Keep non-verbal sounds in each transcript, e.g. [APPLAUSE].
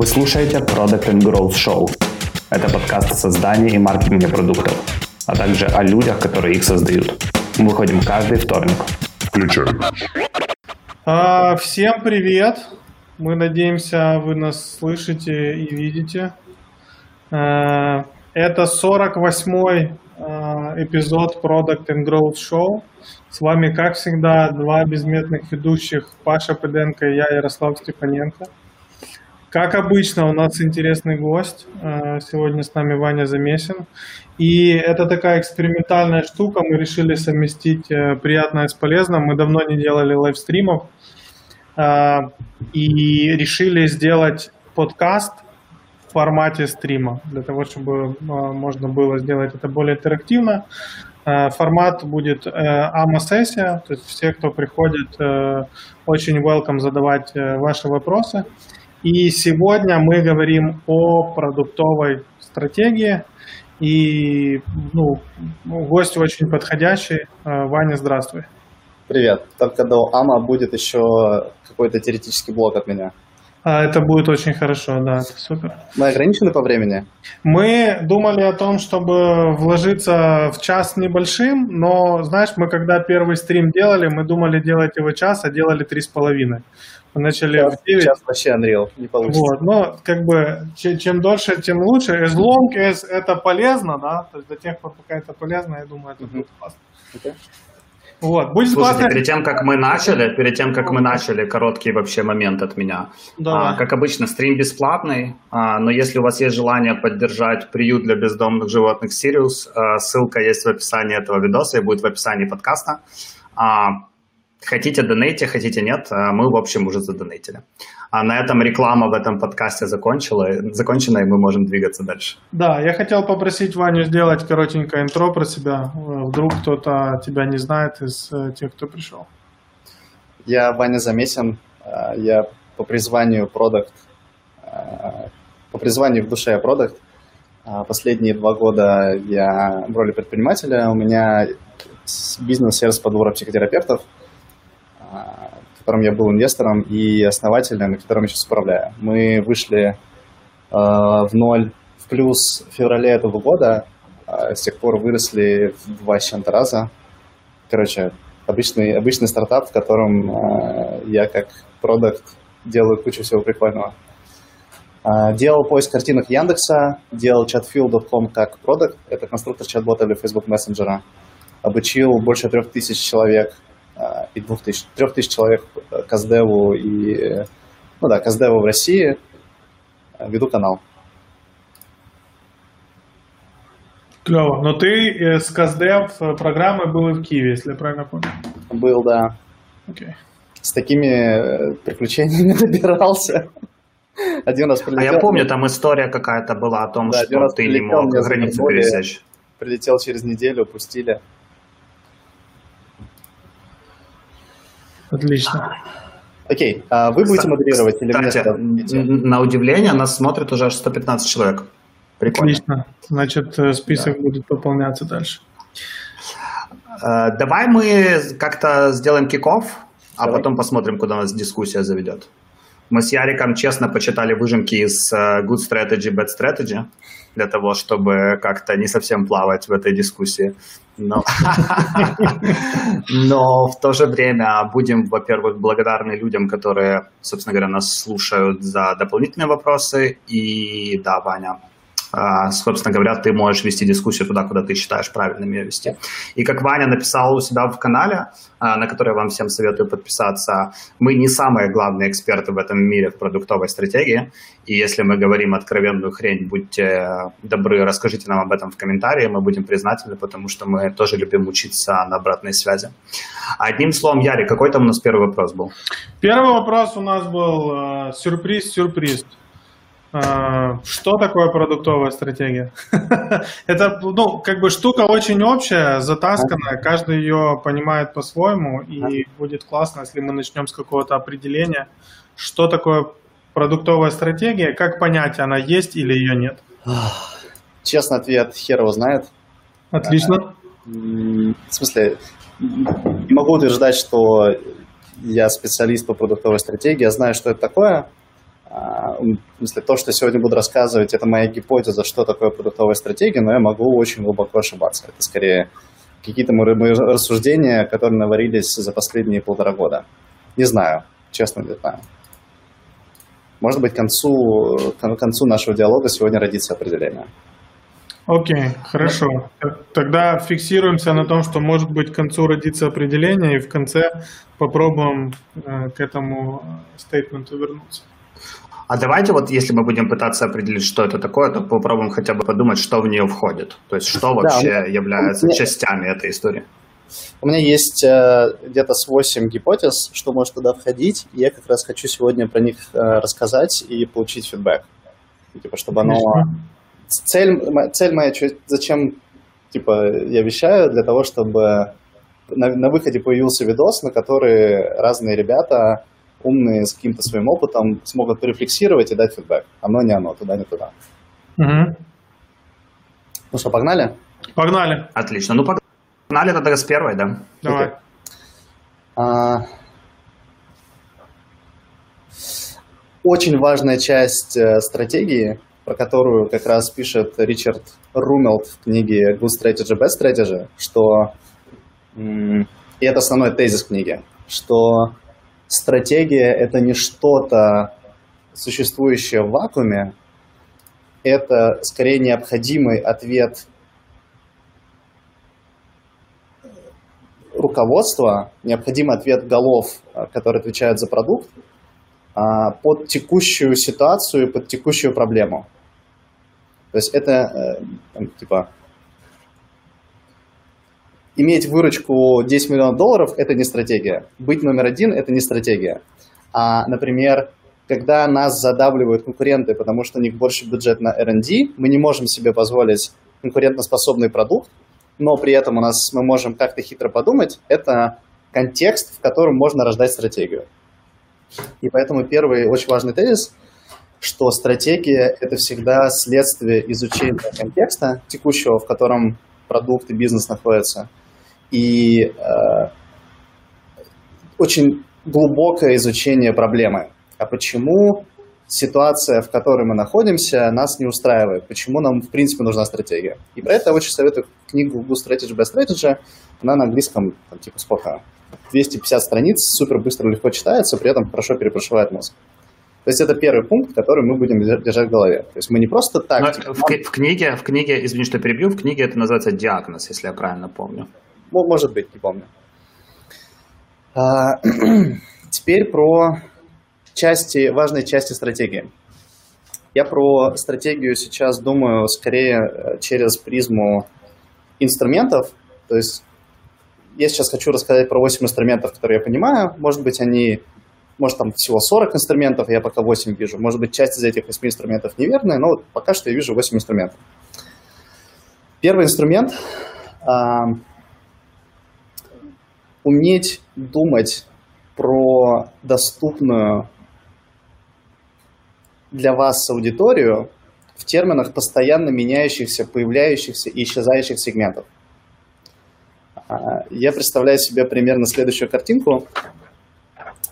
Вы слушаете Product and Growth Show. Это подкаст о создании и маркетинге продуктов, а также о людях, которые их создают. Мы выходим каждый вторник. Включаем. А, всем привет! Мы надеемся, вы нас слышите и видите. А, это 48-й а, эпизод Product and Growth Show. С вами, как всегда, два безметных ведущих Паша Пыденко и я, Ярослав Степаненко. Как обычно, у нас интересный гость. А, сегодня с нами Ваня Замесин. И это такая экспериментальная штука. Мы решили совместить э, приятное с полезным. Мы давно не делали лайвстримов. А, и решили сделать подкаст – в формате стрима, для того, чтобы можно было сделать это более интерактивно. Формат будет э, АМА-сессия, то есть все, кто приходит, э, очень welcome задавать э, ваши вопросы. И сегодня мы говорим о продуктовой стратегии. И ну, гость очень подходящий. Ваня, здравствуй. Привет. Только до АМА будет еще какой-то теоретический блок от меня. А, это будет очень хорошо, да, это супер. Мы ограничены по времени? Мы думали о том, чтобы вложиться в час небольшим, но, знаешь, мы когда первый стрим делали, мы думали делать его час, а делали три с половиной. Начали час, в 9. Сейчас вообще Unreal, не получится. Вот, но как бы чем, чем дольше, тем лучше. As long as это полезно, да, то есть до тех пор, пока это полезно, я думаю, это mm-hmm. будет классно. Okay. Вот, будет Слушайте, классно. перед тем, как мы начали, перед тем, как мы начали, короткий вообще момент от меня. Да. А, как обычно, стрим бесплатный, а, но если у вас есть желание поддержать приют для бездомных животных Сириус, а, ссылка есть в описании этого видоса и будет в описании подкаста. А, Хотите донейте, хотите нет, а мы, в общем, уже задонейтили. А на этом реклама в этом подкасте закончила, закончена, и мы можем двигаться дальше. Да, я хотел попросить Ваню сделать коротенькое интро про себя. Вдруг кто-то тебя не знает из э, тех, кто пришел. Я Ваня Замесин, э, я по призванию продукт, э, по призванию в душе я продукт. Последние два года я в роли предпринимателя. У меня бизнес-сервис подбора психотерапевтов – в котором я был инвестором и основателем, и которым я сейчас управляю. Мы вышли э, в ноль, в плюс в феврале этого года, э, с тех пор выросли в два с чем-то раза. Короче, обычный, обычный стартап, в котором э, я как продукт делаю кучу всего прикольного. Uh, делал поиск картинок Яндекса, делал chatfuel.com как продукт, это конструктор чат-бота для Facebook Messenger. Обучил больше трех тысяч человек а, и двух тысяч, трех тысяч человек э, Каздеву и, ну да, Каздеву в России э, веду канал. Клево. Но ты э, с Каздев программой был и в Киеве, если я правильно понял? Был, да. Okay. С такими приключениями [LAUGHS] добирался. Один раз прилетел. А я помню, там история какая-то была о том, да, что ты не мог границу пересечь. Прилетел через неделю, пустили. Отлично. Окей, а вы будете модерировать или Кстати, на удивление нас смотрит уже аж 115 человек. Прикольно. Отлично. Значит, э, список да. будет пополняться дальше. Э, давай мы как-то сделаем киков, а потом посмотрим, куда нас дискуссия заведет. Мы с Яриком честно почитали выжимки из э, Good Strategy, Bad Strategy для того, чтобы как-то не совсем плавать в этой дискуссии. Но, [LAUGHS] но в то же время будем, во-первых, благодарны людям, которые, собственно говоря, нас слушают за дополнительные вопросы. И да, Ваня, собственно говоря, ты можешь вести дискуссию туда, куда ты считаешь правильным ее вести. И как Ваня написал у себя в канале, а, на который вам всем советую подписаться, мы не самые главные эксперты в этом мире в продуктовой стратегии. И если мы говорим откровенную хрень, будьте добры, расскажите нам об этом в комментарии, мы будем признательны, потому что мы тоже любим учиться на обратной связи. Одним словом, Яри, какой там у нас первый вопрос был? Первый вопрос у нас был э, сюрприз-сюрприз. А, что такое продуктовая стратегия? [LAUGHS] Это, ну, как бы штука очень общая, затасканная, каждый ее понимает по-своему, и будет классно, если мы начнем с какого-то определения, что такое продуктовая стратегия, как понять, она есть или ее нет. Честный ответ, хер его знает. Отлично. В смысле, не могу утверждать, что я специалист по продуктовой стратегии, я знаю, что это такое, в смысле, то, что сегодня буду рассказывать, это моя гипотеза, что такое продуктовая стратегия, но я могу очень глубоко ошибаться. Это скорее какие-то мои рассуждения, которые наварились за последние полтора года. Не знаю, честно не знаю. Может быть, к концу, к концу нашего диалога сегодня родится определение. Окей, хорошо. Тогда фиксируемся на том, что может быть к концу родится определение, и в конце попробуем э, к этому стейтменту вернуться. А давайте вот, если мы будем пытаться определить, что это такое, то попробуем хотя бы подумать, что в нее входит. То есть, что вообще да, является меня, частями этой истории. У меня есть э, где-то с 8 гипотез, что может туда входить, и я как раз хочу сегодня про них э, рассказать и получить фидбэк. Типа, чтобы оно... Цель, цель моя, зачем типа, я вещаю, для того, чтобы на, на выходе появился видос, на который разные ребята умные с каким-то своим опытом смогут порефлексировать и дать фидбэк. Оно не оно, туда не туда. Угу. Ну что, погнали? Погнали. Отлично. Ну, погнали тогда с первой, да? Давай. Okay. А... Очень важная часть э, стратегии, про которую как раз пишет Ричард Румелт в книге Good Strategy, Bad Strategy, что, и это основной тезис книги, что стратегия – это не что-то существующее в вакууме, это скорее необходимый ответ руководства, необходимый ответ голов, которые отвечают за продукт, а, под текущую ситуацию, под текущую проблему. То есть это э, типа иметь выручку 10 миллионов долларов – это не стратегия. Быть номер один – это не стратегия. А, например, когда нас задавливают конкуренты, потому что у них больше бюджет на R&D, мы не можем себе позволить конкурентоспособный продукт, но при этом у нас мы можем как-то хитро подумать, это контекст, в котором можно рождать стратегию. И поэтому первый очень важный тезис, что стратегия – это всегда следствие изучения контекста текущего, в котором продукт и бизнес находятся – и э, очень глубокое изучение проблемы. А почему ситуация, в которой мы находимся, нас не устраивает? Почему нам, в принципе, нужна стратегия? И про это я очень советую книгу Good Strategy, Best Strategy. Она на английском, там, типа, сколько? 250 страниц, супер быстро, легко читается, при этом хорошо перепрошивает мозг. То есть это первый пункт, который мы будем держать в голове. То есть мы не просто так... Типа, в, в, книге, в книге, извини, что перебью, в книге это называется диагноз, если я правильно помню. Может быть, не помню. А, [CLEARS THROAT] теперь про части, важные части стратегии. Я про стратегию сейчас думаю скорее э, через призму инструментов. То есть я сейчас хочу рассказать про 8 инструментов, которые я понимаю. Может быть, они, может, там всего 40 инструментов, я пока 8 вижу. Может быть, часть из этих 8 инструментов неверная, но вот пока что я вижу 8 инструментов. Первый инструмент уметь думать про доступную для вас аудиторию в терминах постоянно меняющихся, появляющихся и исчезающих сегментов. А, я представляю себе примерно следующую картинку.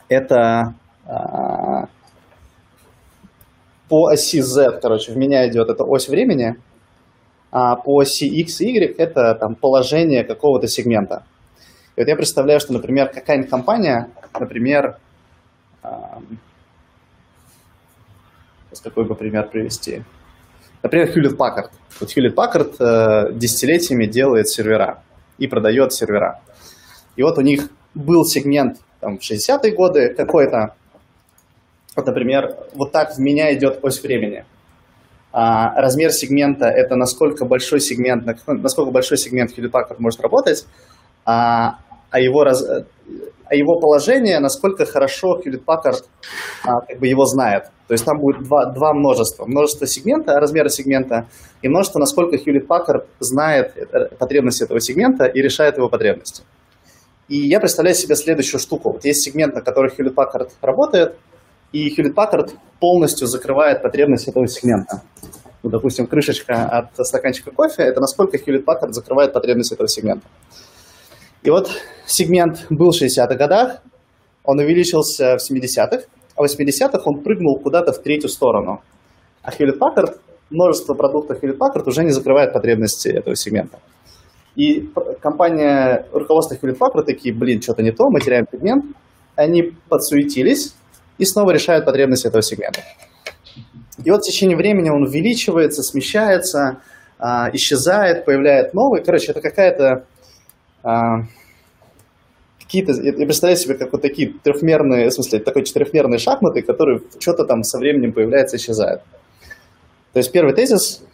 Это а, по оси Z, короче, в меня идет эта ось времени, а по оси X и Y это там положение какого-то сегмента. И вот я представляю, что, например, какая-нибудь компания, например, с какой бы пример привести? Например, Hewlett Packard. Вот Hewlett Packard э, десятилетиями делает сервера и продает сервера. И вот у них был сегмент там, в 60-е годы какой-то, вот, например, вот так в меня идет ось времени. А размер сегмента – это насколько большой сегмент, насколько большой сегмент Packard может работать, а а его, раз, а его положение, насколько хорошо Hewlett Packard а, как бы его знает. То есть там будет два, два множества. Множество сегмента, размера сегмента, и множество, насколько Hewlett Packard знает потребности этого сегмента и решает его потребности. И я представляю себе следующую штуку. Вот есть сегмент, на который Hewlett Packard работает, и Hewlett Packard полностью закрывает потребность этого сегмента. Ну, допустим, крышечка от стаканчика кофе – это насколько Hewlett Packard закрывает потребность этого сегмента. И вот сегмент был в 60-х годах, он увеличился в 70-х, а в 80-х он прыгнул куда-то в третью сторону. А Hewlett Packard, множество продуктов Hewlett Packard уже не закрывает потребности этого сегмента. И компания, руководство Hewlett Packard такие, блин, что-то не то, мы теряем сегмент. Они подсуетились и снова решают потребности этого сегмента. И вот в течение времени он увеличивается, смещается, а, исчезает, появляет новый. Короче, это какая-то... А, какие-то... Я представляю себе, как вот такие трехмерные, в смысле, такой четырехмерные шахматы, которые что-то там со временем появляется, исчезает. То есть первый тезис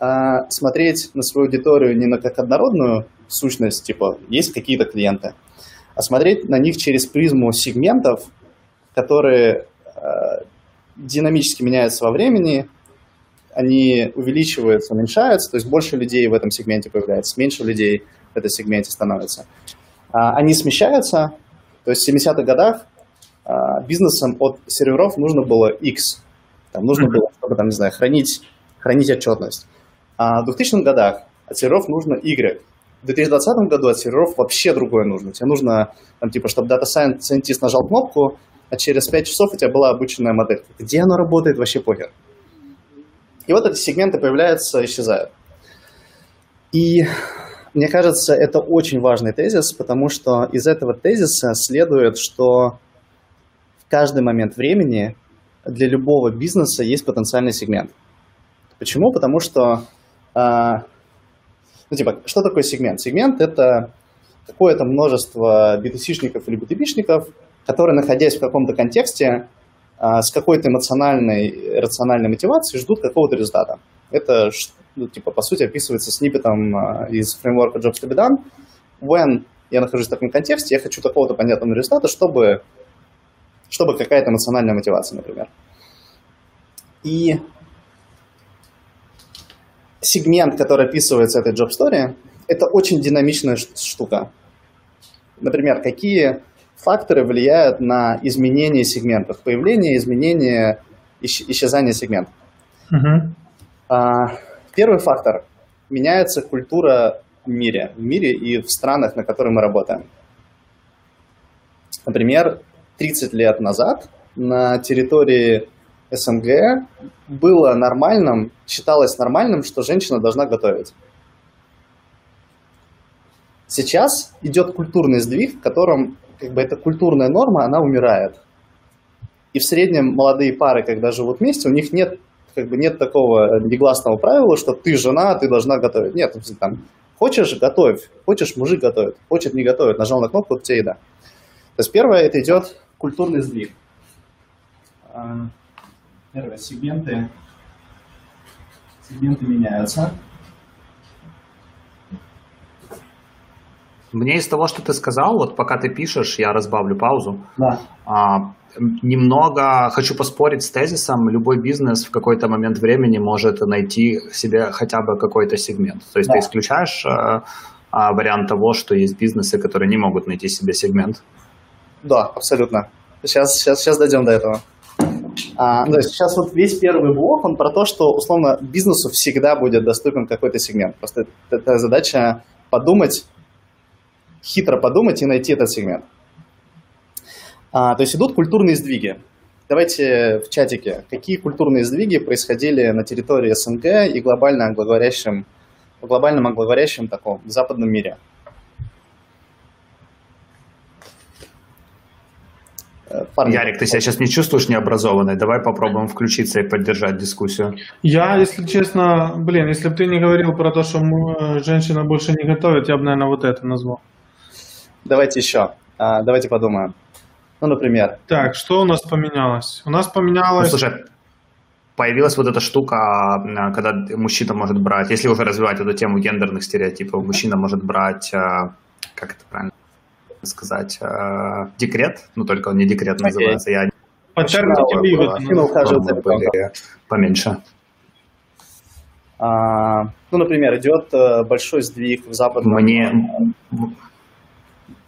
а, смотреть на свою аудиторию не на как однородную сущность, типа есть какие-то клиенты, а смотреть на них через призму сегментов, которые а, динамически меняются во времени, они увеличиваются, уменьшаются, то есть больше людей в этом сегменте появляется, меньше людей в этом сегменте становится. А, они смещаются, то есть в 70-х годах а, бизнесам от серверов нужно было X, там нужно было, чтобы, там, не знаю, хранить, хранить отчетность. А в 2000-х годах от серверов нужно Y. В 2020 году от серверов вообще другое нужно. Тебе нужно, там, типа, чтобы Data Scientist нажал кнопку, а через 5 часов у тебя была обученная модель. Где она работает, вообще похер. И вот эти сегменты появляются, исчезают. И мне кажется, это очень важный тезис, потому что из этого тезиса следует, что в каждый момент времени для любого бизнеса есть потенциальный сегмент. Почему? Потому что, ну, типа, что такое сегмент? Сегмент – это какое-то множество B2C-шников или B2B-шников, которые, находясь в каком-то контексте, э, с какой-то эмоциональной, рациональной мотивацией ждут какого-то результата. Это, ну, типа, по сути, описывается сниппетом э, из фреймворка Jobs to be done. When я нахожусь в таком контексте, я хочу такого-то понятного результата, чтобы, чтобы какая-то эмоциональная мотивация, например. И сегмент, который описывается этой job story, это очень динамичная штука. Например, какие факторы влияют на изменение сегментов, появление, изменение, исчезание сегментов. Uh-huh. Первый фактор – меняется культура в мире, в мире и в странах, на которые мы работаем. Например, 30 лет назад на территории СНГ было нормальным, считалось нормальным, что женщина должна готовить. Сейчас идет культурный сдвиг, в котором как бы эта культурная норма, она умирает. И в среднем молодые пары, когда живут вместе, у них нет, как бы нет такого негласного правила, что ты жена, ты должна готовить. Нет, там, хочешь – готовь, хочешь – мужик готовит, хочет – не готовит, нажал на кнопку – тебе еда. То есть первое – это идет культурный сдвиг. Первое, сегменты, сегменты меняются. Мне из того, что ты сказал, вот пока ты пишешь, я разбавлю паузу. Да. А, немного хочу поспорить с тезисом, любой бизнес в какой-то момент времени может найти себе хотя бы какой-то сегмент. То есть да. ты исключаешь а, а, вариант того, что есть бизнесы, которые не могут найти себе сегмент? Да, абсолютно. Сейчас, сейчас, сейчас дойдем до этого. А, то есть сейчас вот весь первый блок, он про то, что, условно, бизнесу всегда будет доступен какой-то сегмент. Просто это задача подумать, хитро подумать и найти этот сегмент. А, то есть идут культурные сдвиги. Давайте в чатике, какие культурные сдвиги происходили на территории СНГ и глобально англоговорящем, в глобальном англоговорящем таком западном мире. Парни. Ярик, ты себя сейчас не чувствуешь необразованной? Давай попробуем включиться и поддержать дискуссию. Я, если честно, блин, если бы ты не говорил про то, что мы, женщина больше не готовит, я бы, наверное, вот это назвал. Давайте еще. А, давайте подумаем. Ну, например. Так, что у нас поменялось? У нас поменялось... Ну, слушай, появилась вот эта штука, а, когда мужчина может брать, если уже развивать эту тему гендерных стереотипов, мужчина может брать, а, как это правильно сказать, э, декрет, ну только он не декрет называется, я были поменьше. А, ну, например, идет э, большой сдвиг в западном... Мне...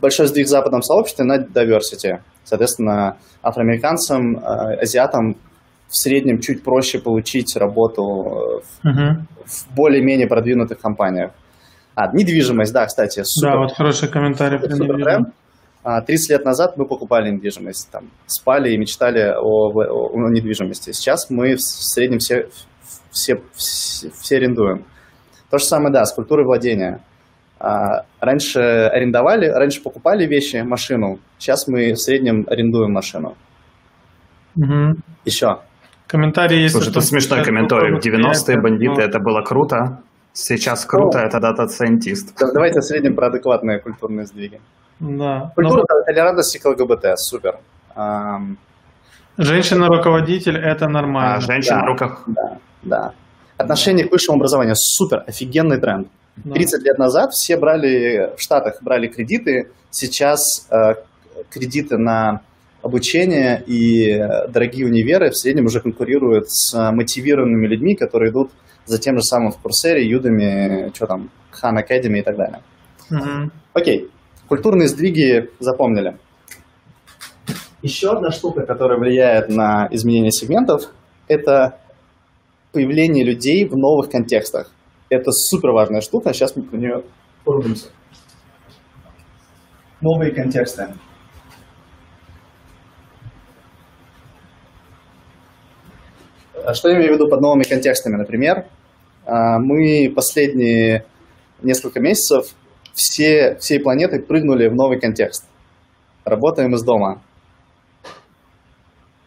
Большой сдвиг в западном сообществе на diversity. Соответственно, афроамериканцам, э, азиатам в среднем чуть проще получить работу в, uh-huh. в более-менее продвинутых компаниях. А, недвижимость, да, кстати. Супер, да, вот хороший комментарий про недвижимость. 30 лет назад мы покупали недвижимость, там, спали и мечтали о, о, о недвижимости. Сейчас мы в среднем все, все, все, все арендуем. То же самое, да, с культурой владения. А, раньше арендовали, раньше покупали вещи, машину. Сейчас мы в среднем арендуем машину. Угу. Еще. Комментарии есть. Слушай, это смешной комментарий. В 90-е бандиты, это было круто. Сейчас круто, О. это data scientist. Давайте в среднем про адекватные культурные сдвиги. Да. Культура Но... толерантности к ЛГБТ, супер. Женщина-руководитель – это нормально. А, женщина да, руках. Да, да. Отношение к высшему образованию – супер, офигенный тренд. Да. 30 лет назад все брали, в Штатах брали кредиты, сейчас э, кредиты на обучение и дорогие универы в среднем уже конкурируют с мотивированными людьми, которые идут за тем же самым в Курсере, Юдами, что там, Khan Academy и так далее. Угу. Окей, культурные сдвиги запомнили. Еще одна штука, которая влияет на изменение сегментов, это появление людей в новых контекстах. Это супер важная штука, сейчас мы про нее порубимся. Новые контексты. Что я имею в виду под новыми контекстами? Например, а, мы последние несколько месяцев все, всей планетой прыгнули в новый контекст. Работаем из дома.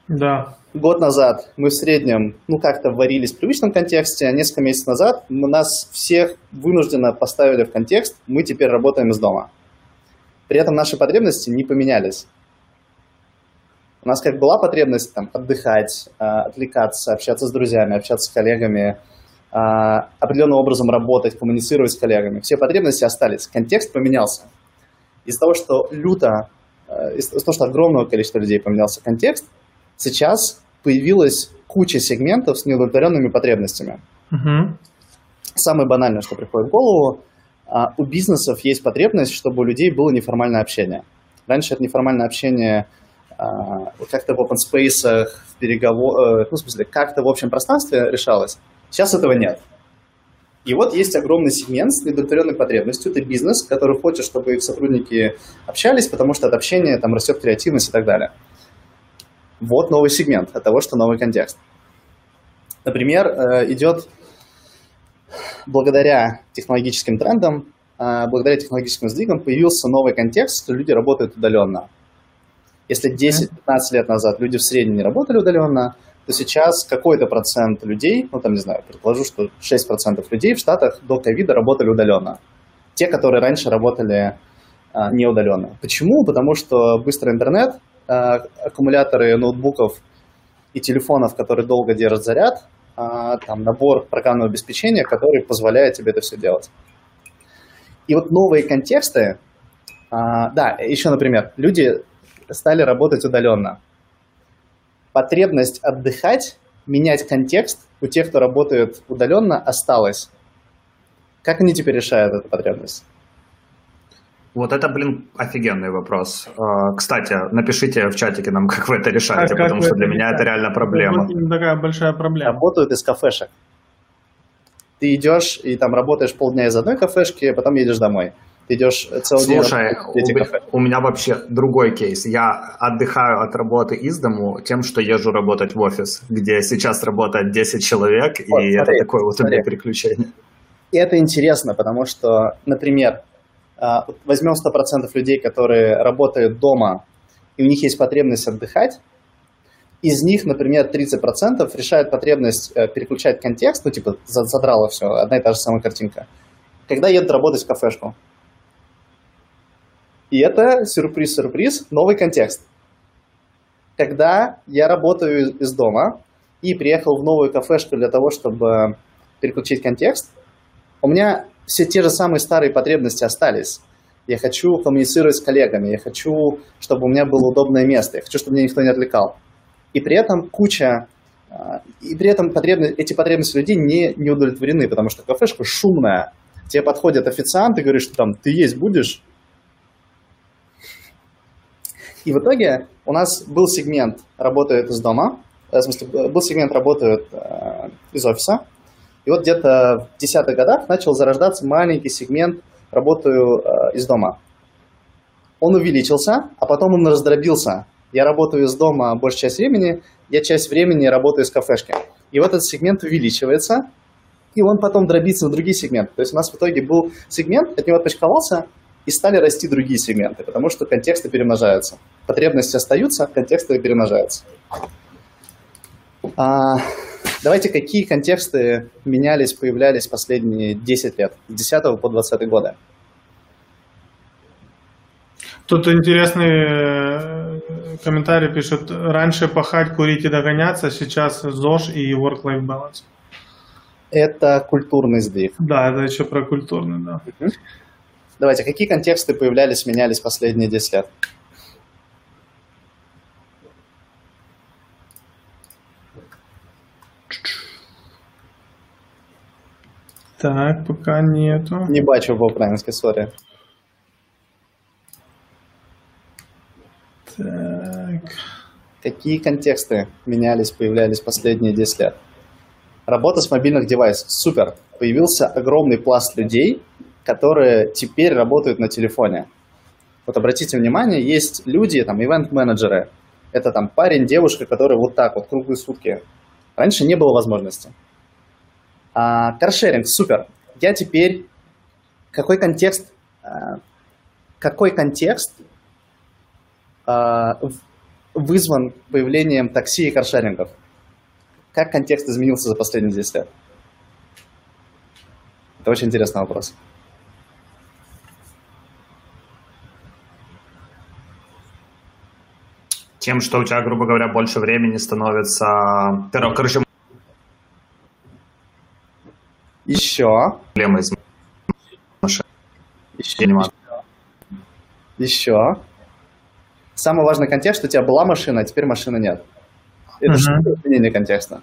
Да. Год назад мы в среднем, ну, как-то варились в привычном контексте, а несколько месяцев назад мы нас всех вынужденно поставили в контекст, мы теперь работаем из дома. При этом наши потребности не поменялись. У нас как была потребность там, отдыхать, а, отвлекаться, общаться с друзьями, общаться с коллегами, а, определенным образом работать, коммуницировать с коллегами. Все потребности остались, контекст поменялся. Из-за того, что люто, а, из-за того, что огромного количества людей поменялся контекст, сейчас появилась куча сегментов с неудовлетворенными потребностями. Угу. Самое банальное, что приходит в голову, у бизнесов есть потребность, чтобы у людей было неформальное общение. Раньше это неформальное общение как-то в open space, в переговор... Э, ну, в смысле, как-то в общем пространстве решалось. Сейчас этого нет. И вот есть огромный сегмент с недовлетворенной потребностью. Это бизнес, который хочет, чтобы их сотрудники общались, потому что от общения там растет креативность и так далее. Вот новый сегмент от того, что новый контекст. Например, э, идет благодаря технологическим трендам, э, благодаря технологическим сдвигам появился новый контекст, что люди работают удаленно. Если 10-15 лет назад люди в среднем не работали удаленно, то сейчас какой-то процент людей, ну там не знаю, предположу, что 6% людей в Штатах до ковида работали удаленно. Те, которые раньше работали а, не удаленно. Почему? Потому что быстрый интернет, а, аккумуляторы ноутбуков и телефонов, которые долго держат заряд, а, там набор программного обеспечения, который позволяет тебе это все делать. И вот новые контексты, а, да, еще, например, люди стали работать удаленно. Потребность отдыхать, менять контекст у тех, кто работает удаленно, осталась. Как они теперь решают эту потребность? Вот это, блин, офигенный вопрос. А, кстати, напишите в чатике нам, [LAUGHS] как вы это решаете, а потому что для меня это реально проблема. Это такая большая проблема. Работают из кафешек. Ты идешь и там работаешь полдня из одной кафешки, а потом едешь домой. Ты идешь целый Слушай, день Слушай, у, у меня вообще другой кейс. Я отдыхаю от работы из дому тем, что езжу работать в офис, где сейчас работает 10 человек, вот, и смотри, это такое вот смотри. у меня приключение. И это интересно, потому что, например, а, возьмем 100% людей, которые работают дома, и у них есть потребность отдыхать, из них, например, 30% решают потребность э, переключать контекст, ну, типа, задрало все, одна и та же самая картинка, когда едут работать в кафешку. И это, сюрприз-сюрприз, новый контекст. Когда я работаю из дома и приехал в новую кафешку для того, чтобы переключить контекст, у меня все те же самые старые потребности остались. Я хочу коммуницировать с коллегами, я хочу, чтобы у меня было удобное место, я хочу, чтобы меня никто не отвлекал. И при этом куча, а, и при этом потребности, эти потребности людей не, не удовлетворены, потому что кафешка шумная. Тебе подходит официант и говорит, что там ты есть будешь, и в итоге у нас был сегмент «Работает из дома», э, в смысле, был сегмент «Работает э, из офиса», и вот где-то в десятых годах начал зарождаться маленький сегмент «Работаю э, из дома». он увеличился, а потом он раздробился. Я работаю из дома большую часть времени, я часть времени работаю из кафешки. И вот этот сегмент увеличивается, и он потом дробится в другие сегменты. То есть у нас в итоге был сегмент, от него отпочковался, и стали расти другие сегменты, потому что контексты перемножаются. Потребности остаются, контексты перемножаются. А, давайте, какие контексты менялись, появлялись последние 10 лет, с 10 по 20 годы? Тут интересный э, комментарий пишут. Раньше пахать, курить и догоняться, сейчас ЗОЖ и work-life balance. Это культурный сдвиг. Да, это еще про культурный, да. Давайте, какие контексты появлялись, менялись последние 10 лет? Так, пока нету. Не бачу по-украински, сори. Так. Какие контексты менялись, появлялись последние 10 лет? Работа с мобильных девайсов. Супер. Появился огромный пласт людей, которые теперь работают на телефоне. Вот обратите внимание, есть люди, там, ивент-менеджеры. Это там парень, девушка, которые вот так вот круглые сутки. Раньше не было возможности. А, каршеринг, супер. Я теперь... Какой контекст... А, какой контекст а, вызван появлением такси и каршерингов? Как контекст изменился за последние 10 лет? Это очень интересный вопрос. Тем, что у тебя, грубо говоря, больше времени становится... Короче, Еще. проблемы из машины. Еще. Еще. Самый важный контекст, что у тебя была машина, а теперь машины нет. Это что изменение контекста?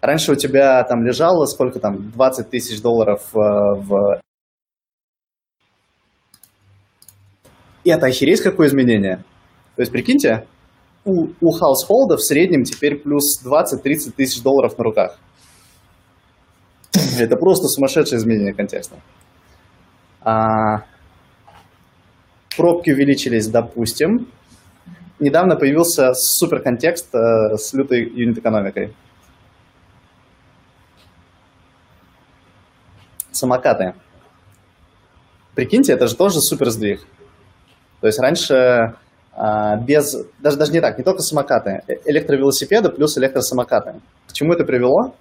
Раньше у тебя там лежало сколько там, 20 тысяч долларов э, в... И это охереть какое изменение. То есть, прикиньте, у, у хаусхолда в среднем теперь плюс 20-30 тысяч долларов на руках. Это просто сумасшедшее изменение контекста. А, пробки увеличились, допустим. Недавно появился супер контекст э, с лютой юнит-экономикой. Самокаты. Прикиньте, это же тоже супер сдвиг. То есть раньше без... Даже, даже не так, не только самокаты. э- Электровелосипеды плюс электросамокаты. К чему это привело?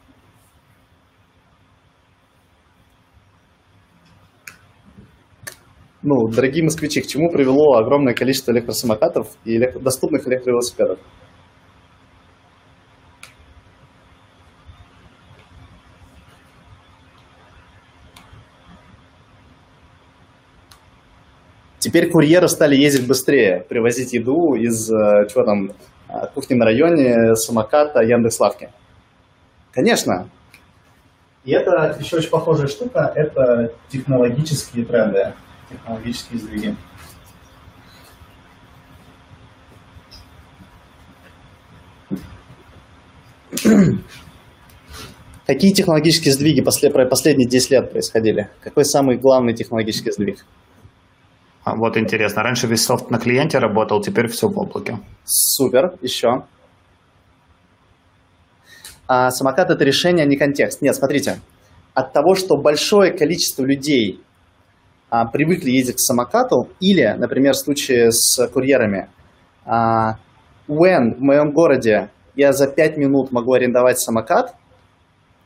Ну, дорогие москвичи, к чему привело огромное количество электросамокатов и доступных электровелосипедов? Теперь курьеры стали ездить быстрее, привозить еду из, э, чего там, э, кухни на районе, самоката, Яндекс.Лавки. Конечно. И это еще очень похожая штука, это технологические тренды, технологические сдвиги. Какие технологические сдвиги после, последние 10 лет происходили? Какой самый главный технологический сдвиг? А, Вот интересно. Раньше весь софт на клиенте работал, теперь все в облаке. Супер, еще. А самокат это решение, а не контекст. Нет, смотрите. От того, что большое количество людей а, привыкли ездить к самокату, или, например, в случае с курьерами, а, when в моем городе я за 5 минут могу арендовать самокат,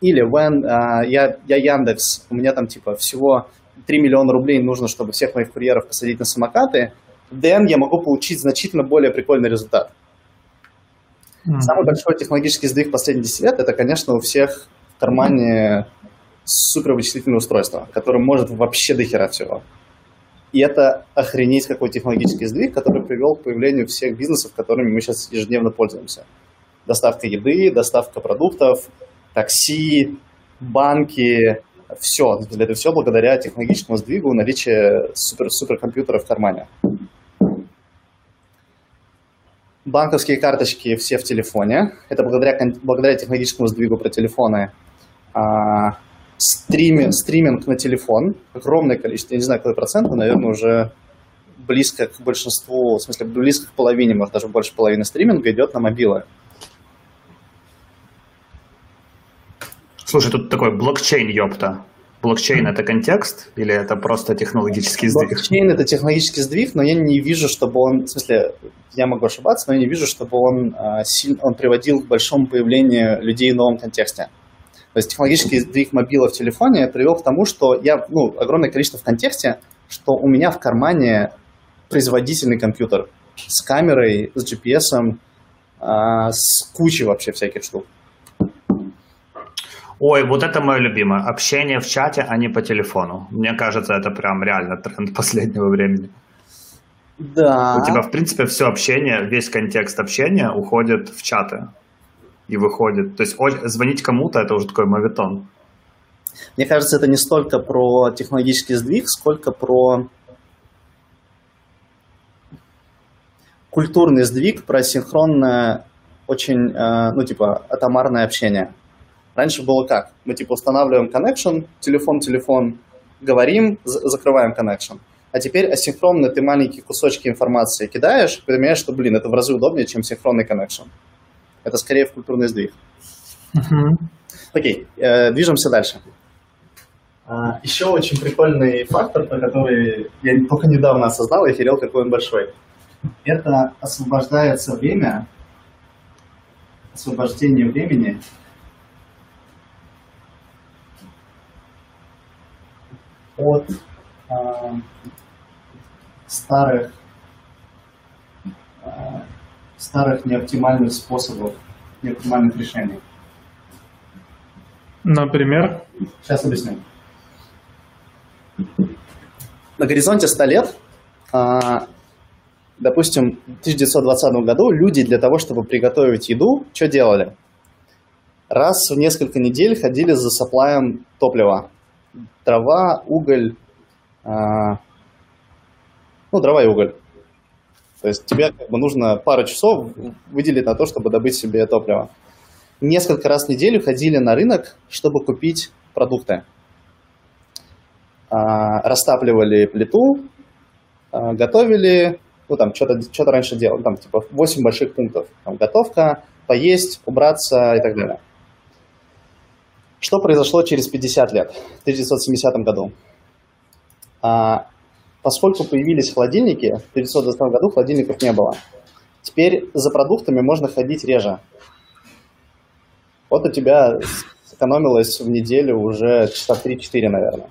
или when а, я, я Яндекс, у меня там типа всего 3 миллиона рублей нужно, чтобы всех моих курьеров посадить на самокаты, then я могу получить значительно более прикольный результат. Самый большой технологический сдвиг последних 10 лет, это, конечно, у всех в кармане супервычислительное устройство, которое может вообще до хера всего. И это охренеть какой технологический сдвиг, который привел к появлению всех бизнесов, которыми мы сейчас ежедневно пользуемся. Доставка еды, доставка продуктов, такси, банки, все. Это все благодаря технологическому сдвигу наличия супер суперкомпьютера в кармане. Банковские карточки все в телефоне. Это благодаря, благодаря технологическому сдвигу про телефоны. А, стрими- стриминг на телефон. Огромное количество, я не знаю, какой процент, но, наверное, уже близко к большинству, в смысле, близко к половине, может, даже больше половины стриминга идет на мобилы. Слушай, тут такой блокчейн, ёпта. Блокчейн это контекст или это просто технологический сдвиг? Блокчейн это технологический сдвиг, но я не вижу, чтобы он, в смысле, я могу ошибаться, но я не вижу, чтобы он, а, он приводил к большому появлению людей в новом контексте. То есть технологический сдвиг мобила в телефоне привел к тому, что я, ну, огромное количество в контексте, что у меня в кармане производительный компьютер с камерой, с GPS, а, с кучей вообще всяких штук. Ой, вот это мое любимое. Общение в чате, а не по телефону. Мне кажется, это прям реально тренд [LAUGHS] последнего времени. Да. У тебя, в принципе, все общение, весь контекст общения уходит в чаты и выходит. То есть звонить кому-то это уже такой мовитон. Мне кажется, это не столько про технологический сдвиг, сколько про культурный сдвиг, про синхронное, очень, э, ну, типа, атомарное общение. Раньше было как? Мы типа устанавливаем connection, телефон-телефон, говорим, закрываем connection. А теперь асинхронно ты маленькие кусочки информации кидаешь, понимаешь, что, блин, это в разы удобнее, чем синхронный connection. Это скорее в культурный сдвиг. Окей, э, движемся дальше. А, еще очень прикольный фактор, про который я только недавно осознал и охерел, какой он большой. Это освобождается время, освобождение времени от э, старых, э, старых неоптимальных способов, неоптимальных решений. Например? Сейчас объясню. На горизонте 100 лет, э, допустим, в 1920 году люди для того, чтобы приготовить еду, что делали? Раз в несколько недель ходили за саплаем топлива дрова, уголь, а, ну, дрова и уголь. То есть тебе как бы нужно пару часов выделить на то, чтобы добыть себе топливо. Несколько раз в неделю ходили на рынок, чтобы купить продукты. А, растапливали плиту, а, готовили, ну там что-то что раньше делали, там типа 8 больших пунктов. Там, готовка, поесть, убраться и так далее. Что произошло через 50 лет, в 1970 году? А, поскольку появились холодильники, в 1920 году холодильников не было. Теперь за продуктами можно ходить реже. Вот у тебя сэкономилось в неделю уже часа 3-4, наверное.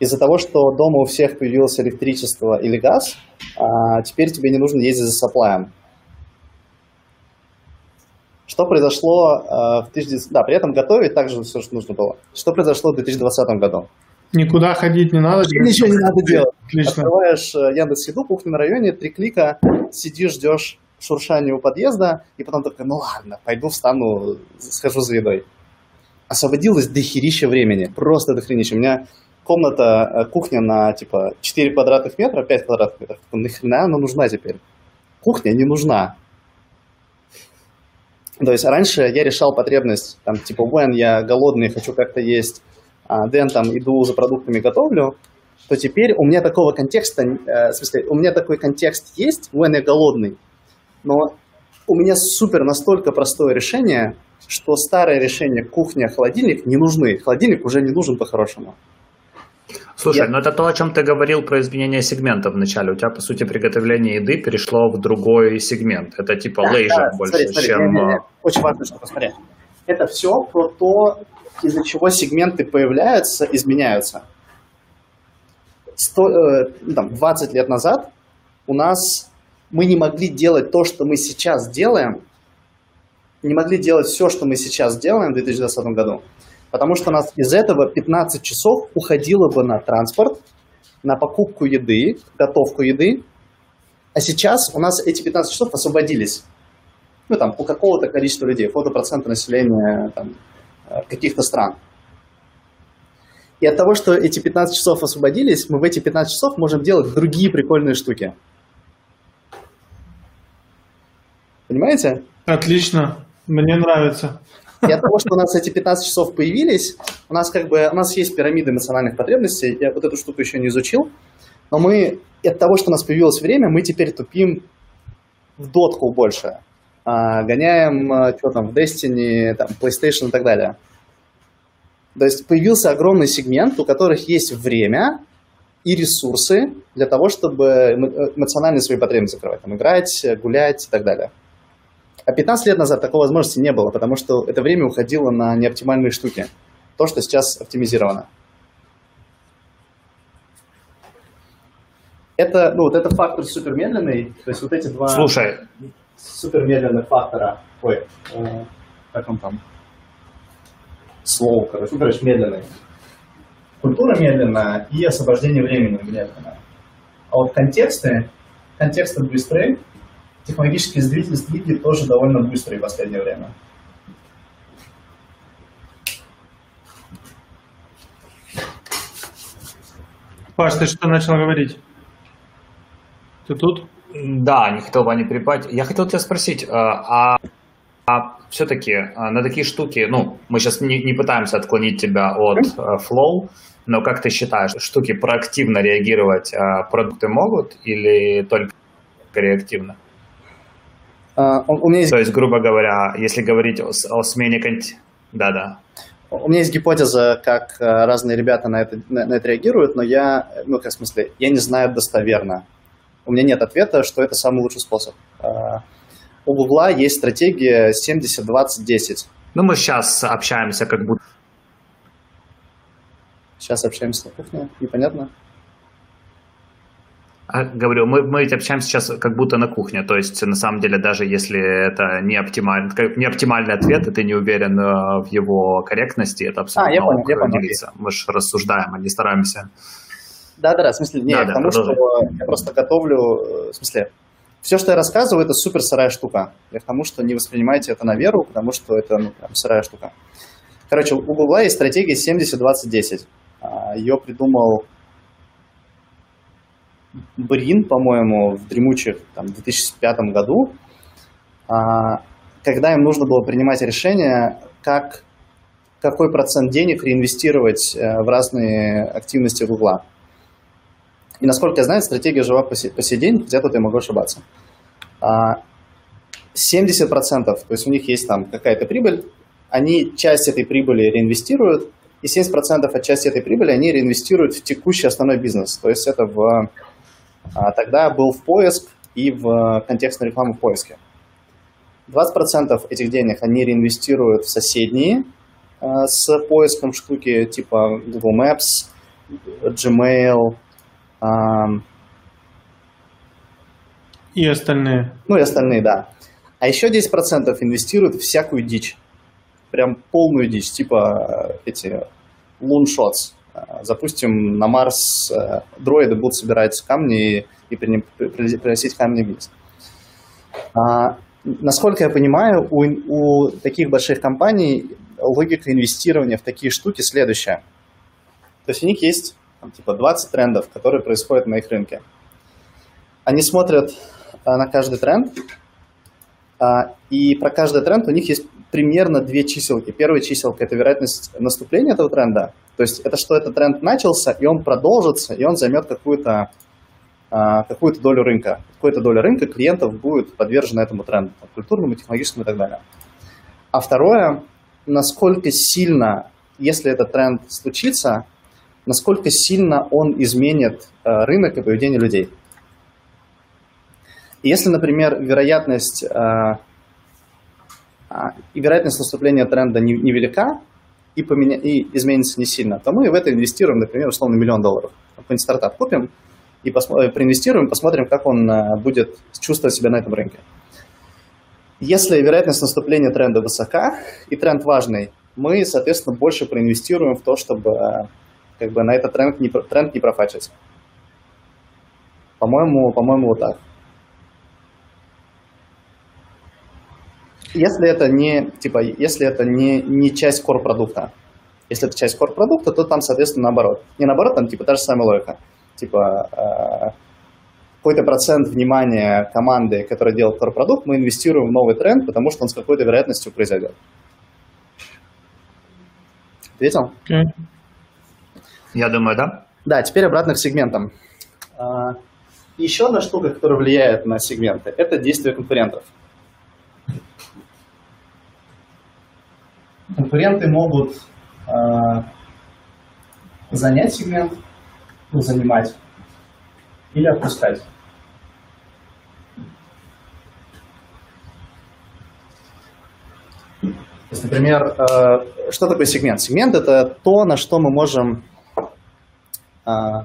Из-за того, что дома у всех появилось электричество или газ, а теперь тебе не нужно ездить за саплаем. Что произошло э, в 19... Да, при этом готовить также все, что нужно было. Что произошло в 2020 году? Никуда ходить не надо. Ничего не надо делать. Отлично. Открываешь э, Яндекс Еду, кухню на районе, три клика, сидишь, ждешь шуршания у подъезда, и потом такой, ну ладно, пойду встану, схожу за едой. Освободилось дохерища времени, просто дохерища. У меня комната, э, кухня на типа 4 квадратных метра, 5 квадратных метров. Нахрена она нужна теперь? Кухня не нужна. То есть раньше я решал потребность, там, типа, when я голодный, хочу как-то есть, а then там иду за продуктами, готовлю, то теперь у меня такого контекста, э, в смысле, у меня такой контекст есть, when я голодный, но у меня супер настолько простое решение, что старое решение кухня-холодильник не нужны. Холодильник уже не нужен по-хорошему. Слушай, я... ну это то, о чем ты говорил про изменение сегмента в начале. У тебя, по сути, приготовление еды перешло в другой сегмент. Это типа да, лейжер да, больше, смотри, смотри, чем... Не, не, не. Очень важно, что посмотреть. Это все про то, из-за чего сегменты появляются, изменяются. 100, э, ну, там, 20 лет назад у нас мы не могли делать то, что мы сейчас делаем, не могли делать все, что мы сейчас делаем в 2020 году, Потому что у нас из этого 15 часов уходило бы на транспорт, на покупку еды, готовку еды. А сейчас у нас эти 15 часов освободились. Ну, там, у какого-то количества людей, какого-то процента населения там, э, каких-то стран. И от того, что эти 15 часов освободились, мы в эти 15 часов можем делать другие прикольные штуки. Понимаете? Отлично. Мне нравится. И от того, что у нас эти 15 часов появились, у нас как бы у нас есть пирамида эмоциональных потребностей. Я вот эту штуку еще не изучил. Но мы от того, что у нас появилось время, мы теперь тупим в дотку больше. А, гоняем, а, что там, в Destiny, там, PlayStation и так далее. То есть появился огромный сегмент, у которых есть время и ресурсы для того, чтобы эмоционально свои потребности закрывать. Там, играть, гулять и так далее. А 15 лет назад такой возможности не было, потому что это время уходило на неоптимальные штуки. То, что сейчас оптимизировано. Это, ну, вот это фактор супермедленный, то есть вот эти два Слушай. супермедленных фактора. Ой, э, как он там? Slow, короче, ну, короче, медленный. Культура медленная и освобождение времени медленное. А вот контексты, контексты быстрые, технологические сдвиги, сдвиги тоже довольно быстрые в последнее время. Паш, ты что начал говорить? Ты тут? Да, не хотел бы не припать. Я хотел тебя спросить, э, а, а все-таки э, на такие штуки, ну, мы сейчас не, не пытаемся отклонить тебя от флоу, э, но как ты считаешь, штуки проактивно реагировать продукты могут или только реактивно? Uh, у меня есть... То есть, грубо говоря, если говорить о, о смене. Да-да. У меня есть гипотеза, как разные ребята на это, на, на это реагируют, но я, ну, как в смысле, я не знаю достоверно. У меня нет ответа, что это самый лучший способ. Uh, у Гугла есть стратегия 70-20-10. Ну, мы сейчас общаемся как будто... Сейчас общаемся на кухне, непонятно? А, говорю, мы, мы общаемся сейчас как будто на кухне, то есть на самом деле даже если это не оптимальный, не оптимальный ответ, и ты не уверен э, в его корректности, это абсолютно а, я понял, я понял. делиться. Мы же рассуждаем, а не стараемся. Да-да-да, в смысле, не, да, потому да, что я просто готовлю, э, в смысле, все, что я рассказываю, это супер сырая штука. Я к тому, что не воспринимайте это на веру, потому что это ну, прям сырая штука. Короче, у Гугла есть стратегия 70-20-10. А, Ее придумал Брин, по-моему, в дремучих там, 2005 году, а, когда им нужно было принимать решение, как, какой процент денег реинвестировать э, в разные активности Гугла. И насколько я знаю, стратегия жива по сей, по сей день, хотя тут я могу ошибаться. 70%, а, то есть у них есть там какая-то прибыль, они часть этой прибыли реинвестируют, и 70% от части этой прибыли они реинвестируют в текущий основной бизнес. То есть это в, а, тогда был в поиск и в контекстную рекламу в поиске. 20% этих денег они реинвестируют в соседние а, с поиском штуки типа Google Maps, Gmail, и остальные. Ну и остальные, да. А еще 10% инвестируют в всякую дичь. Прям полную дичь, типа э, эти луншотс. Э, запустим, на Марс э, дроиды будут собирать камни и приносить камни вниз. А, насколько я понимаю, у, у таких больших компаний логика инвестирования в такие штуки следующая. То есть у них есть там, типа 20 трендов, которые происходят на их рынке. Они смотрят а, на каждый тренд, а, и про каждый тренд у них есть примерно две чиселки. Первая чиселка – это вероятность наступления этого тренда, то есть это что этот тренд начался, и он продолжится, и он займет какую-то а, какую-то долю рынка. Какую-то долю рынка клиентов будет подвержена этому тренду, культурному, технологическому и так далее. А второе, насколько сильно, если этот тренд случится, насколько сильно он изменит э, рынок и поведение людей. если, например, вероятность, а, вероятность наступления тренда невелика и, поменя... и изменится не сильно, то мы в это инвестируем, например, условно миллион долларов. Какой-нибудь стартап купим и посмотрим, проинвестируем, посмотрим, как он э, будет чувствовать себя на этом рынке. Если вероятность наступления тренда высока и тренд важный, мы, соответственно, больше проинвестируем в то, чтобы как бы на этот тренд не, тренд не профачить. По-моему, по-моему, вот так. Если это не, типа, если это не, не часть core продукта, если это часть core продукта, то там, соответственно, наоборот. Не наоборот, там, типа, та же самая логика. Типа, э, какой-то процент внимания команды, которая делает core продукт, мы инвестируем в новый тренд, потому что он с какой-то вероятностью произойдет. Ответил? Okay. Я думаю, да. Да, теперь обратно к сегментам. А, еще одна штука, которая влияет на сегменты, это действия конкурентов. Конкуренты могут э, занять сегмент, ну, занимать, или отпускать. То есть, например, э, что такое сегмент? Сегмент – это то, на что мы можем э,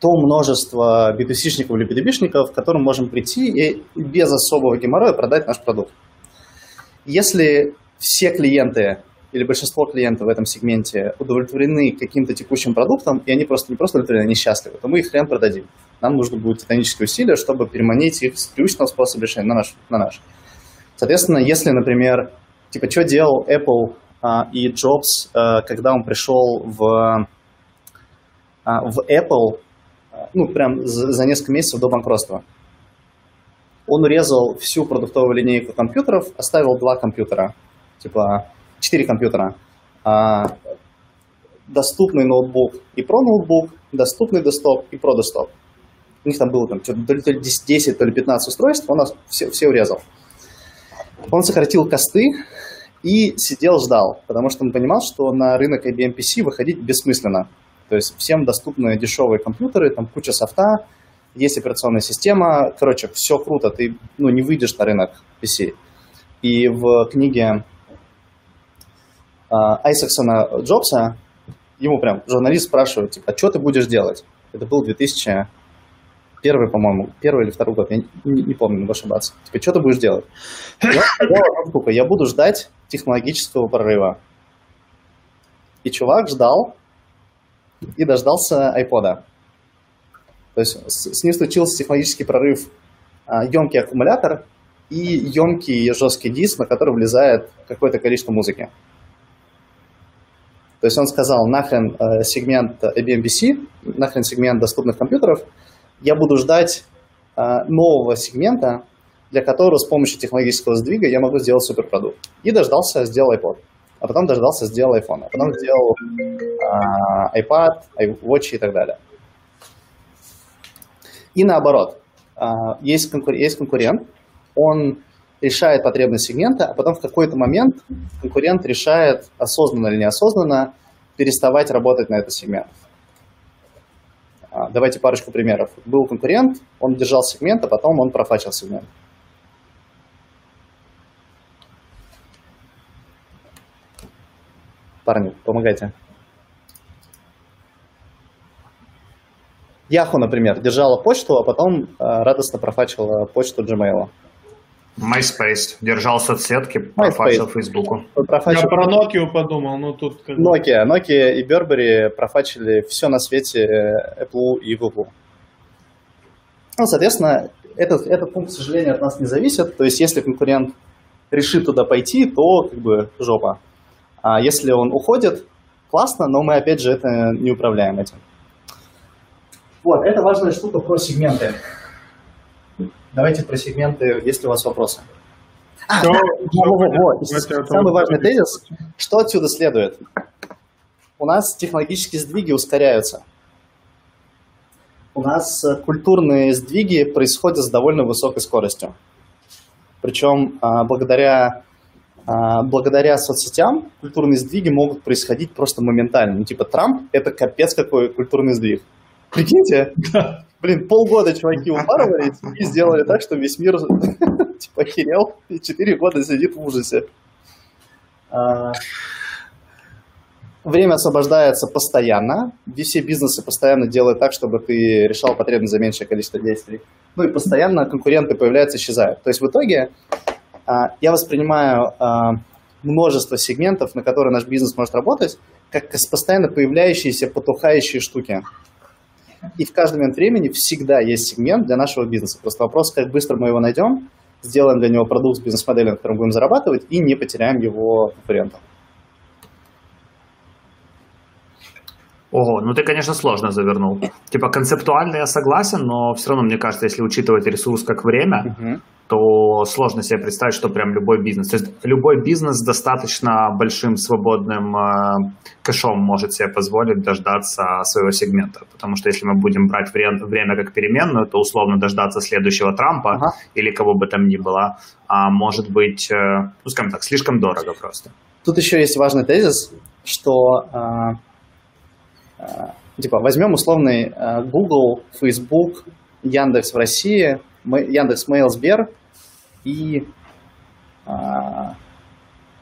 то множество B2C-шников или B2B-шников, к которым можем прийти и без особого геморроя продать наш продукт. Если все клиенты или большинство клиентов в этом сегменте удовлетворены каким-то текущим продуктом, и они просто не просто удовлетворены, они счастливы, то мы их хрен продадим. Нам нужно будет титанические усилия, чтобы переманить их с привычного способа решения на наш. На наш. Соответственно, если, например, типа, что делал Apple а, и Джобс, а, когда он пришел в, а, в Apple, ну, прям за, за несколько месяцев до банкротства. Он урезал всю продуктовую линейку компьютеров, оставил два компьютера, типа четыре компьютера. А, доступный ноутбук и про ноутбук, доступный десктоп и про десктоп. У них там было там, то ли 10, то ли 15 устройств, он нас все, все урезал. Он сократил косты и сидел, ждал, потому что он понимал, что на рынок IBM PC выходить бессмысленно. То есть всем доступны дешевые компьютеры, там куча софта, есть операционная система. Короче, все круто, ты ну, не выйдешь на рынок PC. И в книге э, Айсаксона Джобса ему прям журналист спрашивает, типа, а что ты будешь делать? Это был 2001, по-моему, первый или второй год, я не, не помню, могу ошибаться. Типа, что ты будешь делать? Я сказал, я буду ждать технологического прорыва. И чувак ждал, и дождался iPod. То есть с, с ним случился технологический прорыв а, емкий аккумулятор и емкий жесткий диск, на который влезает какое-то количество музыки. То есть он сказал, нахрен э, сегмент IBM PC, нахрен сегмент доступных компьютеров, я буду ждать э, нового сегмента, для которого с помощью технологического сдвига я могу сделать суперпродукт. И дождался, сделал iPod а потом дождался, сделал iPhone, а потом сделал а, iPad, iWatch и так далее. И наоборот, а, есть, конкур... есть конкурент, он решает потребность сегмента, а потом в какой-то момент конкурент решает, осознанно или неосознанно, переставать работать на этот сегмент. А, давайте парочку примеров. Был конкурент, он держал сегмент, а потом он профачил сегмент. парни, помогайте. Яху, например, держала почту, а потом э, радостно профачила почту Gmail. MySpace. Держал соцсетки, профачил Фейсбуку. Я про Nokia подумал, но тут... Как... Nokia. Nokia и Burberry профачили все на свете э, Apple и Google. Ну, соответственно, этот, этот пункт, к сожалению, от нас не зависит. То есть, если конкурент решит туда пойти, то как бы жопа. А если он уходит, классно, но мы, опять же, это не управляем этим. Вот, это важная штука про сегменты. Давайте про сегменты, есть ли у вас вопросы. А, да, вот, самый важный тезис, что отсюда следует? У нас технологические сдвиги ускоряются. У нас культурные сдвиги происходят с довольно высокой скоростью. Причем а, благодаря а, благодаря соцсетям культурные сдвиги могут происходить просто моментально. Ну, типа, Трамп — это капец какой культурный сдвиг. Прикиньте, блин, полгода чуваки упарывались и сделали так, что весь мир [LAUGHS] типа охерел и четыре года сидит в ужасе. А, время освобождается постоянно. Все бизнесы постоянно делают так, чтобы ты решал потребность за меньшее количество действий. Ну и постоянно конкуренты появляются, исчезают. То есть в итоге а, я воспринимаю а, множество сегментов, на которые наш бизнес может работать, как постоянно появляющиеся, потухающие штуки. И в каждый момент времени всегда есть сегмент для нашего бизнеса. Просто вопрос, как быстро мы его найдем, сделаем для него продукт с бизнес-моделью, на котором будем зарабатывать, и не потеряем его конкурентам. Ого, ну ты, конечно, сложно завернул. Типа концептуально я согласен, но все равно, мне кажется, если учитывать ресурс как время, угу. то сложно себе представить, что прям любой бизнес. То есть любой бизнес с достаточно большим свободным э, кэшом может себе позволить дождаться своего сегмента. Потому что если мы будем брать время, время как переменную, то условно дождаться следующего Трампа ага. или кого бы там ни было, а может быть, э, ну скажем так, слишком дорого просто. Тут еще есть важный тезис, что Э, типа, возьмем условный э, Google, Facebook, Яндекс в России, Яндекс Mail, Сбер и э,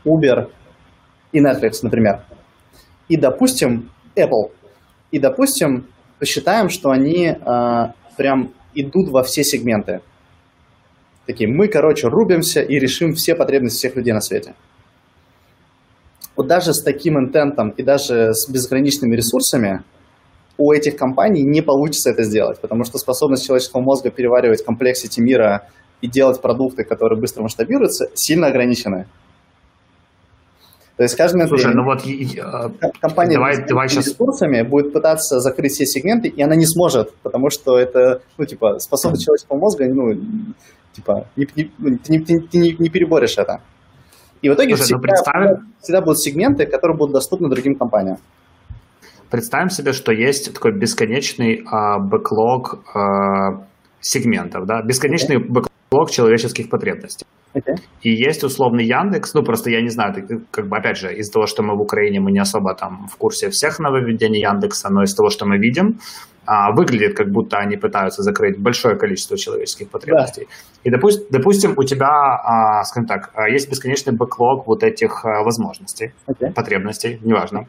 Uber и Netflix, например. И, допустим, Apple. И, допустим, посчитаем, что они прям идут во все сегменты. Такие, мы, короче, рубимся и решим все потребности всех людей на свете вот даже с таким интентом и даже с безграничными ресурсами у этих компаний не получится это сделать, потому что способность человеческого мозга переваривать комплексити мира и делать продукты, которые быстро масштабируются, сильно ограничены. То есть каждый Слушай, ну вот компания давай, с давай сейчас... ресурсами будет пытаться закрыть все сегменты, и она не сможет, потому что это, ну, типа, способность человеческого мозга, ну, типа, не, не, ну, ты, не, ты не, не переборешь это. И в итоге Слушай, ну всегда, представим... всегда будут сегменты, которые будут доступны другим компаниям. Представим себе, что есть такой бесконечный а, бэклог а, сегментов, да, бесконечный okay. бэклог человеческих потребностей. Okay. И есть условный Яндекс, ну просто я не знаю, как бы опять же из-за того, что мы в Украине, мы не особо там в курсе всех нововведений Яндекса, но из того, что мы видим, а, выглядит, как будто они пытаются закрыть большое количество человеческих потребностей. Да. И допустим, допустим, у тебя, а, скажем так, а, есть бесконечный бэклог вот этих а, возможностей, okay. потребностей, неважно.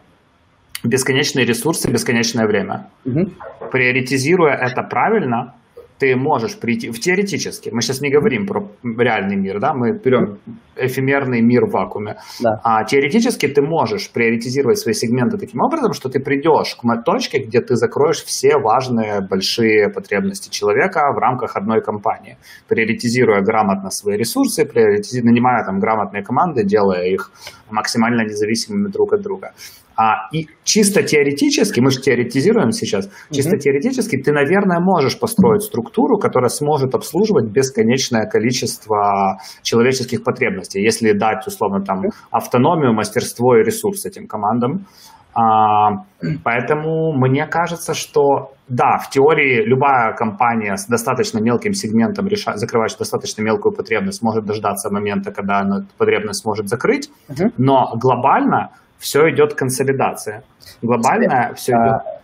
Бесконечные ресурсы, бесконечное время. Угу. Приоритизируя это правильно, ты можешь прийти, в теоретически, мы сейчас не говорим про реальный мир, да, мы берем эфемерный мир в вакууме, да. а теоретически ты можешь приоритизировать свои сегменты таким образом, что ты придешь к точке, где ты закроешь все важные большие потребности человека в рамках одной компании, приоритизируя грамотно свои ресурсы, приоритизируя, нанимая там грамотные команды, делая их максимально независимыми друг от друга. А, и чисто теоретически, мы же теоретизируем сейчас, чисто mm-hmm. теоретически ты, наверное, можешь построить структуру, которая сможет обслуживать бесконечное количество человеческих потребностей, если дать, условно, там, автономию, мастерство и ресурс этим командам. А, поэтому мне кажется, что да, в теории любая компания с достаточно мелким сегментом, реша... закрывающая достаточно мелкую потребность, может дождаться момента, когда она эту потребность сможет закрыть, uh-huh. но глобально все идет консолидация. Глобальная все идет... А,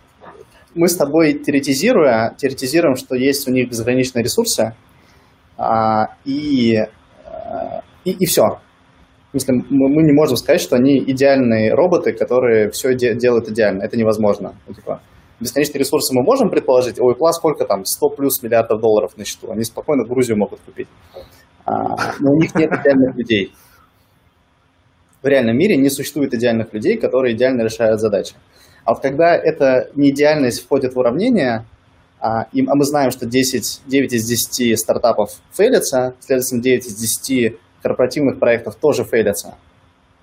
мы с тобой теоретизируя, теоретизируем, что есть у них безграничные ресурсы, а, и, а, и, и все. В смысле, мы, не можем сказать, что они идеальные роботы, которые все де- делают идеально. Это невозможно. Ну, типа, бесконечные ресурсы мы можем предположить, ой, класс, сколько там, 100 плюс миллиардов долларов на счету, они спокойно Грузию могут купить. А, но у них нет идеальных людей в реальном мире не существует идеальных людей, которые идеально решают задачи. А вот когда эта неидеальность входит в уравнение, а, и, а мы знаем, что 10, 9 из 10 стартапов фейлятся, следовательно, 9 из 10 корпоративных проектов тоже фейлятся.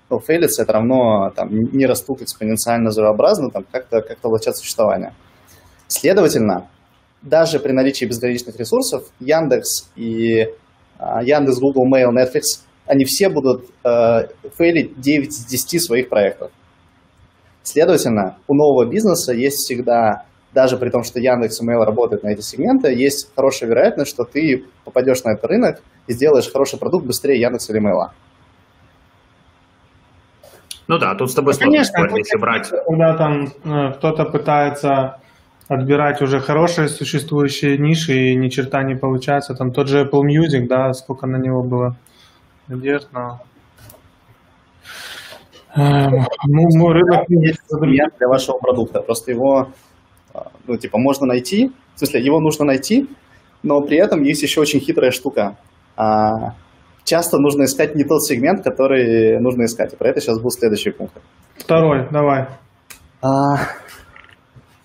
То фейлится это равно там, не растут экспоненциально взрывообразно, там, как-то как влачат существование. Следовательно, даже при наличии безграничных ресурсов Яндекс и а, Яндекс, Google Mail, Netflix они все будут э, фейлить 9 из 10 своих проектов. Следовательно, у нового бизнеса есть всегда, даже при том, что Яндекс и Mail работают на эти сегменты, есть хорошая вероятность, что ты попадешь на этот рынок и сделаешь хороший продукт быстрее Яндекса или Mail. Ну да, тут с тобой сложно Конечно, спорить, если брать. Когда там э, кто-то пытается отбирать уже хорошие существующие ниши и ни черта не получается, там тот же Apple Music, да, сколько на него было надежд на... Эм, ну, рынок есть клиент для вашего продукта. Просто его, а, ну, типа, можно найти. В смысле, его нужно найти, но при этом есть еще очень хитрая штука. А, часто нужно искать не тот сегмент, который нужно искать. И про это сейчас будут следующие пункты. Второй, давай. А,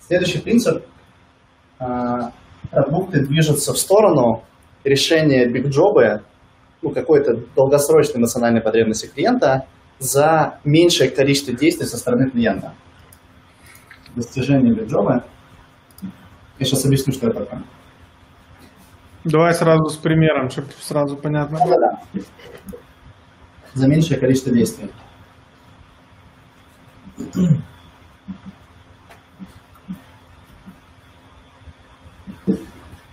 следующий принцип. А, продукты движутся в сторону решения бигджобы ну, какой-то долгосрочной эмоциональной потребности клиента за меньшее количество действий со стороны клиента. достижения Биджоба. Я сейчас объясню, что это такое. Давай сразу с примером, чтобы сразу понятно. Да-да-да. За меньшее количество действий.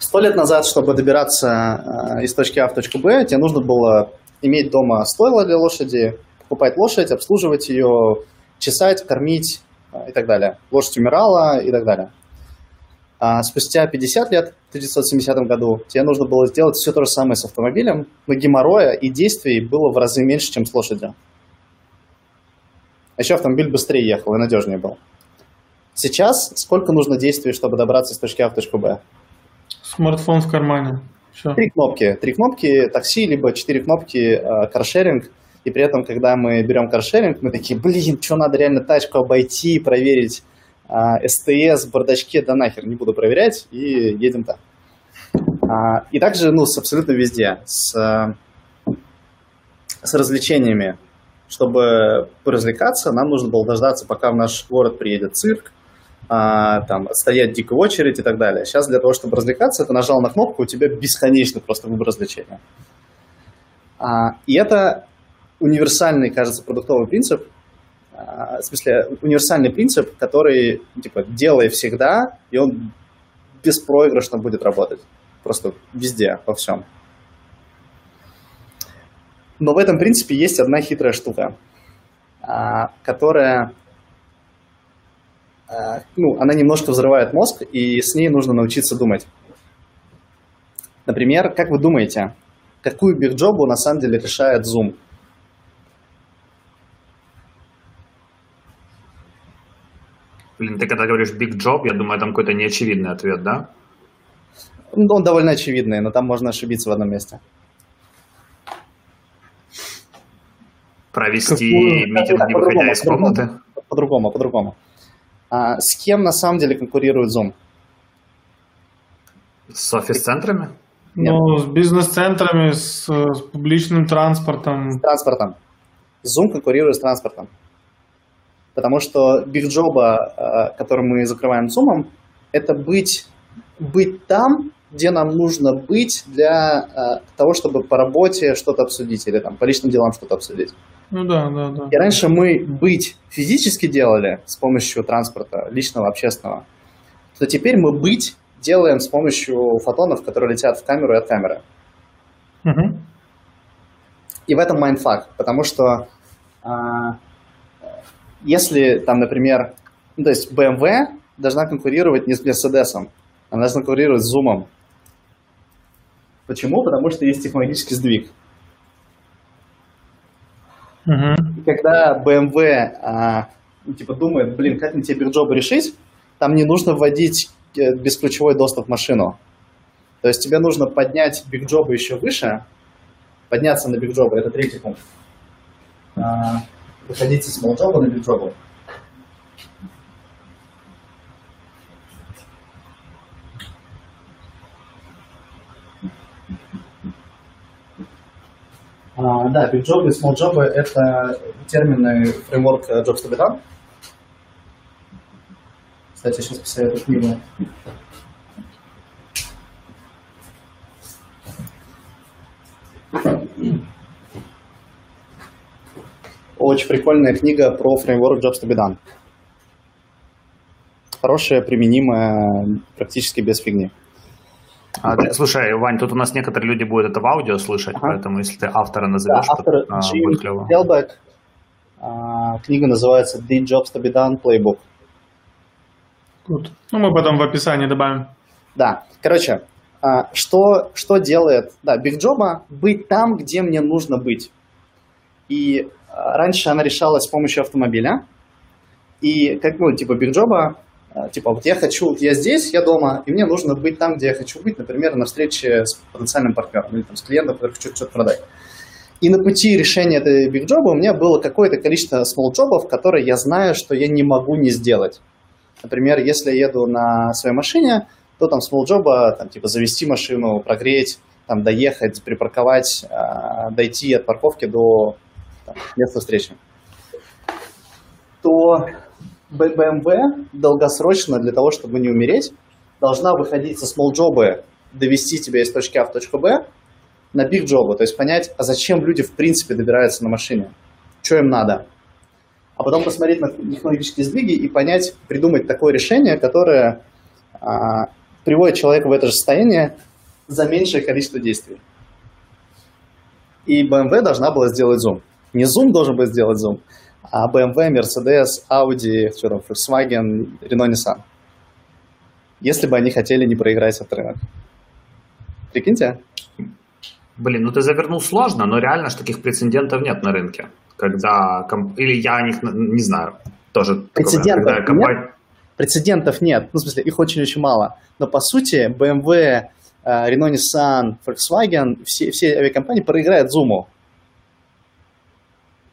Сто лет назад, чтобы добираться э, из точки А в точку Б, тебе нужно было иметь дома стойло для лошади, покупать лошадь, обслуживать ее, чесать, кормить э, и так далее. Лошадь умирала и так далее. А спустя 50 лет, в 1970 году, тебе нужно было сделать все то же самое с автомобилем, но геморроя и действий было в разы меньше, чем с лошадью. Еще автомобиль быстрее ехал и надежнее был. Сейчас сколько нужно действий, чтобы добраться с точки А в точку Б? Смартфон в кармане. Все. Три кнопки. Три кнопки такси, либо четыре кнопки э, каршеринг. И при этом, когда мы берем каршеринг, мы такие, блин, что надо реально тачку обойти, проверить а, СТС в бардачке, да нахер, не буду проверять, и едем так. А, и также, ну, с абсолютно везде, с, с развлечениями. Чтобы поразвлекаться, нам нужно было дождаться, пока в наш город приедет цирк, а, там, стоять дико в очередь и так далее. Сейчас для того, чтобы развлекаться, ты нажал на кнопку, у тебя бесконечно просто выбор развлечения. А, и это универсальный, кажется, продуктовый принцип, а, в смысле, универсальный принцип, который, типа, делай всегда, и он беспроигрышно будет работать. Просто везде, во всем. Но в этом принципе есть одна хитрая штука, а, которая, ну, она немножко взрывает мозг, и с ней нужно научиться думать. Например, как вы думаете, какую бигджобу на самом деле решает Zoom? Блин, ты когда говоришь big job, я думаю, там какой-то неочевидный ответ, да? Ну, он довольно очевидный, но там можно ошибиться в одном месте. Провести Какую? митинг, не выходя из комнаты? По-другому, по-другому. А, с кем на самом деле конкурирует Zoom? С офис-центрами? Ну, с бизнес-центрами, с, с публичным транспортом. С транспортом. Zoom конкурирует с транспортом. Потому что бигджоба, э, который мы закрываем зумом, это быть, быть там, где нам нужно быть для э, того, чтобы по работе что-то обсудить или там, по личным делам что-то обсудить. Ну да, да, да. И раньше мы быть физически делали с помощью транспорта, личного, общественного, то теперь мы быть делаем с помощью фотонов, которые летят в камеру и от камеры. Угу. И в этом mindfuck, потому что а, если там, например, ну, то есть BMW должна конкурировать не с Mercedes, она должна конкурировать с Zoom. Почему? Потому что есть технологический сдвиг. Uh-huh. Когда BMW а, ну, типа думает, блин, как мне тебе бирджобы решить, там не нужно вводить э, бесключевой доступ в машину. То есть тебе нужно поднять бигджобы еще выше, подняться на бигджобы, это третий пункт. А, выходите с молджоба на бигджобу. А, да, бигджобы и смолджобы – это термины фреймворк Jobs to be done. Кстати, сейчас посоветую книгу. Очень прикольная книга про фреймворк Jobs to be done. Хорошая, применимая, практически без фигни. А, слушай, Вань, тут у нас некоторые люди будут это в аудио слышать, ага. поэтому если ты автора назовешь, да, автор то, а, будет клево. Delbeck. А, книга называется The Jobs to be Done Playbook. Good. Ну, мы потом в описании добавим. Да, короче, а, что, что делает, да, Big Job быть там, где мне нужно быть. И а, раньше она решалась с помощью автомобиля. И как, ну, типа, бигджоба, типа, вот я хочу, вот я здесь, я дома, и мне нужно быть там, где я хочу быть, например, на встрече с потенциальным партнером или там, с клиентом, который хочет что-то продать. И на пути решения этой бигджоба у меня было какое-то количество смолл-джобов, которые я знаю, что я не могу не сделать. Например, если я еду на своей машине, то там смолл-джоба, там, типа, завести машину, прогреть, там, доехать, припарковать, э, дойти от парковки до там, место встречи, то BMW долгосрочно для того, чтобы не умереть, должна выходить со small job, довести тебя из точки А в точку Б на big job, то есть понять, а зачем люди в принципе добираются на машине, что им надо. А потом посмотреть на технологические сдвиги и понять, придумать такое решение, которое а, приводит человека в это же состояние за меньшее количество действий. И BMW должна была сделать Zoom. Не Zoom должен был сделать Zoom, а BMW, Mercedes, Audi, Volkswagen, Renault, Nissan. Если бы они хотели не проиграть этот рынок. Прикиньте? Блин, ну ты завернул сложно, но реально же таких прецедентов нет на рынке. Когда... Или я о них не знаю. Тоже прецедентов такое, когда компания... нет. Прецедентов нет. Ну, в смысле, их очень-очень мало. Но, по сути, BMW, э, Renault, Nissan, Volkswagen, все, все авиакомпании проиграют Zoom.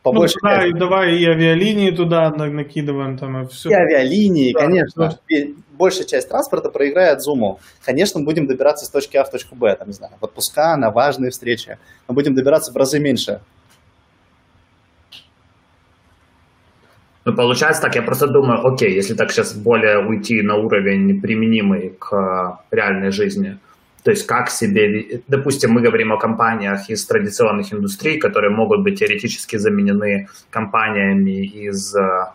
По ну, да, и давай и авиалинии туда накидываем там и все. И авиалинии, да, конечно. Да. Большая часть транспорта проиграет Zoom. Конечно, мы будем добираться с точки А в точку Б, там, не знаю, в отпуска, на важные встречи. Мы будем добираться в разы меньше. Ну, получается так, я просто думаю, окей, если так сейчас более уйти на уровень применимый к реальной жизни – то есть как себе, допустим, мы говорим о компаниях из традиционных индустрий, которые могут быть теоретически заменены компаниями из э,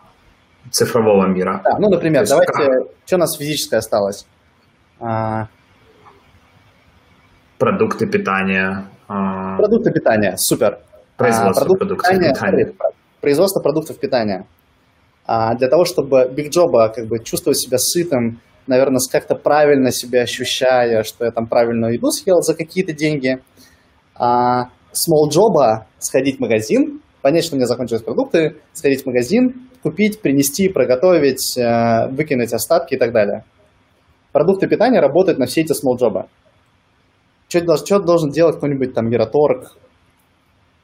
цифрового мира. Да, ну, например, давайте, как... что у нас физическое осталось? А... Продукты питания. А... Продукты питания, супер. Производство а, продуктов питания, питания. Производство продуктов питания. А для того, чтобы Big Job как бы чувствовать себя сытым, наверное, как-то правильно себя ощущая, что я там правильную еду съел за какие-то деньги. А small job сходить в магазин, понять, что у меня закончились продукты, сходить в магазин, купить, принести, проготовить, э, выкинуть остатки и так далее. Продукты питания работают на все эти small job. Что, что должен делать какой-нибудь там Мираторг,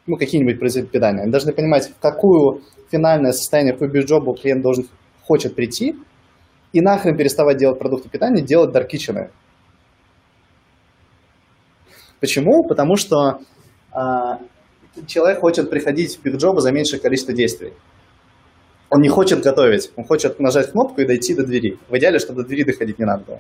ну, какие-нибудь производители питания. Они должны понимать, в какую финальное состояние, в какую бюджобу клиент должен, хочет прийти, и нахрен переставать делать продукты питания, делать kitchen. Почему? Потому что а, человек хочет приходить в бигджоба за меньшее количество действий. Он не хочет готовить, он хочет нажать кнопку и дойти до двери. В идеале, чтобы до двери доходить не надо было.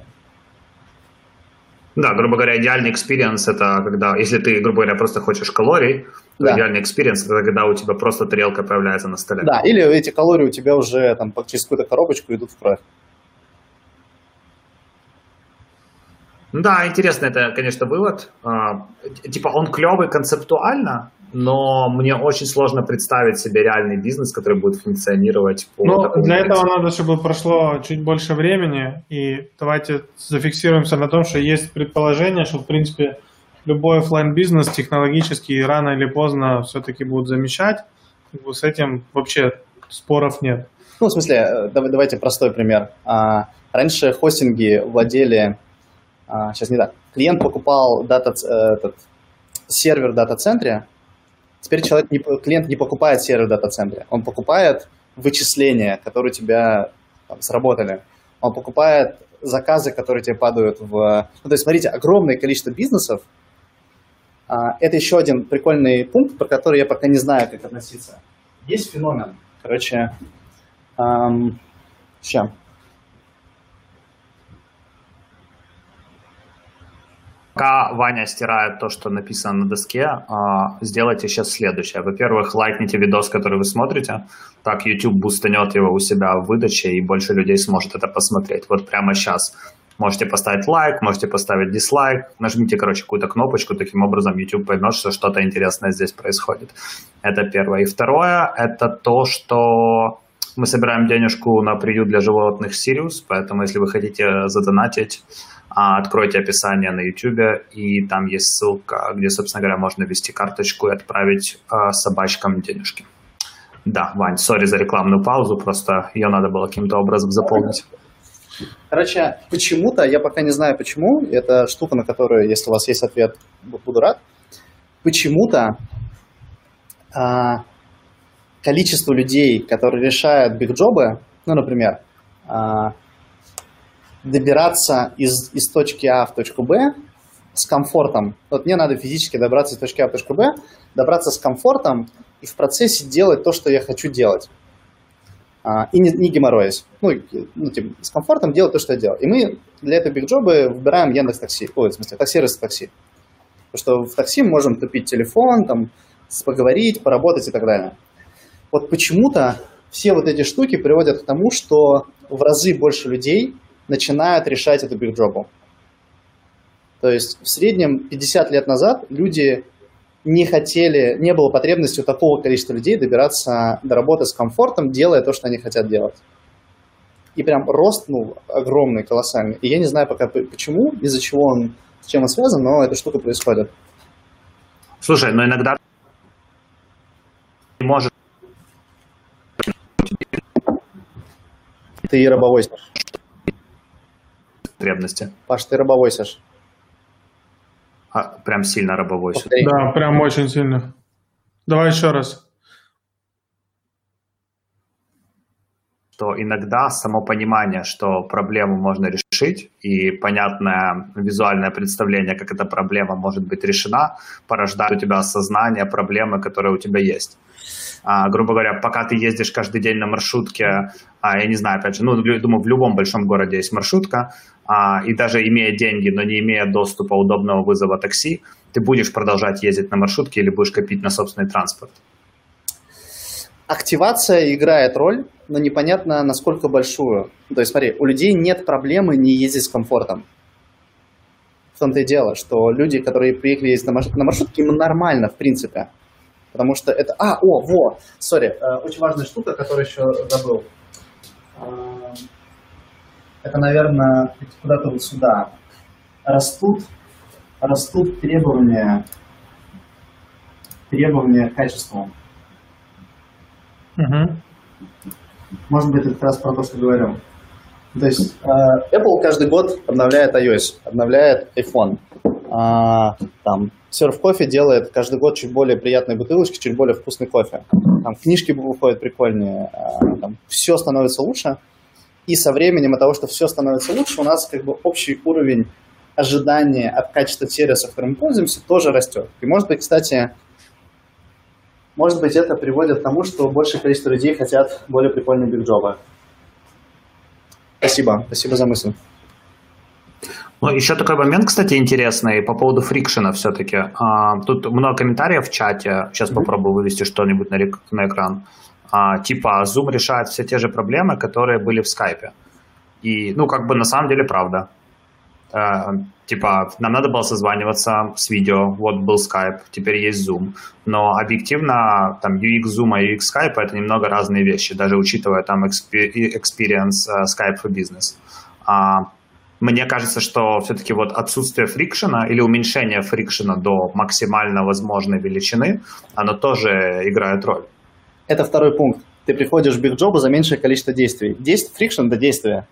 Да, грубо говоря, идеальный experience это когда, если ты, грубо говоря, просто хочешь калорий, то да. идеальный experience это когда у тебя просто тарелка появляется на столе. Да, или эти калории у тебя уже там через какую-то коробочку идут в кровь. Да, интересно, это, конечно, вывод. А, типа он клевый концептуально, но мне очень сложно представить себе реальный бизнес, который будет функционировать по Ну, для принципу. этого надо, чтобы прошло чуть больше времени, и давайте зафиксируемся на том, что есть предположение, что, в принципе, любой офлайн бизнес технологически рано или поздно все-таки будут замещать. С этим вообще споров нет. Ну, в смысле, э, давайте простой пример. А, раньше хостинги владели а, сейчас не так. Клиент покупал дата, э, этот, сервер в дата-центре, теперь человек не, клиент не покупает сервер в дата-центре, он покупает вычисления, которые у тебя там, сработали. Он покупает заказы, которые тебе падают в... Ну, то есть, смотрите, огромное количество бизнесов. А, это еще один прикольный пункт, про который я пока не знаю, как относиться. Есть феномен. Короче, эм, сейчас. Пока Ваня стирает то, что написано на доске, а, сделайте сейчас следующее. Во-первых, лайкните видос, который вы смотрите. Так YouTube бустанет его у себя в выдаче, и больше людей сможет это посмотреть. Вот прямо сейчас. Можете поставить лайк, можете поставить дизлайк. Нажмите, короче, какую-то кнопочку. Таким образом YouTube поймет, что что-то интересное здесь происходит. Это первое. И второе, это то, что мы собираем денежку на приют для животных Сириус, поэтому если вы хотите задонатить, а, откройте описание на YouTube, и там есть ссылка, где, собственно говоря, можно ввести карточку и отправить а, собачкам денежки. Да, Вань, сори за рекламную паузу, просто ее надо было каким-то образом заполнить. Короче, почему-то, я пока не знаю почему, это штука, на которую, если у вас есть ответ, буду рад. Почему-то а, количество людей, которые решают бигджобы, ну, например, а, добираться из, из точки А в точку Б с комфортом. Вот мне надо физически добраться из точки А в точку Б, добраться с комфортом и в процессе делать то, что я хочу делать. а, и не, не геморроясь. Ну, ну, типа, с комфортом делать то, что я делал. И мы для этого бигджоба выбираем Яндекс Такси, ой, в смысле, таксервис такси. Потому что в такси мы можем купить телефон, там, поговорить, поработать и так далее. Вот почему-то все вот эти штуки приводят к тому, что в разы больше людей начинают решать эту бигджобу. То есть в среднем 50 лет назад люди не хотели, не было потребности у такого количества людей добираться до работы с комфортом, делая то, что они хотят делать. И прям рост, ну, огромный, колоссальный. И я не знаю пока почему, из-за чего он, с чем он связан, но эта штука происходит. Слушай, но иногда может Ты рабовой, Саш. Потребности. Паш, ты рабовой, Саш. А, прям сильно рабовой. Повтори. Да, прям очень сильно. Давай еще раз. Что иногда само понимание, что проблему можно решить, и понятное визуальное представление, как эта проблема может быть решена, порождает у тебя осознание проблемы, которая у тебя есть. А, грубо говоря, пока ты ездишь каждый день на маршрутке, а, я не знаю, опять же, ну, думаю, в любом большом городе есть маршрутка, а, и даже имея деньги, но не имея доступа удобного вызова такси, ты будешь продолжать ездить на маршрутке или будешь копить на собственный транспорт. Активация играет роль, но непонятно, насколько большую. То есть, смотри, у людей нет проблемы не ездить с комфортом. В том-то и дело, что люди, которые приехали ездить на маршрутке, им нормально, в принципе. Потому что это... А, о, во, сори, э, очень важная штука, которую еще забыл. Э, это, наверное, куда-то вот сюда. Растут, растут требования, требования к качеству. Угу. Может быть, это как раз про то, что говорил. То есть э, Apple каждый год обновляет iOS, обновляет iPhone. А, там Surf Coffee делает каждый год чуть более приятные бутылочки, чуть более вкусный кофе. Там книжки выходят прикольные, а, там все становится лучше. И со временем от того, что все становится лучше, у нас как бы общий уровень ожидания от качества сервиса, которым мы пользуемся, тоже растет. И может быть, кстати, может быть, это приводит к тому, что большее количество людей хотят более прикольные бигджобы. Спасибо. Спасибо за мысль. Ну, еще такой момент, кстати, интересный по поводу фрикшена все-таки. А, тут много комментариев в чате. Сейчас mm-hmm. попробую вывести что-нибудь на, на экран. А, типа, Zoom решает все те же проблемы, которые были в скайпе. И, ну, как бы на самом деле правда. А, типа, нам надо было созваниваться с видео, вот был Skype, теперь есть Zoom. Но объективно, там, UX Zoom и UX Skype — это немного разные вещи, даже учитывая там experience uh, Skype for Business. А, мне кажется, что все-таки вот отсутствие фрикшена или уменьшение фрикшена до максимально возможной величины, оно тоже играет роль. Это второй пункт. Ты приходишь в бигджобу за меньшее количество действий. Действие, фрикшн до действия.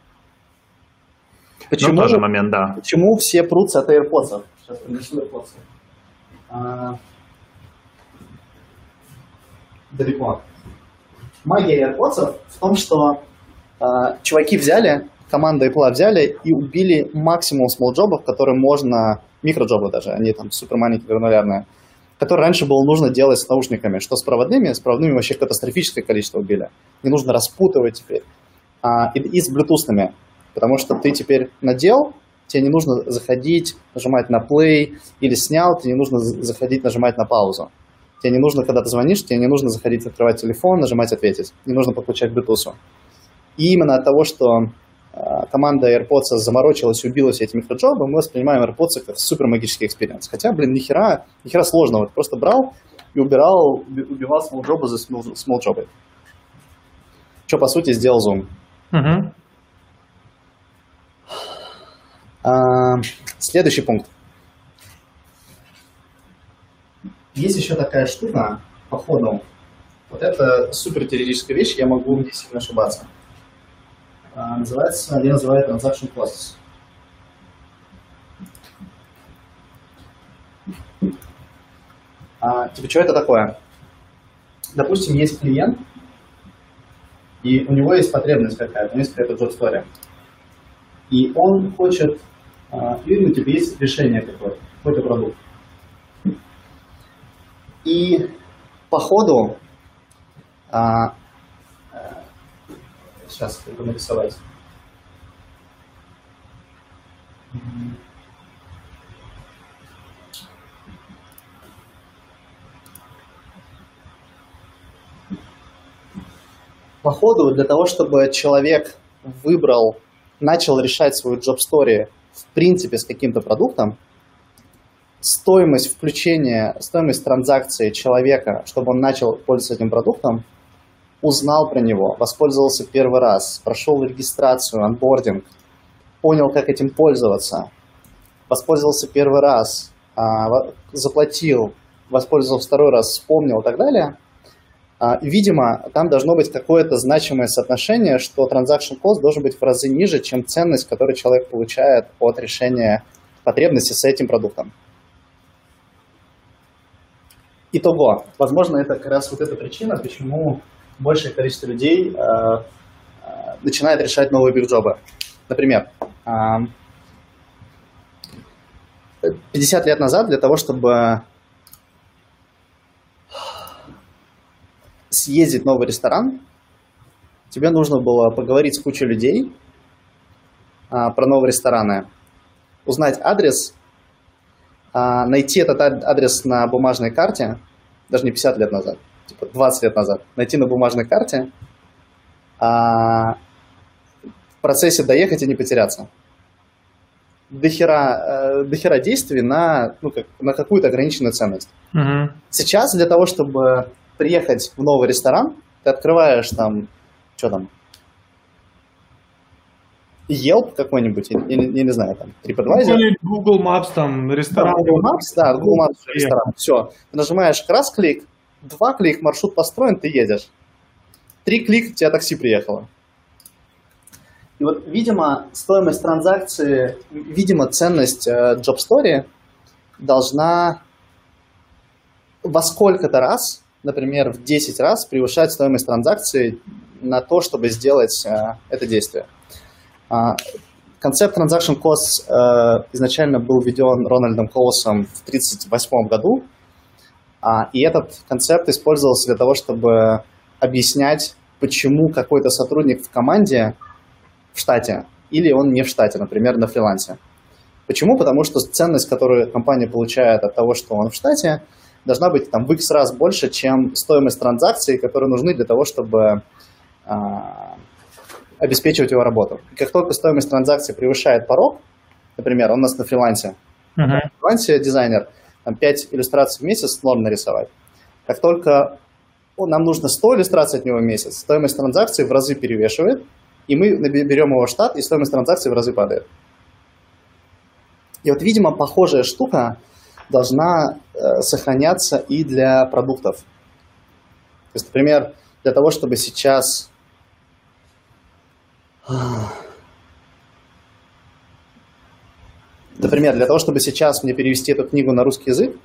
Почему, ну, тоже момент, да. Почему все прутся от AirPods? Сейчас принесу AirPods. А, далеко. Магия AirPods в том, что а, чуваки взяли команда Apple взяли и убили максимум смолджобов, которые можно, микроджобы даже, они там супер маленькие, гранулярные, которые раньше было нужно делать с наушниками, что с проводными, с проводными вообще катастрофическое количество убили. Не нужно распутывать теперь. А, и, и с блютусными, потому что ты теперь надел, тебе не нужно заходить, нажимать на play, или снял, тебе не нужно заходить, нажимать на паузу. Тебе не нужно, когда ты звонишь, тебе не нужно заходить, открывать телефон, нажимать ответить. Не нужно подключать к Bluetooth. И именно от того, что команда AirPods заморочилась и убила все эти микро job ы, мы воспринимаем AirPods как супер магический experience. Хотя, блин, нихера, нихера сложного. Ты просто брал и убирал, убивал смолджобы за смолджобы. Что, по сути, сделал Zoom. Uh-huh. А, следующий пункт. Есть еще такая штука, по ходу. Вот это супер теоретическая вещь, я могу не сильно ошибаться. А, называется, я называю Transaction Costs. А, типа, что это такое? Допустим, есть клиент, и у него есть потребность какая-то, у него есть какая-то job story. И он хочет, а, и у тебя есть решение какое-то, какой-то продукт. И по ходу а, Сейчас буду нарисовать. По ходу, для того, чтобы человек выбрал, начал решать свою job story в принципе с каким-то продуктом, стоимость включения, стоимость транзакции человека, чтобы он начал пользоваться этим продуктом, узнал про него, воспользовался первый раз, прошел регистрацию, анбординг, понял, как этим пользоваться, воспользовался первый раз, а, заплатил, воспользовался второй раз, вспомнил и так далее, а, видимо, там должно быть какое-то значимое соотношение, что transaction cost должен быть в разы ниже, чем ценность, которую человек получает от решения потребности с этим продуктом. Итого, возможно, это как раз вот эта причина, почему большее количество людей э, э, начинает решать новые бигджобы. Например, э, 50 лет назад для того, чтобы съездить в новый ресторан, тебе нужно было поговорить с кучей людей а, про новые рестораны, узнать адрес, а, найти этот адрес на бумажной карте, даже не 50 лет назад, типа 20 лет назад, найти на бумажной карте, а, в процессе доехать и не потеряться. Дохера, э, дохера действий на, ну, как, на какую-то ограниченную ценность. Угу. Сейчас для того, чтобы приехать в новый ресторан, ты открываешь там, что там, Yelp какой-нибудь, я, я, я не знаю, там, TripAdvisor. Google Maps, там, ресторан. Да, Google Maps, да, Google Maps, ресторан, все. Ты нажимаешь раз клик, два клик, маршрут построен, ты едешь. Три клик, у тебя такси приехало. И вот, видимо, стоимость транзакции, видимо, ценность э, Job Story должна во сколько-то раз например, в 10 раз превышать стоимость транзакции на то, чтобы сделать э, это действие. А, концепт Transaction Cost э, изначально был введен Рональдом Колосом в 1938 году, и этот концепт использовался для того, чтобы объяснять, почему какой-то сотрудник в команде в штате или он не в штате, например, на фрилансе. Почему? Потому что ценность, которую компания получает от того, что он в штате – должна быть там в X раз больше, чем стоимость транзакций, которые нужны для того, чтобы а, обеспечивать его работу. И как только стоимость транзакции превышает порог, например, он у нас на фрилансе, uh-huh. фрилансе дизайнер, там 5 иллюстраций в месяц норм нарисовать. Как только ну, нам нужно 100 иллюстраций от него в месяц, стоимость транзакции в разы перевешивает, и мы берем его штат, и стоимость транзакции в разы падает. И вот, видимо, похожая штука должна э, сохраняться и для продуктов. То есть, например, для того, чтобы сейчас Например, для того, чтобы сейчас мне перевести эту книгу на русский язык,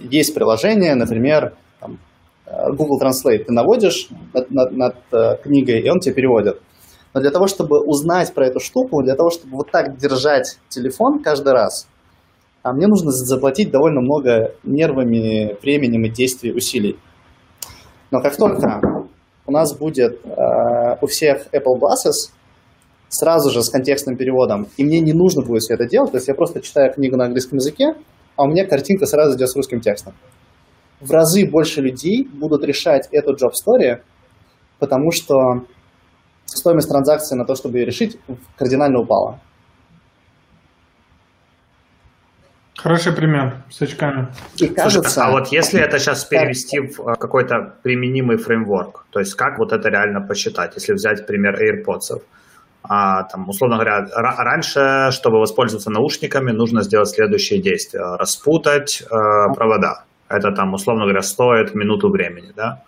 есть приложение, например, там, э, Google Translate. Ты наводишь над, над, над э, книгой, и он тебе переводит. Но для того, чтобы узнать про эту штуку, для того, чтобы вот так держать телефон каждый раз, а мне нужно заплатить довольно много нервами, временем и действий, усилий. Но как только у нас будет э, у всех Apple Glasses сразу же с контекстным переводом, и мне не нужно будет все это делать, то есть я просто читаю книгу на английском языке, а у меня картинка сразу идет с русским текстом. В разы больше людей будут решать эту job story, потому что стоимость транзакции на то, чтобы ее решить, кардинально упала. Хороший пример с очками. И кажется, Слушай, а вот если это сейчас перевести в э, какой-то применимый фреймворк, то есть как вот это реально посчитать, если взять пример AirPods, а, там, условно говоря, раньше, чтобы воспользоваться наушниками, нужно сделать следующие действия. Распутать э, провода. Это там, условно говоря, стоит минуту времени, да?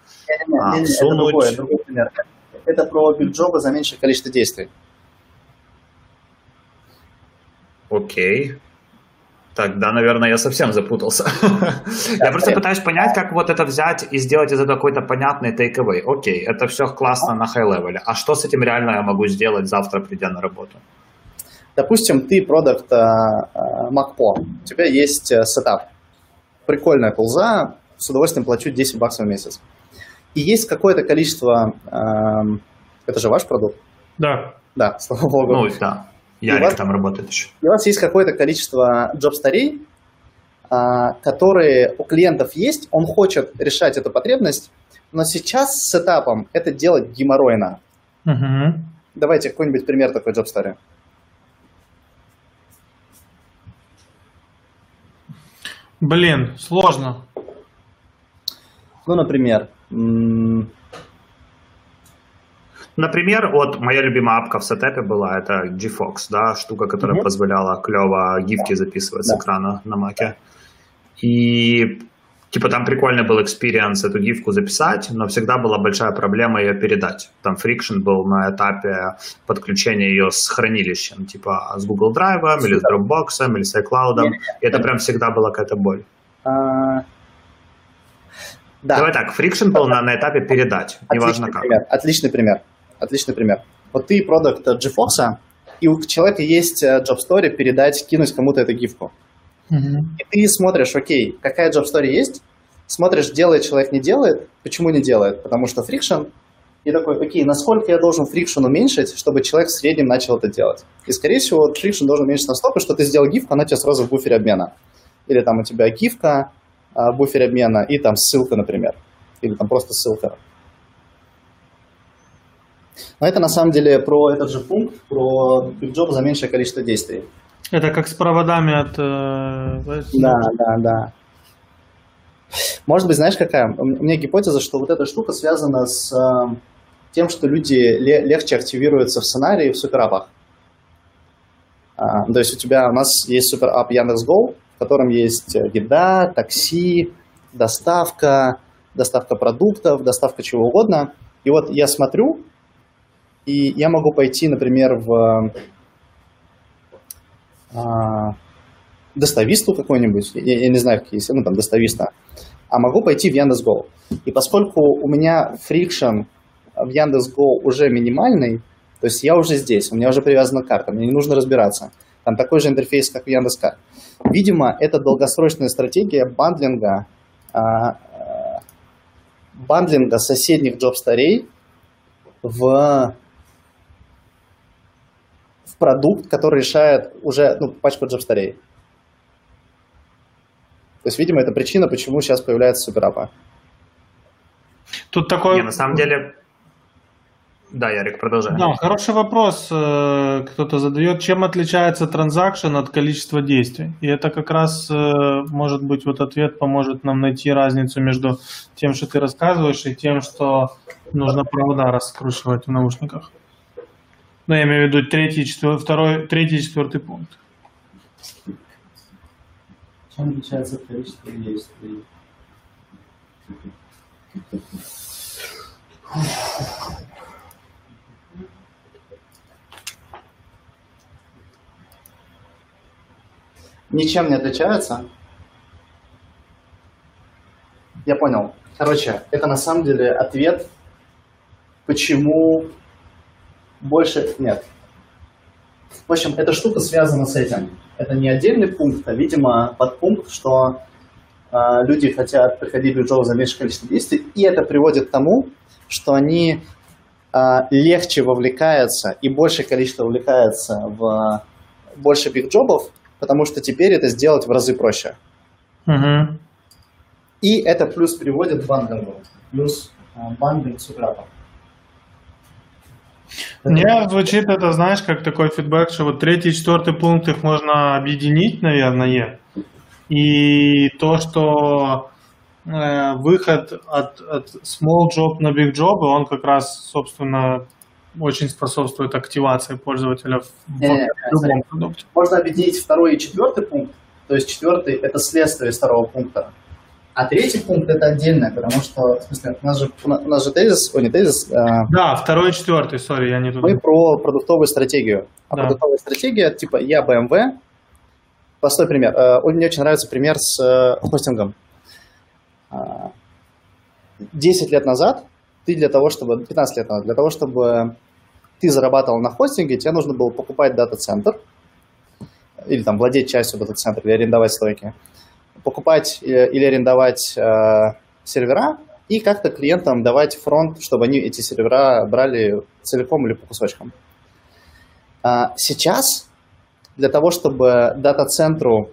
Не, не, всунуть... это, другое, другой пример. Это про билджобы за меньшее количество действий. Окей. Тогда, наверное, я совсем запутался. [LAUGHS] я просто пытаюсь понять, как вот это взять и сделать из этого какой-то понятный takeaway. Окей, это все классно на high-level. А что с этим реально я могу сделать завтра, придя на работу? Допустим, ты продукт uh, MacPo, у тебя есть uh, сетап. Прикольная пулза, с удовольствием плачу 10 баксов в месяц. И есть какое-то количество uh, Это же ваш продукт? Да. Да, слава богу. Ну, да. Ярик вас, там работает еще. И у вас есть какое-то количество джоб-старей, а, которые у клиентов есть, он хочет решать эту потребность, но сейчас с этапом это делать геморройно. Угу. Давайте какой-нибудь пример такой job story. Блин, сложно. Ну, например, Например, вот моя любимая апка в Setapp е была, это Gifox, да, штука, которая mm-hmm. позволяла клево гифки записывать да. с экрана на маке. И типа там прикольный был experience эту гифку записать, но всегда была большая проблема ее передать. Там friction был на этапе подключения ее с хранилищем, типа с Google Drive или с Dropbox или с iCloud. И это прям всегда была какая-то боль. А, да. Давай так, friction был на, на этапе передать, неважно как. Пример, отличный пример. Отличный пример. Вот ты продукт Gifox, и у человека есть э, job story передать, кинуть кому-то эту гифку. Uh-huh. И ты смотришь, окей, какая job story есть, смотришь, делает человек, не делает. Почему не делает? Потому что friction. И такой, окей, насколько я должен friction уменьшить, чтобы человек в среднем начал это делать? И, скорее всего, friction должен уменьшиться настолько, что ты сделал гифку, она тебе сразу в буфере обмена. Или там у тебя гифка, а, буфер обмена и там ссылка, например, или там просто ссылка. Но это на самом деле про этот же пункт, про big job за меньшее количество действий. Это как с проводами от... Э, да, да, да. Может быть, знаешь, какая? У меня гипотеза, что вот эта штука связана с э, тем, что люди легче активируются в сценарии в суперапах. А, то есть у тебя, у нас есть суперап Яндекс.Го, котором есть э, еда, такси, доставка, доставка продуктов, доставка чего угодно. И вот я смотрю, и я могу пойти, например, в а, достависту какой-нибудь, я, я не знаю, какие есть, ну там достависта, а могу пойти в Яндекс.Го. И поскольку у меня friction в Яндекс.Го уже минимальный, то есть я уже здесь, у меня уже привязана карта, мне не нужно разбираться. Там такой же интерфейс, как в Яндекс.Кар. Видимо, это долгосрочная стратегия bundling а, а, bundling а соседних job story ей в продукт, который решает уже ну, пачку джоб-старей. То есть, видимо, это причина, почему сейчас появляется суперапа. Тут такой... Не, на самом деле, да, Ярик, продолжай. Да, хороший вопрос э, кто-то задает. Чем отличается транзакшн от количества действий? И это как раз, э, может быть, вот ответ поможет нам найти разницу между тем, что ты рассказываешь, и тем, что нужно провода раскручивать в наушниках. Ну, я имею в виду третий, четвер... второй, третий четвертый пункт. Чем отличается количество действий? ничем не отличаются. Я понял. Короче, это на самом деле ответ, почему больше нет. В общем, эта штука связана с этим. Это не отдельный пункт, а, видимо, подпункт, что э, люди хотят приходить в бюджет за меньшее количество действий, и это приводит к тому, что они э, легче вовлекаются и большее количество вовлекается в больше бигджобов, потому что теперь это сделать в разы проще. Угу. И это плюс приводит к бандингу, плюс а, бандинг сукрапа. Мне звучит это, знаешь, как такой фидбэк, что вот третий и четвертый пункт их можно объединить, наверное. И то, что э, выход от, от small job на big job, он как раз, собственно, очень способствует активации пользователя в, не, в любом не, продукте. Можно объединить второй и четвертый пункт. То есть четвертый – это следствие второго пункта. А третий пункт это отдельное, потому что, в смысле, у нас же, у нас же тезис, о, не тезис. А, да, второй и четвертый, сори, я не туда. Мы про продуктовую стратегию. А да. продуктовая стратегия, типа, я BMW, простой пример. Э, мне очень нравится пример с э, хостингом. 10 а, лет назад ты для того, чтобы, 15 лет назад, для того, чтобы ты зарабатывал на хостинге, тебе нужно было покупать дата-центр, или там владеть частью дата-центра, или арендовать стойки, покупать э, или арендовать э, сервера, и как-то клиентам давать фронт, чтобы они эти сервера брали целиком или по кусочкам. А сейчас для того, чтобы дата-центру,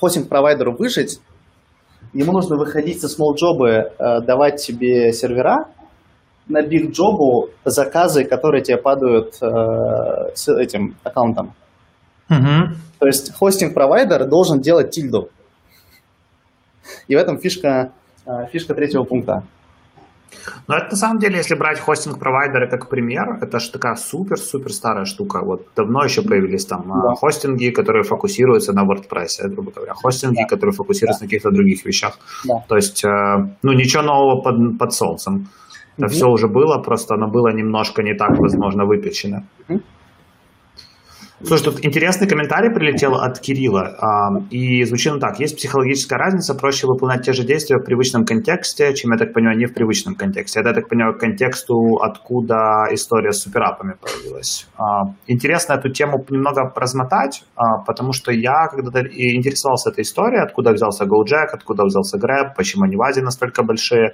хостинг-провайдеру выжить, ему нужно выходить со small джобы, э, давать тебе сервера, на big джобу заказы, которые тебе падают э, с этим аккаунтом. Угу. То есть хостинг-провайдер должен делать тильду. И в этом фишка, э, фишка третьего пункта. Но это на самом деле, если брать хостинг-провайдеры как пример, это же такая супер-супер старая штука. Вот давно еще появились там а, да. хостинги, которые фокусируются на WordPress, грубо говоря, хостинги, да. которые фокусируются да. на каких-то других вещах. Да. То есть, э, ну, ничего нового под, под солнцем. Это угу. все уже было, просто оно было немножко не так, возможно, выпечено. Угу. Слушай, тут интересный комментарий прилетел от Кирилла, и звучит он так. Есть психологическая разница, проще выполнять те же действия в привычном контексте, чем, я так понимаю, не в привычном контексте. Это, я так понимаю, к контексту, откуда история с суперапами появилась. А, интересно эту тему немного размотать, а, потому что я когда-то интересовался этой историей, откуда взялся GoJack, откуда взялся Grab, почему они в Азии настолько большие.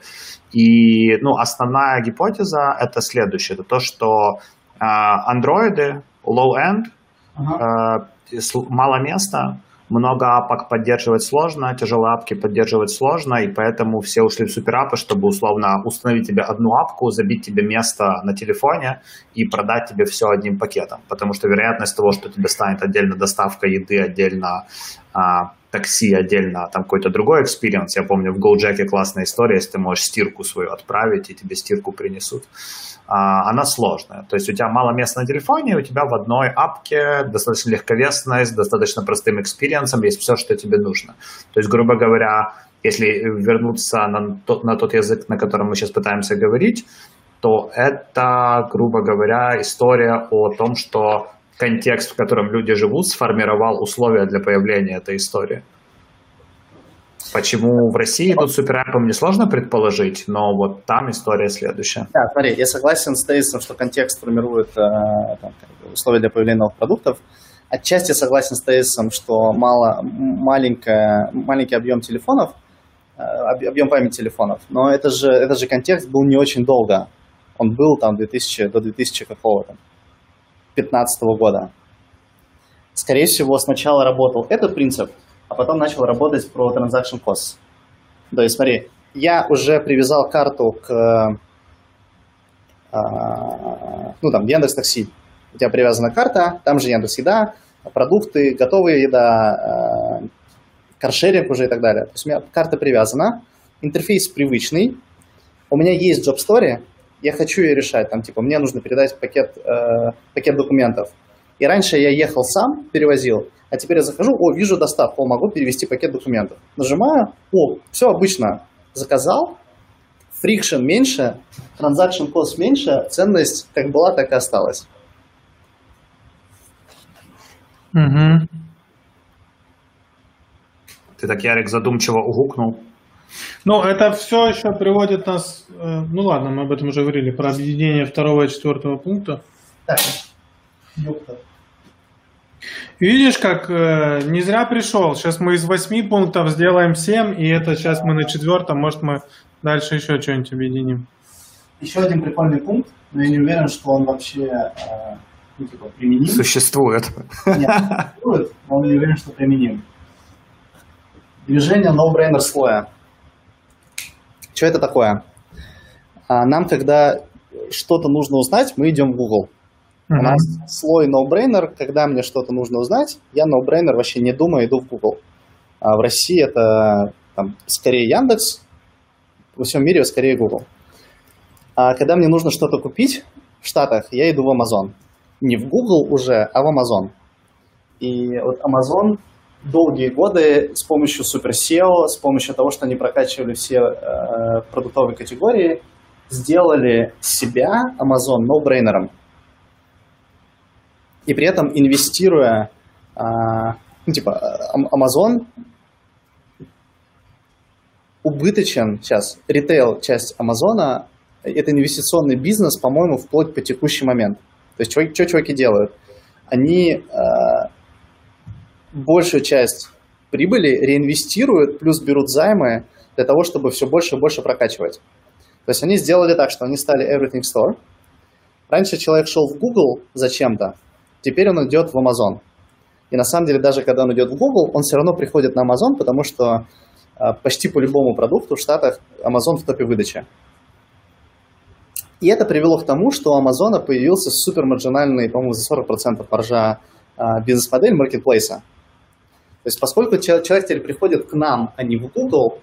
И ну, основная гипотеза это следующее. Это то, что а, андроиды low-end Ага. Э, мало места, много апок поддерживать сложно, тяжелые апки поддерживать сложно, и поэтому все ушли в суперапы, чтобы условно установить тебе одну апку, забить тебе место на телефоне и продать тебе все одним пакетом. Потому что вероятность того, что тебе станет отдельно доставка еды, отдельно а, такси, отдельно там какой-то другой experience. Я помню, в Gojek классная история, если ты можешь стирку свою отправить, и тебе стирку принесут. А, она сложная. То есть у тебя мало места на телефоне, у тебя в одной апке достаточно легковесная, с достаточно простым experience ом есть все, что тебе нужно. То есть, грубо говоря, если вернуться на тот, на тот язык, на котором мы сейчас пытаемся говорить, то это, грубо говоря, история о том, что контекст, в котором люди живут, сформировал условия для появления этой истории. Почему в России тут суперапом несложно предположить, но вот там история следующая. Да, смотри, я согласен с тезисом, что контекст формирует э, там, условия для появления новых продуктов. Отчасти согласен с тезисом, что мало, маленькая, маленький объем телефонов, э, объем памяти телефонов, но это же, этот же контекст был не очень долго. Он был там 2000, до 2000 какого-то, 2015 года. Скорее всего, сначала работал этот принцип – а потом начал работать про transaction costs. То есть, смотри, я уже привязал карту к, а, ну, там, Яндекс Такси. У тебя привязана карта, там же Яндекс Еда, продукты, готовая еда, а, каршеринг уже и так далее. То есть у меня карта привязана, интерфейс привычный, у меня есть job story, я хочу ее решать, там, типа, мне нужно передать пакет, э, пакет документов. И раньше я ехал сам, перевозил, а теперь я захожу, о, вижу доставку, о, могу перевести пакет документов. Нажимаю, о, все обычно. Заказал, friction меньше, transaction cost меньше, ценность как была, так и осталась. Угу. Ты так, Ярик, задумчиво угукнул. Ну, это все еще приводит нас... Э, ну ладно, мы об этом уже говорили, про объединение второго и четвертого пункта. Так. Ёпта. Видишь, как э, не зря пришел. Сейчас мы из восьми пунктов сделаем семь, и это сейчас мы на четвертом, может мы дальше еще что-нибудь объединим. Еще один прикольный пункт, но я не уверен, что он вообще э, ну, типа, применим. Существует. Нет, существует, но он не уверен, что применим. Движение no-brainer слоя. Что это такое? А нам, когда что-то нужно узнать, мы идем в Google. Uh-huh. У нас слой no-brainer, когда мне что-то нужно узнать, я no-brainer вообще не думаю, иду в Google. А в России это там, скорее Яндекс, во всем мире скорее Google. А когда мне нужно что-то купить в Штатах, я иду в Amazon. Не в Google уже, а в Amazon. И вот Amazon долгие годы с помощью Super SEO, с помощью того, что они прокачивали все э, продуктовые категории, сделали себя, Amazon, no-брейнером и при этом инвестируя, а, ну, типа, Amazon убыточен сейчас, ритейл часть Амазона, это инвестиционный бизнес, по-моему, вплоть по текущий момент. То есть, что чуваки делают? Они э, большую часть прибыли реинвестируют, плюс берут займы для того, чтобы все больше и больше прокачивать. То есть они сделали так, что они стали Everything Store. Раньше человек шел в Google зачем-то, теперь он идет в Amazon. И на самом деле, даже когда он идет в Google, он все равно приходит на Amazon, потому что а, почти по любому продукту в Штатах Amazon в топе выдачи. И это привело к тому, что у Амазона появился супермаржинальный, по-моему, за 40% маржа а, бизнес-модель маркетплейса. То есть поскольку человек теперь приходит к нам, а не в Google,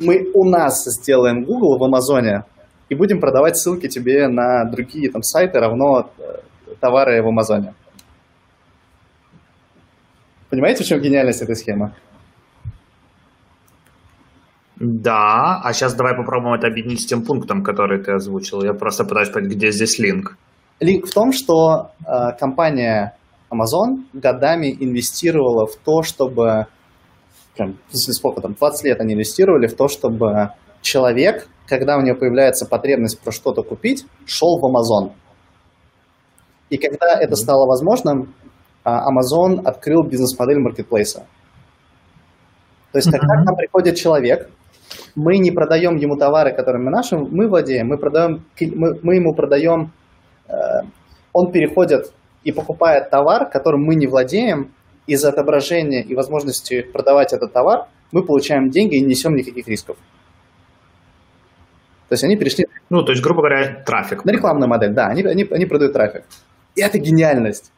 мы у нас сделаем Google в Амазоне и будем продавать ссылки тебе на другие там сайты равно э, товары в Амазоне. Понимаете, в чем гениальность этой схемы? Да, а сейчас давай попробуем это объединить с тем пунктом, который ты озвучил. Я просто пытаюсь понять, где здесь линк. Линк в том, что э, компания Amazon годами инвестировала в то, чтобы, прям, сколько там, 20 лет они инвестировали в то, чтобы человек, когда у него появляется потребность про что-то купить, шел в Amazon. И когда это стало возможным, а, Amazon открыл бизнес-модель маркетплейса. То есть, когда к нам приходит человек, мы не продаем ему товары, которыми наши, мы владеем, мы, продаем, мы, мы ему продаем, э, он переходит и покупает товар, которым мы не владеем, из отображения и возможности продавать этот товар, мы получаем деньги и не несем никаких рисков. То есть они перешли... Ну, то есть, грубо говоря, трафик. На рекламную модель, да, они, они, они продают трафик. И это гениальность.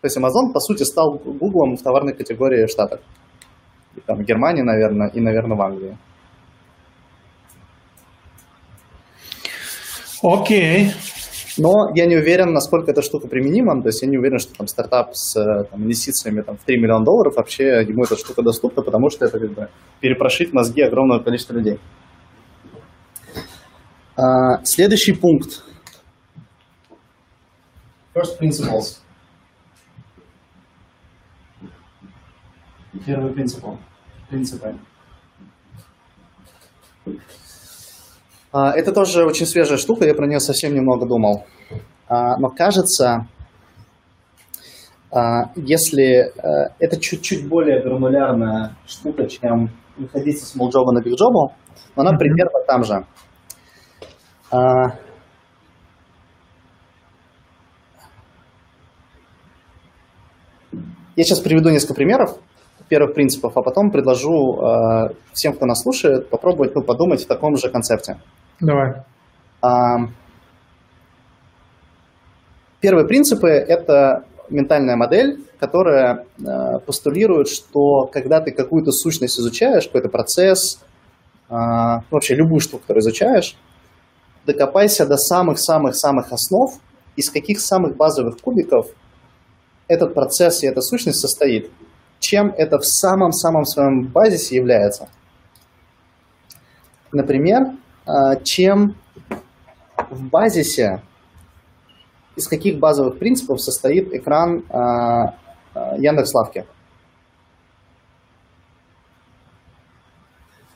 То есть Amazon, по сути, стал Google в товарной категории в Штатах. И там в Германии, наверное, и, наверное, в Англии. Окей. Но я не уверен, насколько эта штука применима. То есть я не уверен, что там стартап с там, инвестициями там, в 3 миллиона долларов вообще ему эта штука доступна, потому что это как бы перепрошить мозги огромного количества людей. А, следующий пункт. First principles. Первый принцип. Принципы. А, это тоже очень свежая штука, я про нее совсем немного думал. А, но кажется, а, если э, это чуть-чуть более гранулярная штука, чем выходить с small job на big job, но она примерно там же. Я сейчас приведу несколько примеров первых принципов, а потом предложу э, всем, кто нас слушает, попробовать ну, подумать в таком же концепте. Давай. А, первые принципы – это ментальная модель, которая э, постулирует, что когда ты какую-то сущность изучаешь, какой-то процесс, э, вообще любую штуку, которую изучаешь, докопайся до самых-самых-самых основ, из каких самых базовых кубиков этот процесс и эта сущность состоит чем это в самом-самом своем базисе является. Например, а, чем в базисе, из каких базовых принципов состоит экран а, а, Яндекс.Лавки.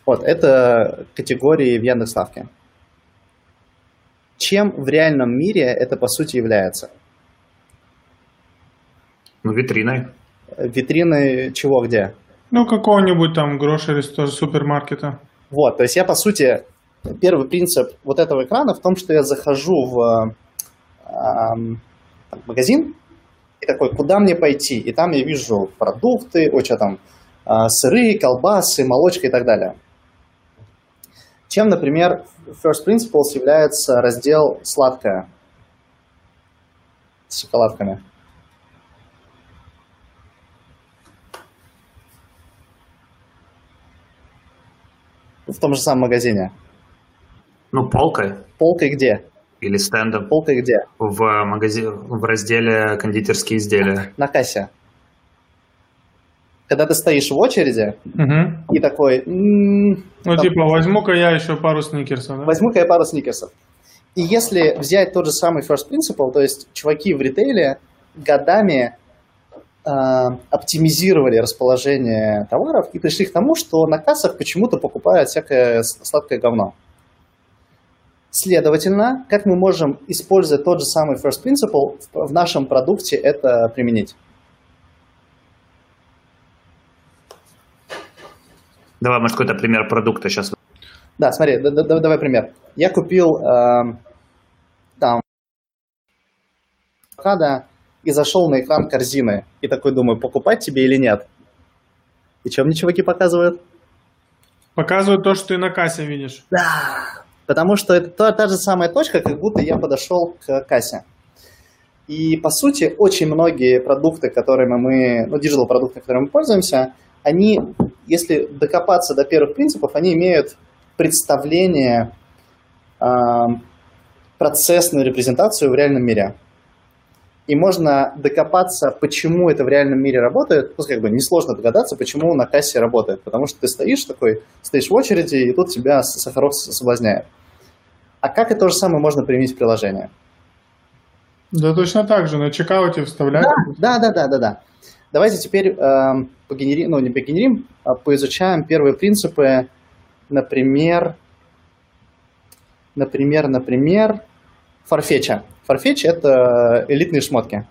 Вот, это категории в Яндекс.Лавке. Чем в реальном мире это по сути является? Ну, витриной витрины чего где? Ну, какого-нибудь там грошери супермаркета. Вот, то есть я, по сути, первый принцип вот этого экрана в том, что я захожу в э, магазин и такой, куда мне пойти? И там я вижу продукты, о, что там, э, сыры, колбасы, молочка и так далее. Чем, например, First Principles является раздел «Сладкое» с шоколадками. В том же самом магазине? Ну, полкой. Полкой где? Или стендом. Полкой где? В, магазине, в разделе кондитерские изделия. На кассе. Когда ты стоишь в очереди угу. и такой... М-м, ну, там, типа, возьму-ка я еще пару сникерсов, да? Возьму-ка я пару сникерсов. И если взять тот же самый first principle, то есть чуваки в ритейле годами оптимизировали расположение товаров и пришли к тому, что на кассах почему-то покупают всякое сладкое говно. Следовательно, как мы можем, используя тот же самый first principle, в нашем продукте это применить? Давай, может, какой-то пример продукта сейчас. Да, смотри, да, да, давай пример. Я купил э, там авокадо и зашел на экран корзины. И такой думаю, покупать тебе или нет? И что мне чуваки показывают? Показывают то, что ты на кассе видишь. Да, потому что это та, та же самая точка, как будто я подошел к кассе. И, по сути, очень многие продукты, которыми мы, ну, digital продукты, которыми мы пользуемся, они, если докопаться до первых принципов, они имеют представление, э, процессную репрезентацию в реальном мире. И можно докопаться, почему это в реальном мире работает. Ну, как бы несложно догадаться, почему на кассе работает. Потому что ты стоишь такой, стоишь в очереди, и тут тебя сахаром соблазняет. А как это то же самое можно применить в приложение? Да точно так же, на чекауте вставлять. Да, да, да, да, да. Давайте теперь э, погенерим, ну не погенерим, а поизучаем первые принципы, например, например, например, фарфетча. Farfetch – это элитные шмотки.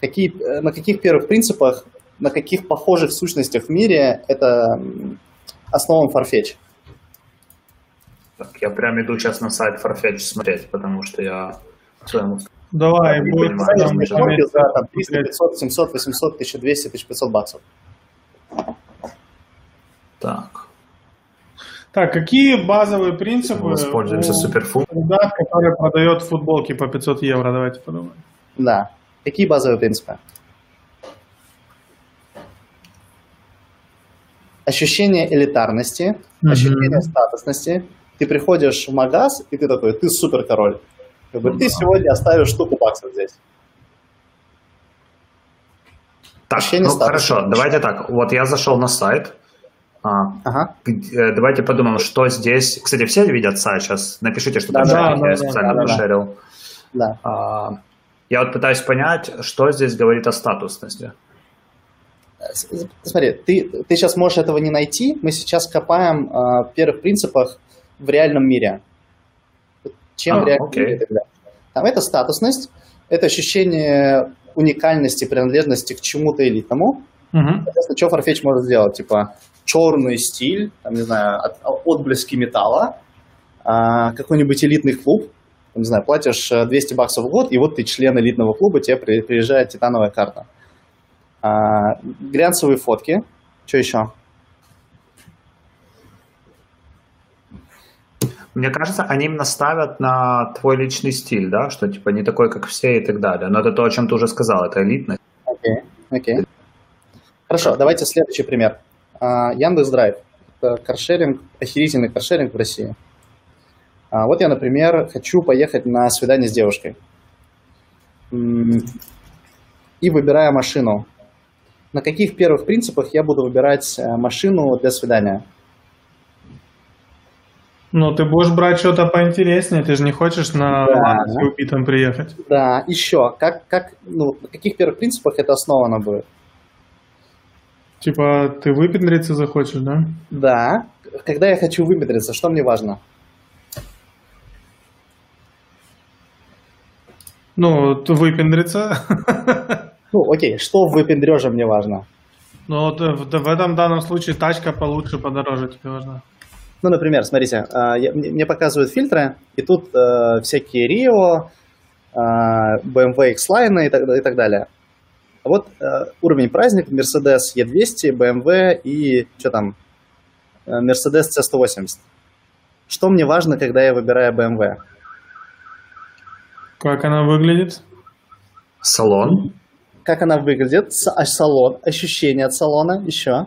Какие, э, на каких первых принципах, на каких похожих сущностях в мире это основан Farfetch? Так, я прям иду сейчас на сайт Farfetch смотреть, потому что я своему Давай, будет там, шмотки за там, 300, 500, 700, 800, 1200, 1500 баксов. Так. Так, какие базовые принципы Воспользуемся суперфуд. ребят, который продает футболки по 500 евро? Давайте подумаем. Да. Какие базовые принципы? Ощущение элитарности, Мгм. ощущение статусности. Ты приходишь в магаз, и ты такой, ты супер король. Как бы, Ну ты сегодня оставишь штуку баксов здесь. Так, Ощущение ну статуса. хорошо, давайте так. Вот я зашел на сайт. А, Ага. э, давайте подумаем, что здесь... Кстати, все видят сайт сейчас? Напишите, что там Да, да, я да, специально да, пошерил. Да. А, я вот пытаюсь понять, что здесь говорит о статусности. Смотри, ты, ты сейчас можешь этого не найти. Мы сейчас копаем а, в первых принципах в реальном мире. Чем А, в реальном окей. мире? Там это статусность, это ощущение уникальности, принадлежности к чему-то элитному. Мгм. Соответственно, что Farfetch может сделать? Типа черный стиль, там, не знаю, от- отблески металла, а, какой-нибудь элитный клуб, не знаю, платишь э, 200 баксов в год, и вот ты член элитного клуба, тебе при- приезжает титановая карта. А, глянцевые фотки. Что еще? Мне кажется, они именно ставят на твой личный стиль, да, что типа не такой, как все и так далее. Но это то, о чем ты уже сказал, это элитность. Окей, окей. Хорошо, давайте следующий пример. А, Яндекс.Драйв. Это каршеринг, охерительный каршеринг в России. А, вот я, например, хочу поехать на свидание с девушкой. И выбираю машину. На каких первых принципах я буду выбирать э, машину для свидания? Ну, ты будешь брать что-то поинтереснее, ты же не хочешь на Да. Убитом приехать. Да, еще. Как, как, ну, на каких первых принципах это основано будет? Типа, ты выпендриться захочешь, да? Да. Когда я хочу выметриться, что мне важно? Ну, выпендриться. [LAUGHS] Ну, окей, что в выпендреже мне важно? Ну, вот в, в этом данном случае тачка получше, подороже тебе важна. Ну, например, смотрите, а, мне показывают фильтры, и тут э, всякие Rio, а, BMW X-Line и так далее. А вот э, уровень праздник Mercedes E200, BMW и что там, э, Mercedes C180. Что мне важно, когда я выбираю BMW? Как она выглядит? Салон. Как она выглядит, а салон, ощущение от салона, еще.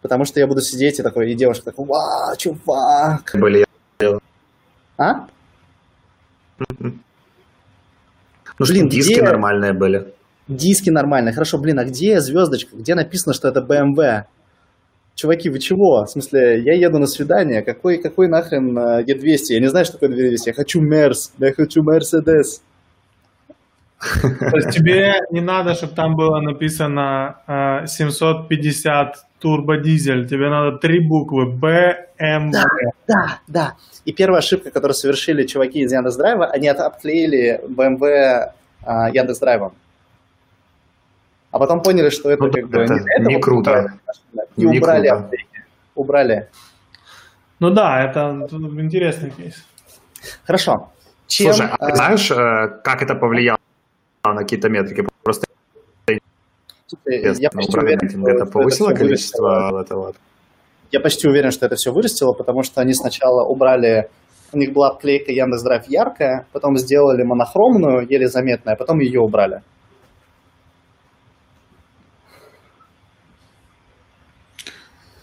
Потому что я буду сидеть и такой, и девушка такой, вау, чувак. Были. А? Ну что, Блин, диски где- нормальные были. Диски нормальные. Хорошо, блин, а где звездочка? Где написано, что это BMW? Чуваки, вы чего? В смысле, я еду на свидание. Какой, какой нахрен э, E200? Я не знаю, что такое E200. Я хочу Мерс. Я хочу Мерседес. То есть тебе не надо, чтобы там было написано э, 750 турбодизель. Тебе надо три буквы BMW. Да, да. И первая ошибка, которую совершили чуваки из Яндекс.Драйва, они обклеили BMW а, Яндекс.Драйвом. А потом поняли, что это Ну как бы это не, не круто. И Не убрали круто. Убрали. Ну да, это интересный кейс. Хорошо. Чем, Слушай, а ты э, знаешь, э, как это повлияло на какие-то метрики? Просто я интересно, почти убрали уверен, рейтинг. что- это повысило всё количество вырастило. этого? Я почти уверен, что это все вырастило, потому что они сначала убрали, у них была обклейка Яндекс.Драйв яркая, потом сделали монохромную, еле заметная, а потом ее убрали.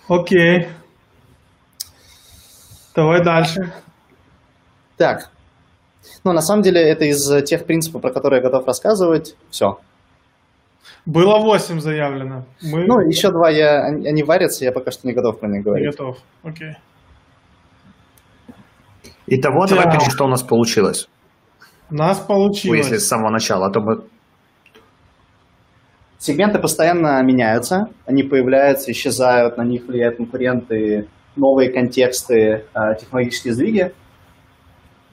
Окей. Давай дальше. Так. Ну, на самом деле, это из тех принципов, про которые я готов рассказывать. Все. Было 8 заявлено. Мы Ну, еще два, я, они, варятся, я пока что не готов про них не говорить. готов. Окей. Итого, давай Да. пишем, что у нас получилось. У нас Ну, получилось. если с самого начала, а то мы... Сегменты постоянно меняются, они появляются, исчезают, на них влияют конкуренты, новые контексты, э, технологические сдвиги.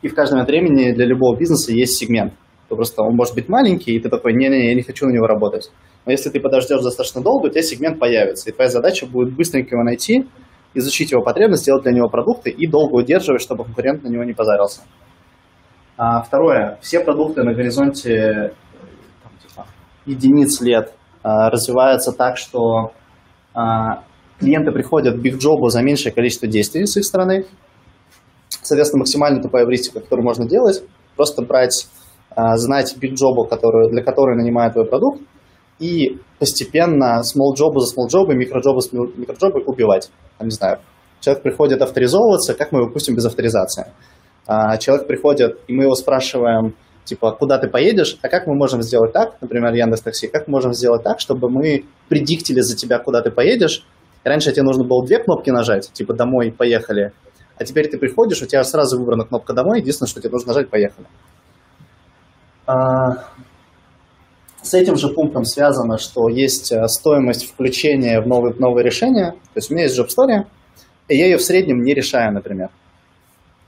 И в каждом времени для любого бизнеса есть сегмент. То просто он может быть маленький, и ты такой, не-не, я не хочу на него работать. Но если ты подождешь достаточно долго, у тебя сегмент появится, и твоя задача будет быстренько его найти, изучить его потребность, сделать для него продукты и долго удерживать, чтобы конкурент на него не позарился. А, второе. Все продукты на горизонте типа, единиц лет а, развиваются так, что а, клиенты приходят к бигджобу за меньшее количество действий с их стороны. Соответственно, максимально тупая эвристика, которую можно делать, просто брать, а, знать бигджобу, которую, для которой нанимает твой продукт, и постепенно джобы за small джобы, микроджобы с мил- микроджобы убивать. Там, не знаю, человек приходит авторизовываться, как мы его пустим без авторизации? Человек приходит, и мы его спрашиваем, типа, куда ты поедешь, а как мы можем сделать так, например, Яндекс Такси, как мы можем сделать так, чтобы мы предиктили за тебя, куда ты поедешь. Раньше тебе нужно было две кнопки нажать, типа «домой», «поехали», а теперь ты приходишь, у тебя сразу выбрана кнопка «домой», единственное, что тебе нужно нажать «поехали». А, С этим же пунктом связано, что есть э, стоимость включения в новые, новые решения. То есть у меня есть Job Story, и я ее в среднем не решаю, например.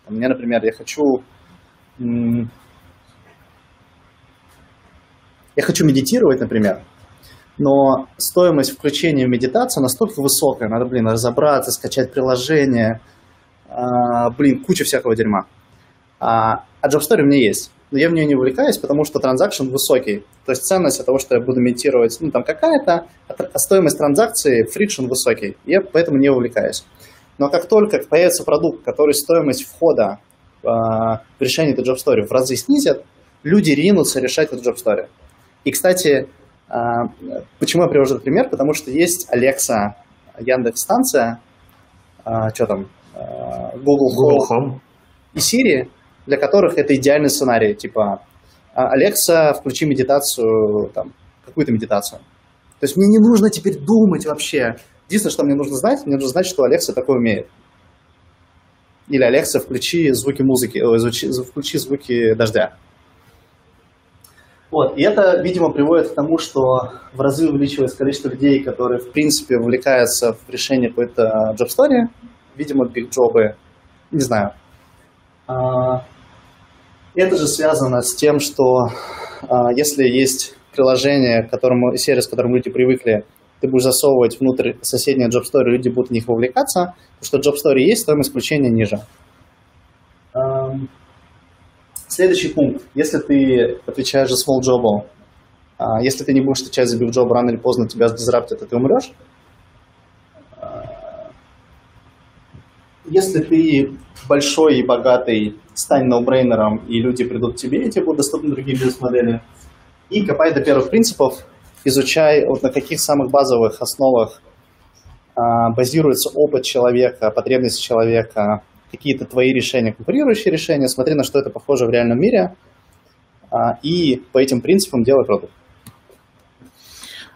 Мне, например, я хочу... Я хочу медитировать, например, но стоимость включения в медитацию настолько высокая, надо, блин, разобраться, скачать приложение, а, блин, куча всякого дерьма. А, а Job Story у меня есть, но я в нее не увлекаюсь, потому что transaction высокий. То есть ценность от того, что я буду медитировать, ну, там какая-то, а а стоимость транзакции, friction высокий. Я поэтому не увлекаюсь. Но как только появится продукт, который стоимость входа а, в решение этой Job Story в разы снизит, люди ринутся решать эту Job Story. И, кстати, а, почему я привожу этот пример? Потому что есть Alexa, Яндекс станция, что там, а, Google, Google Home Home. и Siri, для которых это идеальный сценарий. Типа, «А, Alexa, включи медитацию, там, какую-то медитацию. То есть мне не нужно теперь думать вообще. Единственное, что мне нужно знать, мне нужно знать, что Alexa такое умеет. Или Alexa, включи звуки музыки, звучи- включи звуки дождя. Вот, и это, видимо, приводит к тому, что в разы увеличивается количество людей, которые, в принципе, вовлекаются в решение какой-то job story, видимо, big джобы, не знаю. А, Это же связано с тем, что а, если есть приложение, к которому, сервис, к которому люди привыкли, ты будешь засовывать внутрь соседние story, люди будут в них вовлекаться, потому что story есть, стоимость включения ниже. Следующий пункт. Если ты отвечаешь за small job, а, если ты не будешь отвечать за big job, рано или поздно тебя дизраптят, и ты умрешь. А, Если ты большой и богатый, стань ноубрейнером, и люди придут к тебе, и тебе будут доступны другие бизнес-модели. И копай до первых принципов, изучай, вот на каких самых базовых основах а, базируется опыт человека, потребности человека, какие-то твои решения, конкурирующие решения, смотри, на что это похоже в реальном мире, а, и по этим принципам делай продукт.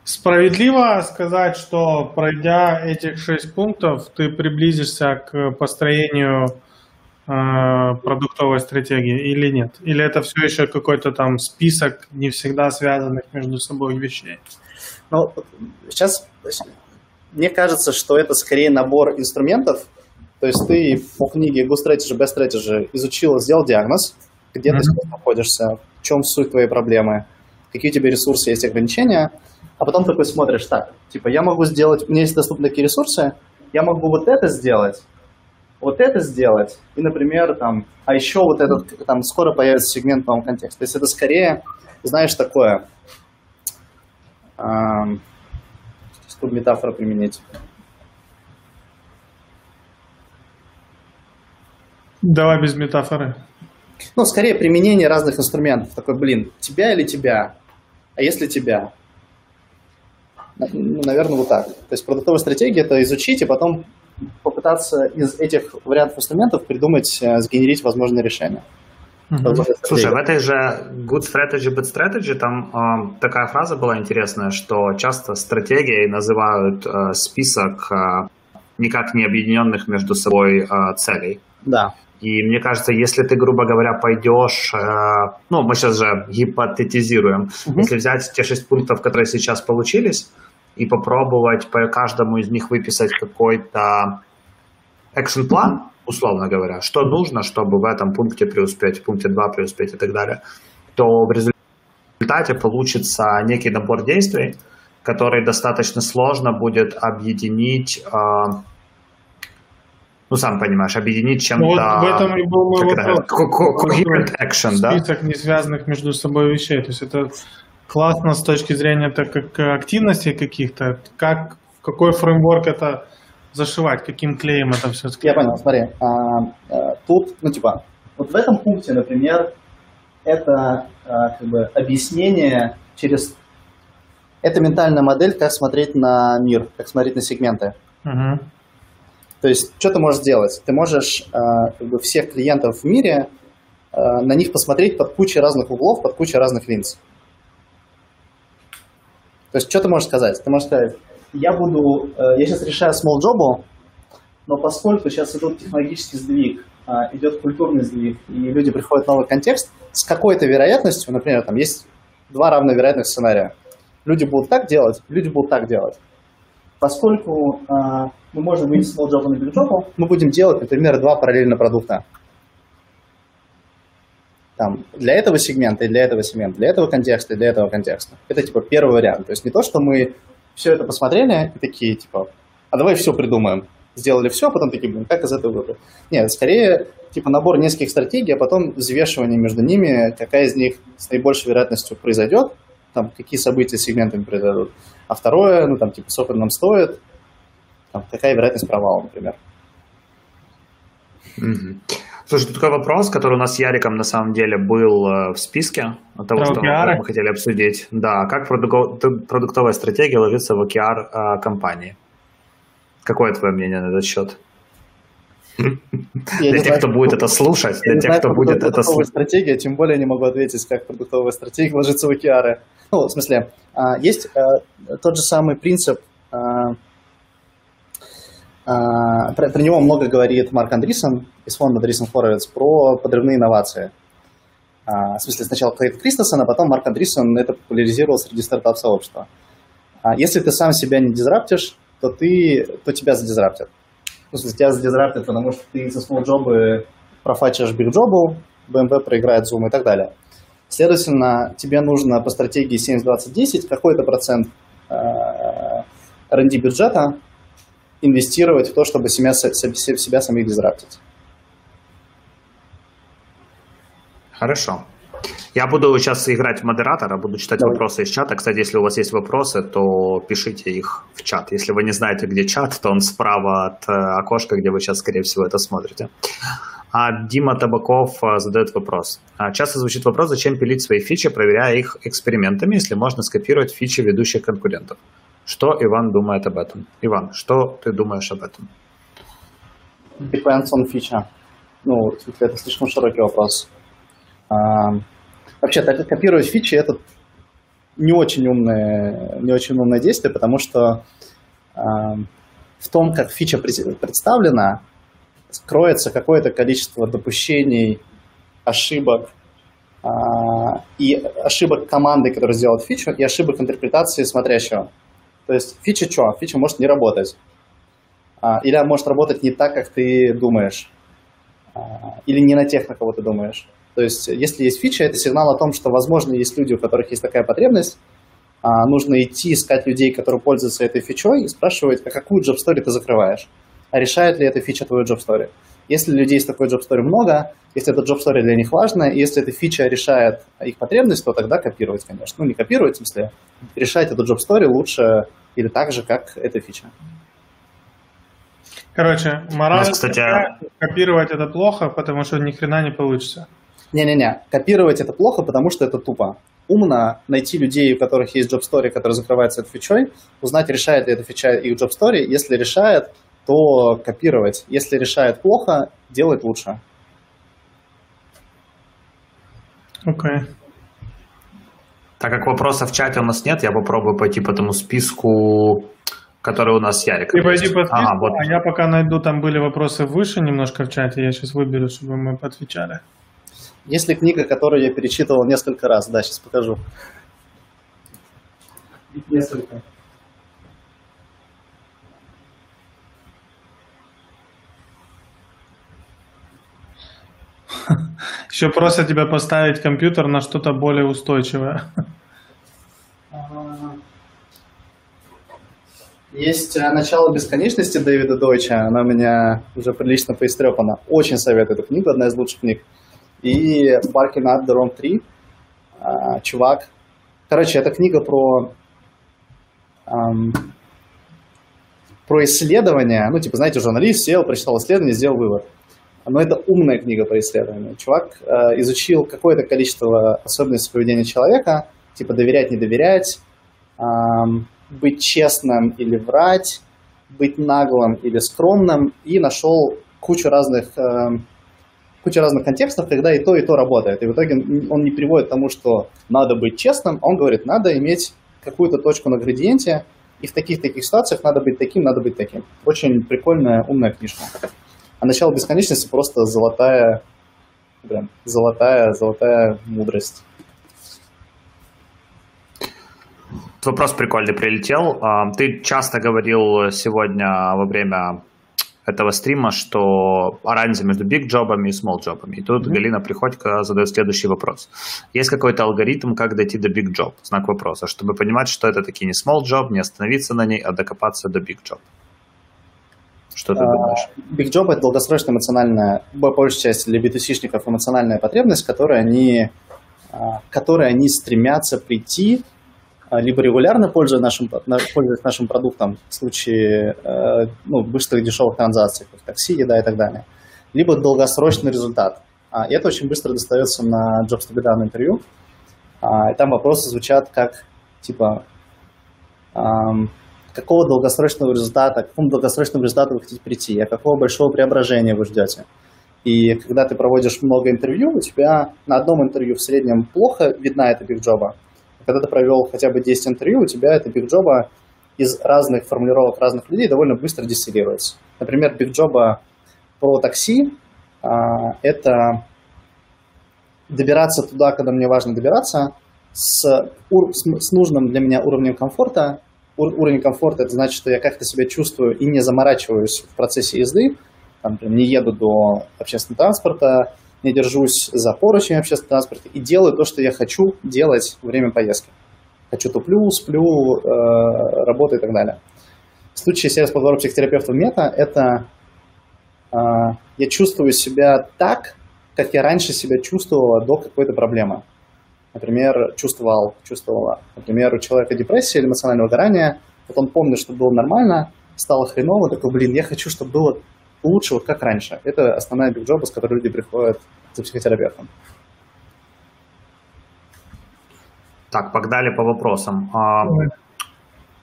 Справедливо сказать, что пройдя этих шесть пунктов, ты приблизишься к построению э, продуктовой стратегии или нет? Или это все еще какой-то там список не всегда связанных между собой вещей? Ну, сейчас мне кажется, что это скорее набор инструментов. То есть ты по книге Good Strategy, Best Strategy изучил, сделал диагноз, где Мгм. ты сейчас находишься, в чем суть твоей проблемы, какие у тебя ресурсы, есть ограничения, а потом такой смотришь, так, типа, я могу сделать, у меня есть доступны такие ресурсы, я могу вот это сделать, вот это сделать, и, например, там, а еще вот этот, там, скоро появится сегмент нового контекста. То есть это скорее, знаешь, такое, эм, чтобы метафору применить. Давай без метафоры. Ну, скорее применение разных инструментов. Такой, блин, тебя или тебя? А если тебя? Ну, наверное, вот так. То есть продуктовая стратегия – это изучить и потом попытаться из этих вариантов инструментов придумать, э, сгенерить возможные решения. Mm-hmm. Слушай, в этой же good strategy, bad strategy там э, такая фраза была интересная, что часто стратегией называют э, список э, никак не объединенных между собой э, целей. Да. И мне кажется, если ты, грубо говоря, пойдешь, э, ну, мы сейчас же гипотетизируем, mm-hmm. если взять те шесть пунктов, которые сейчас получились, и попробовать по каждому из них выписать какой-то экшен-план, условно говоря, что нужно, чтобы в этом пункте преуспеть, в пункте 2 преуспеть и так далее, то в результате получится некий набор действий, который достаточно сложно будет объединить, э, ну, сам понимаешь, объединить чем-то... Ну, вот в этом и был мой вопрос. Coherent action, да? Список не связанных между собой вещей. То есть это классно с точки зрения так как активностей каких-то. Как, в какой фреймворк это зашивать, каким клеем это все склеить? Я понял, смотри. А, а, тут, ну, типа, вот в этом пункте, например, это а, как бы объяснение через... Это ментальная модель, как смотреть на мир, как смотреть на сегменты. Угу. То есть, что ты можешь сделать? Ты можешь а, как бы, всех клиентов в мире а, на них посмотреть под кучей разных углов, под кучей разных линз. То есть, что ты можешь сказать? Ты можешь сказать, я буду, э, я сейчас решаю small job, но поскольку сейчас идет технологический сдвиг, идет культурный сдвиг, и люди приходят в новый контекст, с какой-то вероятностью, например, там есть два равновероятных сценария. Люди будут так делать, люди будут так делать. Поскольку а, мы можем выйти small job на big мы будем делать, например, два параллельных продукта там, для этого сегмента и для этого сегмента, для этого контекста и для этого контекста. Это, типа, первый вариант. То есть не то, что мы все это посмотрели и такие, типа, а давай все придумаем. Сделали все, а потом такие, блин, как из этого выбрать? Нет, скорее, типа, набор нескольких стратегий, а потом взвешивание между ними, какая из них с наибольшей вероятностью произойдет, там, какие события с сегментами произойдут. А второе, ну, там, типа, сколько нам стоит, там, какая вероятность провала, например. Mm-hmm. Слушай, тут такой вопрос, который у нас с Яриком на самом деле был э, в списке того, Про что мы хотели обсудить. Да, как продуктовая стратегия ложится в OKR э, компании? Какое твое мнение на этот счет? Для тех, кто будет это слушать, для тех, кто будет это слушать. стратегия, тем более не могу ответить, как продуктовая стратегия ложится в OKR. Ну, в смысле, а, есть э, тот же самый принцип а, про, про него много говорит Марк Андриссон из фонда Andreessen Horowitz про подрывные инновации. А, в смысле, сначала Клейт Кристенсен, а потом Марк Андриссон это популяризировал среди стартап-сообщества. А, если ты сам себя не дизраптишь, то, ты, то тебя задизраптят. Ну, в тебя задизраптят, потому что ты со small джобы профачишь big джобу, BMW проиграет Zoom и так далее. Следовательно, тебе нужно по стратегии 70-20-10 какой-то процент R&D бюджета инвестировать в то, чтобы себя, себя самих дизраптить. Хорошо. Я буду сейчас играть в модератора, буду читать Давай. вопросы из чата. Кстати, если у вас есть вопросы, то пишите их в чат. Если вы не знаете, где чат, то он справа от э, окошка, где вы сейчас, скорее всего, это смотрите. А Дима Табаков э, задает вопрос. А, часто звучит вопрос, зачем пилить свои фичи, проверяя их экспериментами, если можно скопировать фичи ведущих конкурентов. Что Иван думает об этом? Иван, что ты думаешь об этом? Depends on feature. Ну, это слишком широкий вопрос. Вообще, так копировать фичи это не очень умное, не очень умное действие, потому что а, в том, как фича представлена, скроется какое-то количество допущений, ошибок, а, и ошибок команды, которая сделала фичу, и ошибок интерпретации смотрящего. То есть фича что? Фича может не работать. А, или может работать не так, как ты думаешь. или не на тех, на кого ты думаешь. То есть, если есть фича, это сигнал о том, что, возможно, есть люди, у которых есть такая потребность, а, нужно идти искать людей, которые пользуются этой фичой, и спрашивать, а какую job story ты закрываешь, а решает ли эта фича твою job story. Если людей с такой job story много, если эта job story для них важна, и если эта фича решает их потребность, то тогда копировать, конечно. Ну, не копировать, в смысле, решать эту job story лучше или так же, как эта фича. Короче, мораль, кстати... копировать это плохо, потому что ни хрена не получится. Не-не-не, копировать это плохо, потому что это тупо умно найти людей, у которых есть job story, который закрывается этой фичой, узнать, решает ли эта фича их job story. Если решает, то копировать. Если решает плохо, делать лучше. Окей. Okay. Так как вопросов в чате у нас нет, я попробую пойти по тому списку, который у нас Ярик. Ты пойди по списку, ага, вот. а я пока найду, там были вопросы выше немножко в чате, я сейчас выберу, чтобы мы отвечали. Есть ли книга, которую я перечитывал несколько раз? Да, сейчас покажу. Несколько. [LAUGHS] Еще просят тебя поставить компьютер на что-то более устойчивое. Есть э, «Начало бесконечности» Дэвида Дойча. Она у меня уже прилично поистрепана. Очень советую эту книгу, одна из лучших книг и Barking at the Wrong Tree, а, чувак. Короче, это книга про, эм, про исследования. Ну, типа, знаете, журналист сел, прочитал исследование, сделал вывод. Но это умная книга про исследования. Чувак э, изучил какое-то количество особенностей поведения человека, типа доверять, не доверять, эм, быть честным или врать, быть наглым или скромным, и нашел кучу разных э, куча разных контекстов, когда и то, и то работает. И в итоге он не приводит к тому, что надо быть честным, он говорит, надо иметь какую-то точку на градиенте, и в таких-таких ситуациях надо быть таким, надо быть таким. Очень прикольная, умная книжка. А начало бесконечности просто золотая, прям, золотая, золотая мудрость. Вопрос прикольный прилетел. А, ты часто говорил сегодня во время этого стрима, что разница между big джобами и small джобами. И тут mm-hmm. Галина Приходько задает следующий вопрос. Есть какой-то алгоритм, как дойти до big job? Знак вопроса, чтобы понимать, что это таки не small job, не остановиться на ней, а докопаться до big job. Что ты uh, думаешь? Big job – это долгосрочная эмоциональная, по большей части для B2C-шников эмоциональная потребность, которой они, а, которой они стремятся прийти а, либо регулярно пользуясь нашим, пользуясь нашим продуктом в случае э, ну, быстрых дешевых транзакций, как такси, еда и так далее, либо долгосрочный результат. А, и это очень быстро достается на Jobs to be done интервью. А, и там вопросы звучат как, типа, какого долгосрочного результата, к какому долгосрочному результату вы хотите прийти, а какого большого преображения вы ждете. И когда ты проводишь много интервью, у тебя на одном интервью в среднем плохо видна эта бигджоба, когда ты провел хотя бы 10 интервью, у тебя это бигджоба из разных формулировок разных людей довольно быстро дистиллируется. Например, бигджоба про такси а, – это добираться туда, когда мне важно добираться, с, с нужным для меня уровнем комфорта. Ур, уровень комфорта – это значит, что я как-то себя чувствую и не заморачиваюсь в процессе езды, там, не еду до общественного транспорта, не держусь за поручень общественного транспорта и делаю то, что я хочу делать во время поездки. Хочу туплю, сплю, э, работаю и так далее. В случае сервис-подбора психотерапевта мета это э, я чувствую себя так, как я раньше себя чувствовала до какой-то проблемы. Например, чувствовал, чувствовала. Например, у человека депрессия или эмоциональное выгорание, он помнит, что было нормально, стало хреново, такой, блин, я хочу, чтобы было лучше, вот как раньше. Это основная бигджоба, с которой люди приходят за психотерапевтом. Так, погнали по вопросам. А,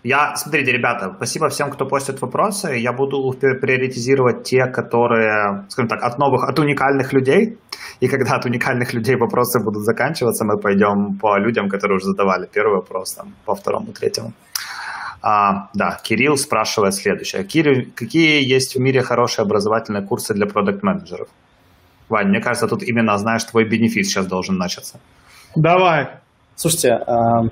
я, смотрите, ребята, спасибо всем, кто постит вопросы. Я буду приоритизировать те, которые, скажем так, от новых, от уникальных людей. И когда от уникальных людей вопросы будут заканчиваться, мы пойдем по людям, которые уже задавали первый вопрос, там, по второму, третьему. А, да, Кирилл спрашивает следующее. Кирилл, какие есть в мире хорошие образовательные курсы для продукт-менеджеров? Вань, мне кажется, тут именно, знаешь, твой бенефис сейчас должен начаться. Давай. Слушайте, а,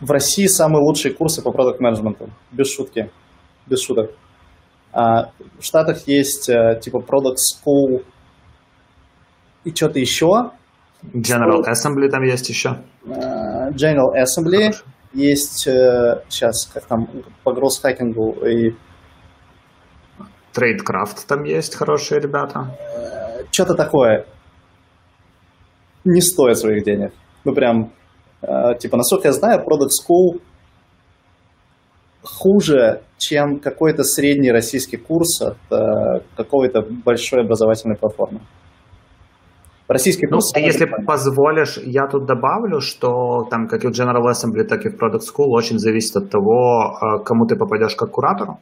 в России самые лучшие курсы по продукт-менеджменту. Без шутки. Без шуток. А, в Штатах есть э, типа Product School и что-то еще. General Assembly там есть еще. General Assembly. Хорошо. Есть сейчас, как там, по гросс-хакингу и Tradecraft там есть хорошие ребята. Что-то такое. Не стоит своих денег. Ну, прям, э, типа, насколько я знаю, Product School хуже, чем какой-то средний российский курс от э, какой-то большой образовательной платформы. Российский курс... Ну, если позволишь, я тут добавлю, что там как и в General Assembly, так и в Product School очень зависит от того, э, кому ты попадешь как куратору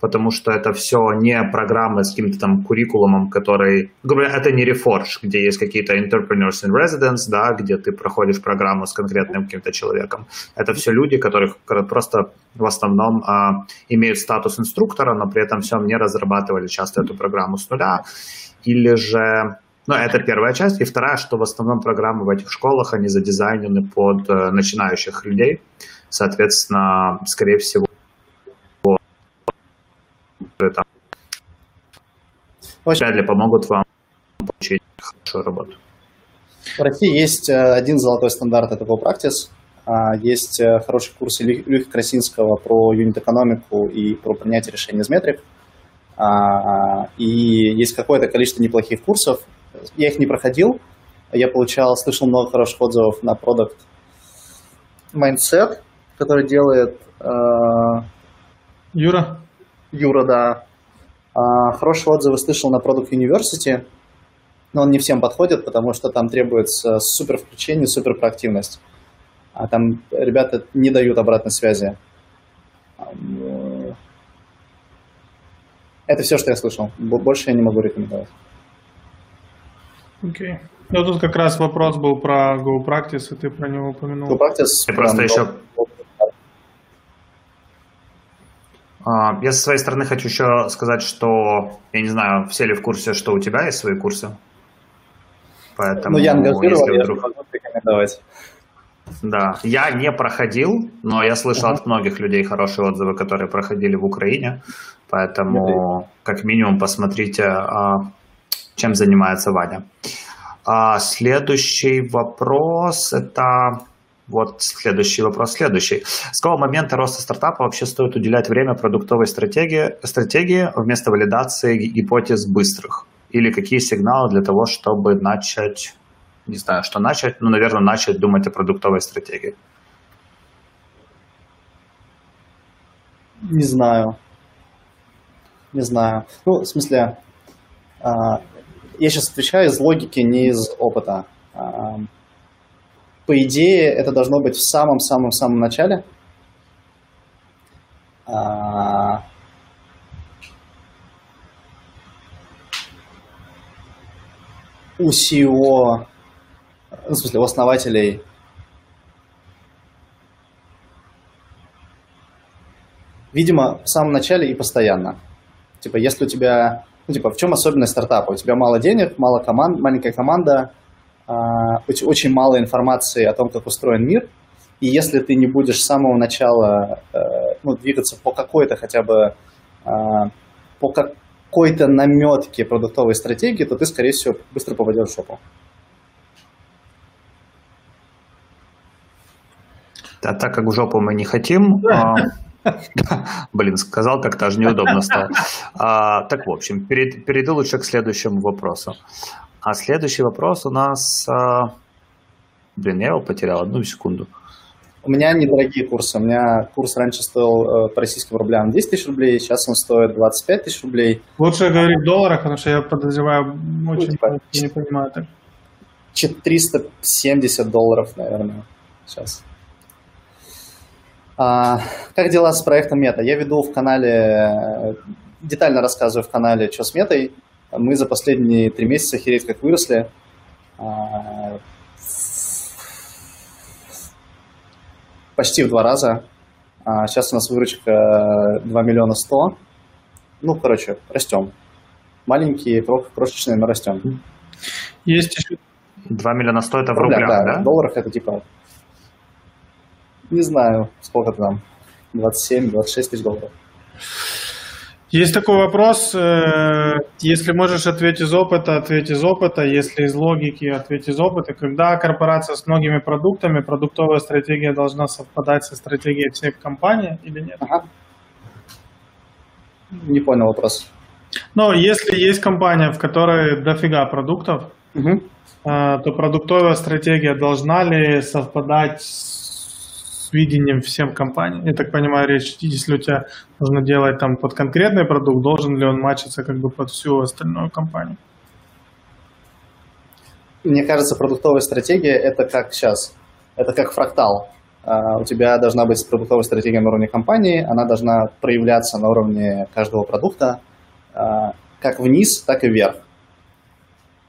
потому что это все не программы с каким-то там куррикулумом, который, говоря, это не Reforge, где есть какие-то entrepreneurs in residence, да, где ты проходишь программу с конкретным каким-то человеком. Это все люди, которых просто в основном а, имеют статус инструктора, но при этом всем не разрабатывали часто эту программу с нуля, или же ну, это первая часть. И вторая, что в основном программы в этих школах, они задизайнены под э, начинающих людей. Соответственно, скорее всего, там вряд ли помогут вам получить хорошую работу. В России есть э, один золотой стандарт, это GoPractice. А, есть э, хороший курс Илюхи Красинского про юнит-экономику и про принятие решений из метрик. А, и есть какое-то количество неплохих курсов. Я их не проходил. Я получал, слышал много хороших отзывов на продукт Mindset, который делает... Э, Юра? Юра, да. А, хорошие отзывы слышал на Product University, но он не всем подходит, потому что там требуется супер включение, супер проактивность. А там ребята не дают обратной связи. Это все, что я слышал. Больше я не могу рекомендовать. Окей. Okay. Ну, тут как раз вопрос был про GoPractice, и ты про него упомянул. GoPractice. Я просто еще А, я со своей стороны хочу еще сказать, что я не знаю, все ли в курсе, что у тебя есть свои курсы. Поэтому, ну, я ангажировал, я вдруг... могу рекомендовать. Да, я не проходил, но я слышал uh-huh. от многих людей хорошие отзывы, которые проходили в Украине. Поэтому, как минимум, посмотрите, а, чем занимается Ваня. А, следующий вопрос это вот следующий вопрос, следующий. С какого момента роста стартапа вообще стоит уделять время продуктовой стратегии, стратегии вместо валидации гипотез быстрых? Или какие сигналы для того, чтобы начать, не знаю, что начать, ну, наверное, начать думать о продуктовой стратегии? Не знаю. Не знаю. Ну, в смысле, а, я сейчас отвечаю из логики, не из опыта. А, по идее, это должно быть в самом-самом-самом начале. А... У CEO, в смысле, у основателей видимо, в самом начале и постоянно. Типа, если у тебя, ну, типа, в чем особенность стартапа? У тебя мало денег, мало команд, маленькая команда, а, очень мало информации о том, как устроен мир, и если ты не будешь с самого начала э, ну, двигаться по какой-то хотя бы а, по какой-то наметке продуктовой стратегии, то ты, скорее всего, быстро попадешь в шопу. А так как в жопу мы не хотим, а, [LAUGHS] блин, сказал как-то аж неудобно стало. Так, в общем, перейду лучше к следующему вопросу. А следующий вопрос у нас... А, блин, я его потерял, одну секунду. У меня недорогие курсы. У меня курс раньше стоил э, по российским рублям 10 тысяч рублей, сейчас он стоит 25 тысяч рублей. Лучше говорить в долларах, потому что я подозреваю, очень ну, типа, не понимаю так. 470 долларов, наверное, сейчас. А, как дела с проектом Мета? Я веду в канале, э, детально рассказываю в канале, что с Метой. Мы за последние три месяца хереть как выросли. А, почти в два раза. А сейчас у нас выручка 2 миллиона 100. Ну, короче, растем. Маленькие, крошечные, но растем. Есть еще... 2 миллиона 100 это в рублях, да? да? В долларах это типа... Не знаю, сколько там. 27-26 тысяч долларов. Есть такой вопрос, э, если можешь ответить из опыта, ответь из опыта, если из логики, ответь из опыта. Когда корпорация с многими продуктами, продуктовая стратегия должна совпадать со стратегией всех компаний или нет? Ага. Не понял вопрос. Ну, если есть компания, в которой дофига продуктов, угу. то продуктовая стратегия должна ли совпадать с видением всем компаний? Я так понимаю, речь, если у тебя нужно делать там под конкретный продукт, должен ли он мачиться как бы под всю остальную компанию? Мне кажется, продуктовая стратегия это как сейчас, это как фрактал. Uh, у тебя должна быть продуктовая стратегия на уровне компании, она должна проявляться на уровне каждого продукта, uh, как вниз, так и вверх.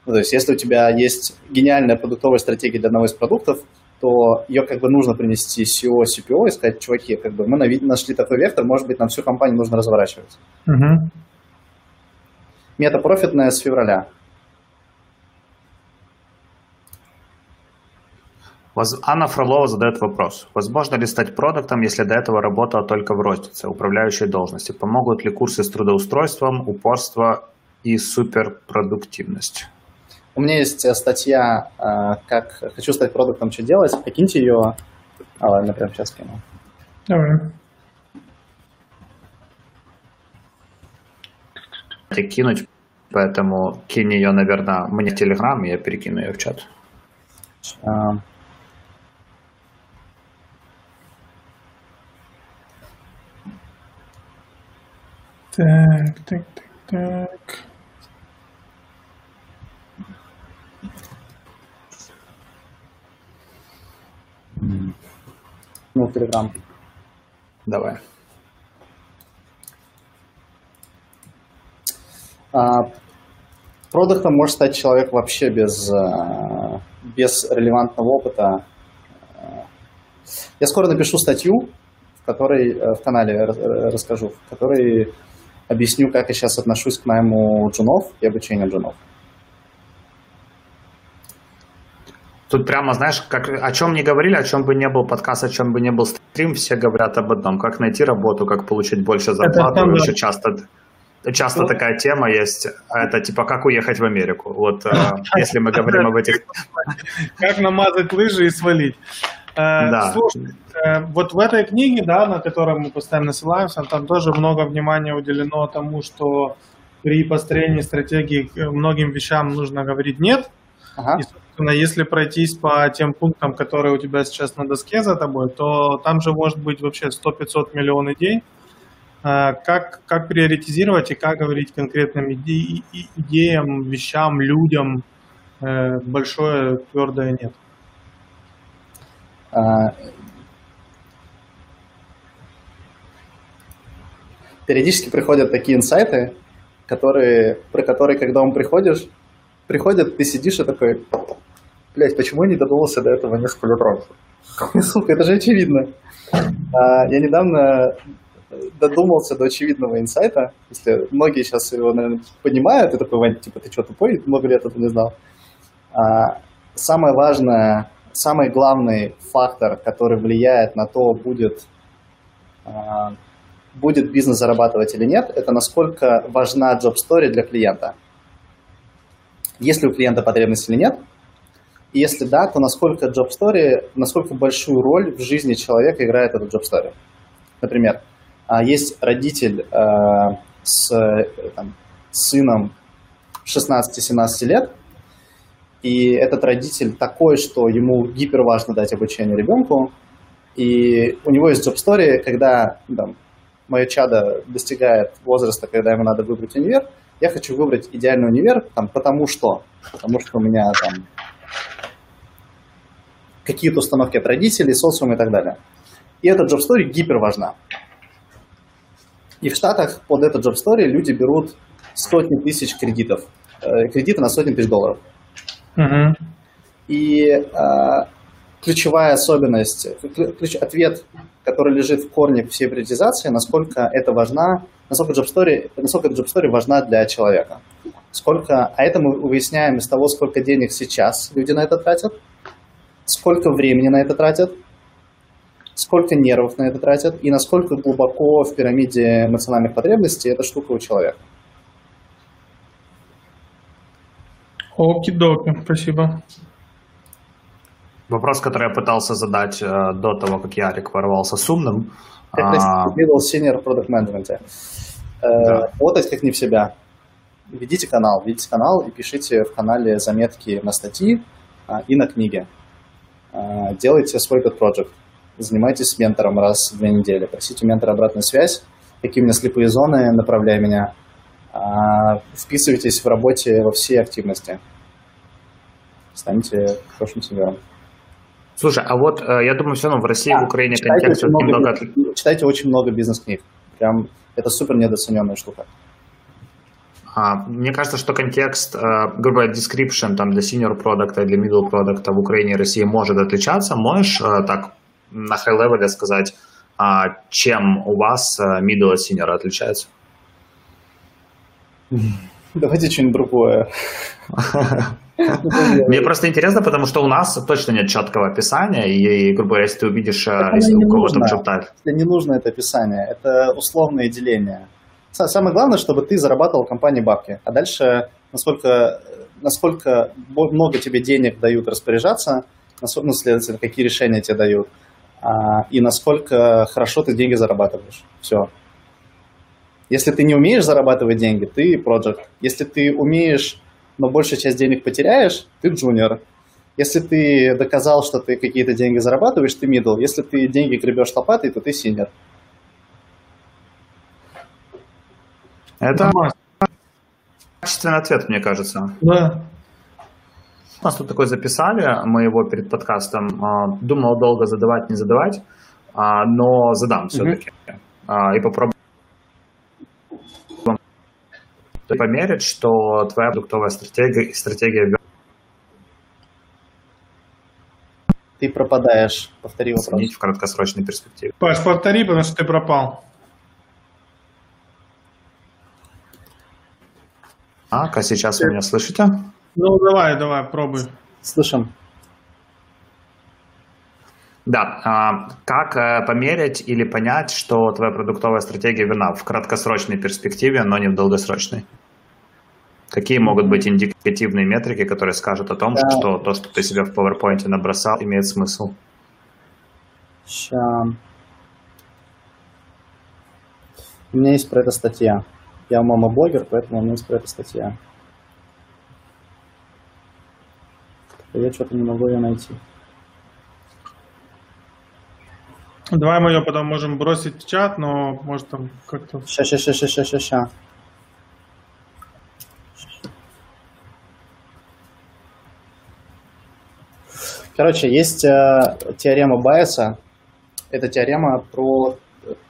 Ну, то есть, если у тебя есть гениальная продуктовая стратегия для одного из продуктов, то ее как бы нужно принести SEO, CPO и сказать, чуваки, как бы мы нашли такой вектор, может быть, нам всю компанию нужно разворачивать. Угу. Метапрофитная с февраля. Анна Фролова задает вопрос. Возможно ли стать продуктом, если до этого работала только в рознице, управляющей должности? Помогут ли курсы с трудоустройством, упорство и суперпродуктивность? У меня есть э, статья, э, как хочу стать продуктом, что делать. Покиньте ее. А, ладно, прямо сейчас кину. Давай. кинуть, поэтому кинь ее, наверное, мне в Телеграм, и я перекину ее в чат. А... Так, так, так, так. Ну, в Телеграм. Давай. А, продуктом может стать человек вообще без, а, без релевантного опыта. Я скоро напишу статью, в которой э, в канале расскажу, в которой объясню, как я сейчас отношусь к найму джунов и обучению джунов. Тут прямо, знаешь, как, о чем не говорили, о чем бы не был подкаст, о чем бы не был стрим, все говорят об одном. Как найти работу, как получить больше зарплаты. Это Очень часто, часто вот. такая тема есть. Это типа, как уехать в Америку. Вот э, [LAUGHS] если мы говорим об этих... [LAUGHS] Как намазать лыжи и свалить. Э, да. Слушай, э, вот в этой книге, да, на которой мы постоянно ссылаемся, там тоже много внимания уделено тому, что при построении стратегии многим вещам нужно говорить «нет», Ага. И, собственно, если пройтись по тем пунктам, которые у тебя сейчас на доске за тобой, то там же может быть вообще 100-500 миллионов идей. А, как, как приоритизировать и как говорить конкретным иде- идеям, вещам, людям э, большое твердое нет? А... Периодически приходят такие инсайты, которые, про которые, когда он приходишь, приходят, ты сидишь и такой, блядь, почему я не додумался до этого несколько раньше? Сука, это же очевидно. А, я недавно додумался до очевидного инсайта, если многие сейчас его, наверное, понимают, и такой, типа, ты что, тупой? Много лет этого не знал. А, самое важное, самый главный фактор, который влияет на то, будет, а, будет бизнес зарабатывать или нет, это насколько важна job-story для клиента – есть ли у клиента потребность или нет. Если да, то насколько job story, насколько большую роль в жизни человека играет этот job story. Например, а, есть родитель а, с там, сыном 16-17 лет, и этот родитель такой, что ему гипер важно дать обучение ребенку, и у него есть job story, когда там, мое чадо достигает возраста, когда ему надо выбрать универ, я хочу выбрать идеальный универ, там, потому что, потому что у меня там какие-то установки от родителей, социума и так далее. И эта job story гипер важна. И в Штатах под этот job story люди берут сотни тысяч кредитов, э, кредиты на сотни тысяч долларов. Uh-huh. И э, ключевая особенность, ключ, ответ, который лежит в корне всей приоритизации, насколько это важна насколько job story, насколько job story важна для человека. Сколько, а это мы выясняем из того, сколько денег сейчас люди на это тратят, сколько времени на это тратят, сколько нервов на это тратят и насколько глубоко в пирамиде эмоциональных потребностей эта штука у человека. Оки-доки, спасибо. Вопрос, который я пытался задать э, до того, как Ярик ворвался с умным. Как а... middle senior product management. Э, да. Работать как не в себя. Ведите канал, ведите канал и пишите в канале заметки на статьи а, и на книги. А, делайте свой pet project. Занимайтесь с ментором раз в две недели. Просите у ментора обратную связь. Какие у меня слепые зоны, направляй меня. А, вписывайтесь в работе во все активности. Станьте хорошим сеньором. Слушай, а вот э, я думаю, все равно в России, да, в Украине контекст очень немного... Читайте очень много бизнес-книг. Прям это супер недооцененная штука. А, мне кажется, что контекст, э, грубо говоря, description там, для senior продукта и для middle продукта в Украине и России может отличаться. Можешь э, так на high level сказать, а, чем у вас middle от senior отличается? Давайте что-нибудь другое. [LAUGHS] Мне просто интересно, потому что у нас точно нет четкого описания, и, грубо говоря, если ты увидишь, если у кого-то чертать. Не нужно это описание, это условное деление. Самое главное, чтобы ты зарабатывал компании бабки, а дальше, насколько, насколько много тебе денег дают распоряжаться, ну, следовательно, какие решения тебе дают, а, и насколько хорошо ты деньги зарабатываешь. Все. Если ты не умеешь зарабатывать деньги, ты project. Если ты умеешь, но большая часть денег потеряешь, ты джуниор. Если ты доказал, что ты какие-то деньги зарабатываешь, ты middle. Если ты деньги гребешь лопатой, то ты senior. Это качественный ответ, мне кажется. Да. У нас тут такой записали, мы его перед подкастом. А, думал долго задавать, не задавать, а, но задам все-таки. Угу. И попробую померить, что твоя продуктовая стратегия, стратегия ты пропадаешь. Повтори вопрос. в краткосрочной перспективе. Паш, повтори, потому что ты пропал. Так, а сейчас вы меня слышите? Ну, давай, давай, пробуй. Слышим. Да, а, как э, померить или понять, что твоя продуктовая стратегия верна в краткосрочной перспективе, но не в долгосрочной? Какие могут быть индикативные метрики, которые скажут о том, да. что то, что ты себе в PowerPoint набросал, имеет смысл? Сейчас. У меня есть про это статья. Я мама-блогер, поэтому у меня есть про это статья. Я что-то не могу ее найти. Давай мы ее потом можем бросить в чат, но может там как-то... Сейчас, сейчас, сейчас, сейчас, сейчас, сейчас. Короче, есть э, теорема Байеса. Это теорема про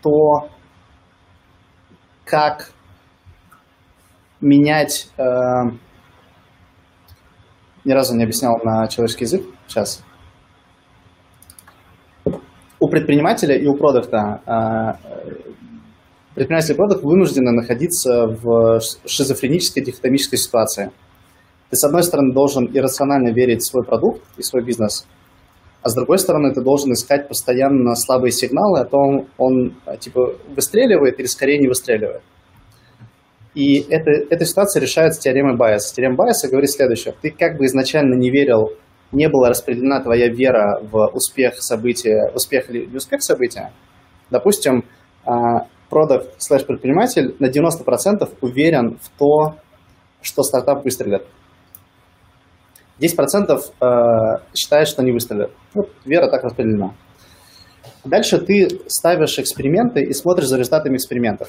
то, как менять... Э, ни разу не объяснял на человеческий язык. Сейчас у предпринимателя и у продукта а, предприниматель и продукт вынуждены находиться в шизофренической дихотомической ситуации. Ты, с одной стороны, должен иррационально верить в свой продукт и свой бизнес, а с другой стороны, ты должен искать постоянно слабые сигналы о том, он типа выстреливает или скорее не выстреливает. И это, эта ситуация решается теоремой Байеса. Теорема Байеса говорит следующее. Ты как бы изначально не верил не была распределена твоя вера в успех события, успех или успех события, допустим, а, продукт слэш предприниматель на 90% уверен в то, что стартап выстрелит. 10% а, считает, что не выстрелит. Вот, вера так распределена. Дальше ты ставишь эксперименты и смотришь за результатами экспериментов.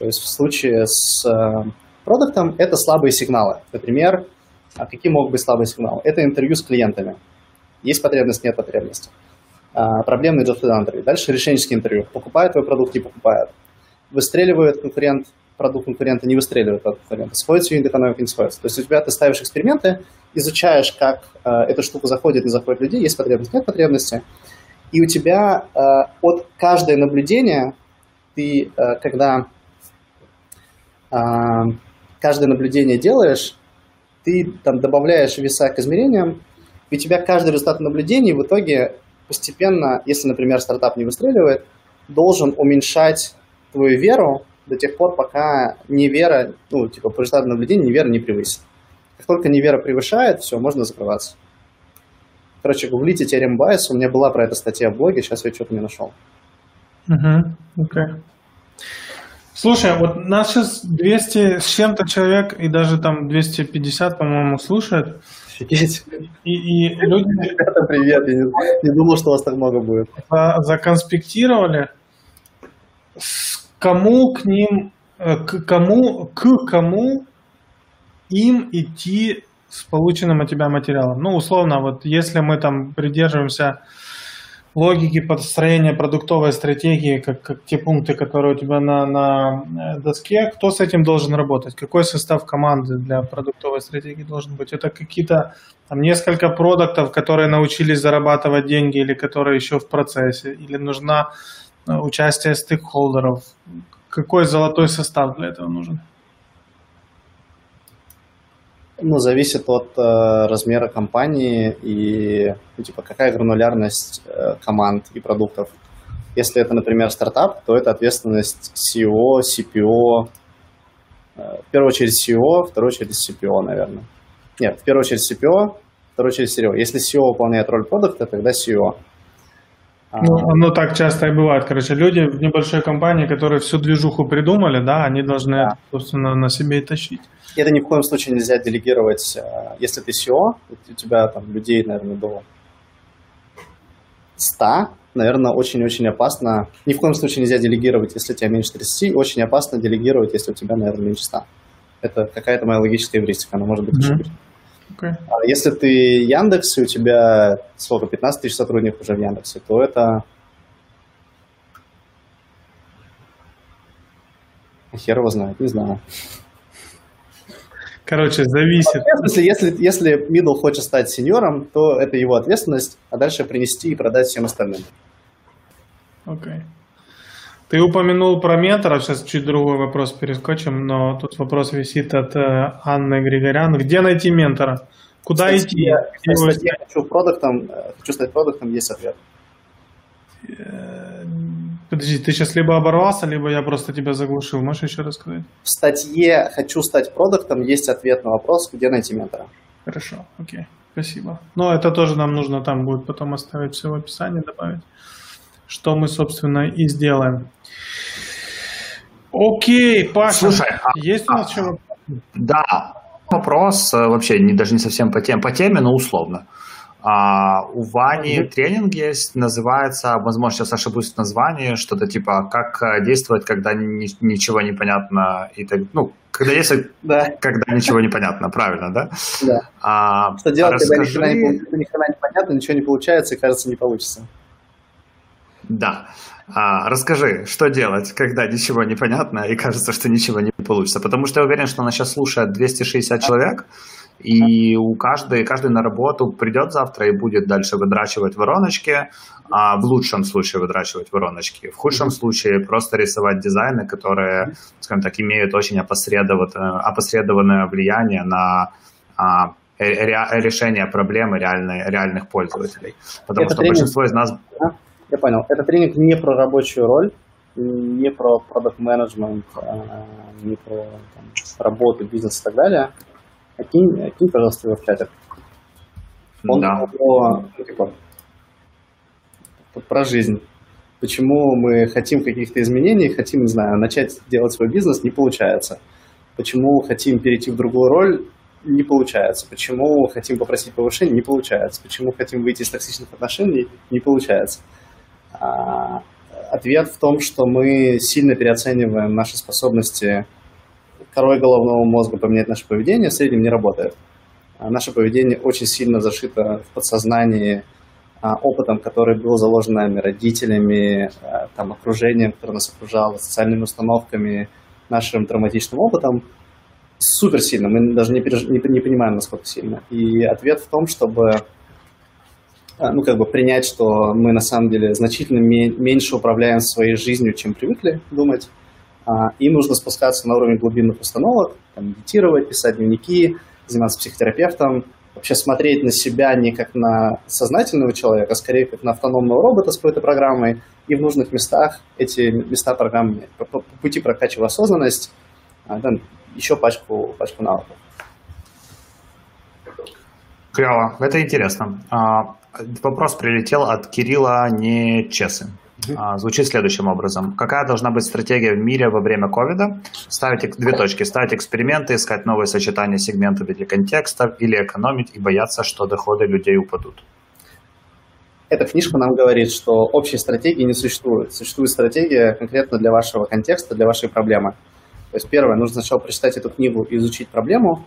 То есть в случае с а, продуктом это слабые сигналы. Например, а какие могут быть слабые сигналы? Это интервью с клиентами. Есть потребность, нет потребности. А, проблемный job интервью. Дальше решенческие интервью. Покупают твой продукт, не покупают. Выстреливает конкурент, продукт конкурента, не выстреливает продукт конкурента. Сходится юнит экономика, не сходится. То есть у тебя ты ставишь эксперименты, изучаешь, как э, эта штука заходит, не заходит людей, есть потребность, нет потребности. И у тебя э, от каждое наблюдение ты, э, когда э, каждое наблюдение делаешь, ты там добавляешь веса к измерениям, и у тебя каждый результат наблюдений в итоге постепенно, если, например, стартап не выстреливает, должен уменьшать твою веру до тех пор, пока невера, ну, типа, по результату наблюдения невера не превысит. Как только невера превышает, все, можно закрываться. Короче, гуглите теорему Байеса, у меня была про это статья в блоге, сейчас я что-то не нашел. Угу, okay. Слушай, вот нас сейчас 200 с чем-то человек и даже там 250, по-моему, слушают. Офигеть. И, и люди... Ребята, привет, я не, не думал, что вас так много будет. Законспектировали, кому к ним, э, к кому, к кому им идти с полученным от тебя материалом. Ну, условно, вот если мы там придерживаемся логики построения продуктовой стратегии, как, как те пункты, которые у тебя на, на э, доске, кто с этим должен работать? Какой состав команды для продуктовой стратегии должен быть? Это какие-то там несколько продуктов, которые научились зарабатывать деньги или которые еще в процессе? Или нужна э, участие стейкхолдеров? Какой золотой состав для этого нужен? Ну, зависит от э, размера компании и ну, типа какая гранулярность э, команд и продуктов. Если это, например, стартап, то это ответственность CEO, CPO, э, в первую очередь CEO, в вторую очередь CPO, наверное. Нет, в первую очередь CPO, в вторую очередь CEO. Если CEO выполняет роль продукта, тогда CEO. Ну, оно так часто и бывает. Короче, люди в небольшой компании, которые всю движуху придумали, да, они должны, да. собственно, на себе и тащить. Это ни в коем случае нельзя делегировать. Э, если ты SEO, у тебя там людей, наверное, до 100, наверное, очень-очень опасно. Ни в коем случае нельзя делегировать, если у тебя меньше 30, очень опасно делегировать, если у тебя, наверное, меньше 100. Это какая-то моя логическая эвристика, она может быть mm-hmm. Okay. А если ты Яндекс, и у тебя сколько, 15 тысяч сотрудников уже в Яндексе, то это хер его знает, не знаю. Короче, зависит. Если, если, если middle хочет стать сеньором, то это его ответственность, а дальше принести и продать всем остальным. Окей. Okay. Ты упомянул про менторов, сейчас чуть другой вопрос перескочим, но тут вопрос висит от э, Анны Григорян. Где найти ментора? Куда кстати, идти? Я, кстати, я хочу, продуктом, э, хочу стать продуктом, есть ответ. Подожди, ты сейчас либо оборвался, либо я просто тебя заглушил. Можешь еще рассказать? В статье «Хочу стать продуктом» есть ответ на вопрос, где найти ментора. Хорошо, окей, спасибо. Но это тоже нам нужно там будет потом оставить все в описании, добавить что мы, собственно, и сделаем. Окей, Паша, Слушай, а, есть у нас а, Да, вопрос э, вообще не, даже не совсем по теме, по теме, но условно. А, у Вани mm-hmm. тренинг есть, называется, возможно, сейчас ошибусь в названии, что-то типа «Как э, действовать, когда ни, ничего не понятно?» и так, ну, когда действовать, да. когда ничего не понятно, правильно, да? Да. А, что делать, расскажи... когда ни хрена, ни хрена не понятно, ничего не получается и кажется не получится? Да. А, расскажи, что делать, когда ничего не понятно и кажется, что ничего не получится. Потому что я уверен, что нас сейчас слушает 260 человек, и у каждой, каждый на работу придет завтра и будет дальше выдрачивать вороночки, а в лучшем случае выдрачивать вороночки, в худшем случае просто рисовать дизайны, которые, скажем так, имеют очень опосредованное, влияние на а, решение проблемы реальной, реальных пользователей. Потому Это что тренинг. большинство из нас... Я понял. Это тренинг не про рабочую роль, не про продукт менеджмент, а, не про там, работу, бизнес и так далее. А кинь, кинь пожалуйста, его в чатик. Он да. про, типа, про жизнь. Почему мы хотим каких-то изменений, хотим, не знаю, начать делать свой бизнес, не получается. Почему хотим перейти в другую роль, не получается. Почему хотим попросить повышения, не получается. Почему хотим выйти из токсичных отношений, не получается. А, ответ в том, что мы сильно переоцениваем наши способности корой головного мозга поменять наше поведение, в среднем не работает. А наше поведение очень сильно зашито в подсознании а, опытом, который был заложен нами, родителями, там, окружением, которое нас окружало, социальными установками, нашим травматичным опытом, супер сильно. Мы даже не, переж... не, не понимаем, насколько сильно. И ответ в том, чтобы а, ну, как бы принять, что мы на самом деле значительно меньше управляем своей жизнью, чем привыкли думать. А, и нужно спускаться на уровень глубинных установок, там, медитировать, писать дневники, заниматься психотерапевтом, вообще смотреть на себя не как на сознательного человека, а скорее как на автономного робота с какой-то программой, и в нужных местах эти места программы по, пути прокачивая осознанность, а, да, еще пачку, пачку навыков. Клево, это интересно. А, вопрос прилетел от Кирилла Нечесы. А, звучит следующим образом. Какая должна быть стратегия в мире во время ковида? Ставить две точки. Ставить эксперименты, искать новые сочетания сегментов или контекстов, или экономить и бояться, что доходы людей упадут. Эта книжка нам говорит, что общей стратегии не существует. Существует стратегия конкретно для вашего контекста, для вашей проблемы. То есть первое, нужно сначала прочитать эту книгу и изучить проблему,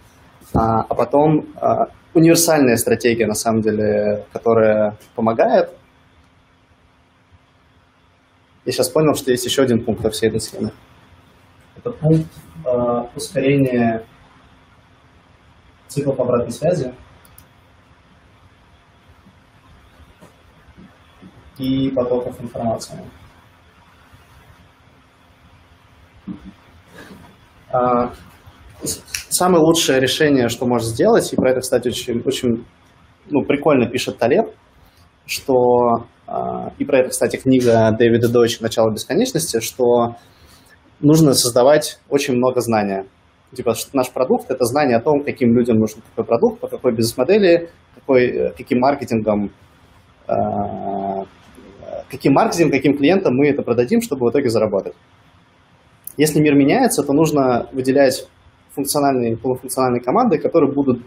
а, а потом а, универсальная стратегия, на самом деле, которая помогает – я сейчас понял, что есть еще один пункт во всей этой схеме. Это пункт э, ускорения циклов обратной связи и потоков информации. А, самое лучшее решение, что можешь сделать, и про это, кстати, очень, очень ну, прикольно пишет Талеб, что и про это, кстати, книга Дэвида Дойч «Начало бесконечности», что нужно создавать очень много знания. Типа, наш продукт – это знание о том, каким людям нужен какой продукт, по какой бизнес-модели, какой, э, каким маркетингом, а, каким маркетингом, каким клиентам мы это продадим, чтобы в итоге заработать. Если мир меняется, то нужно выделять функциональные, полуфункциональные команды, которые будут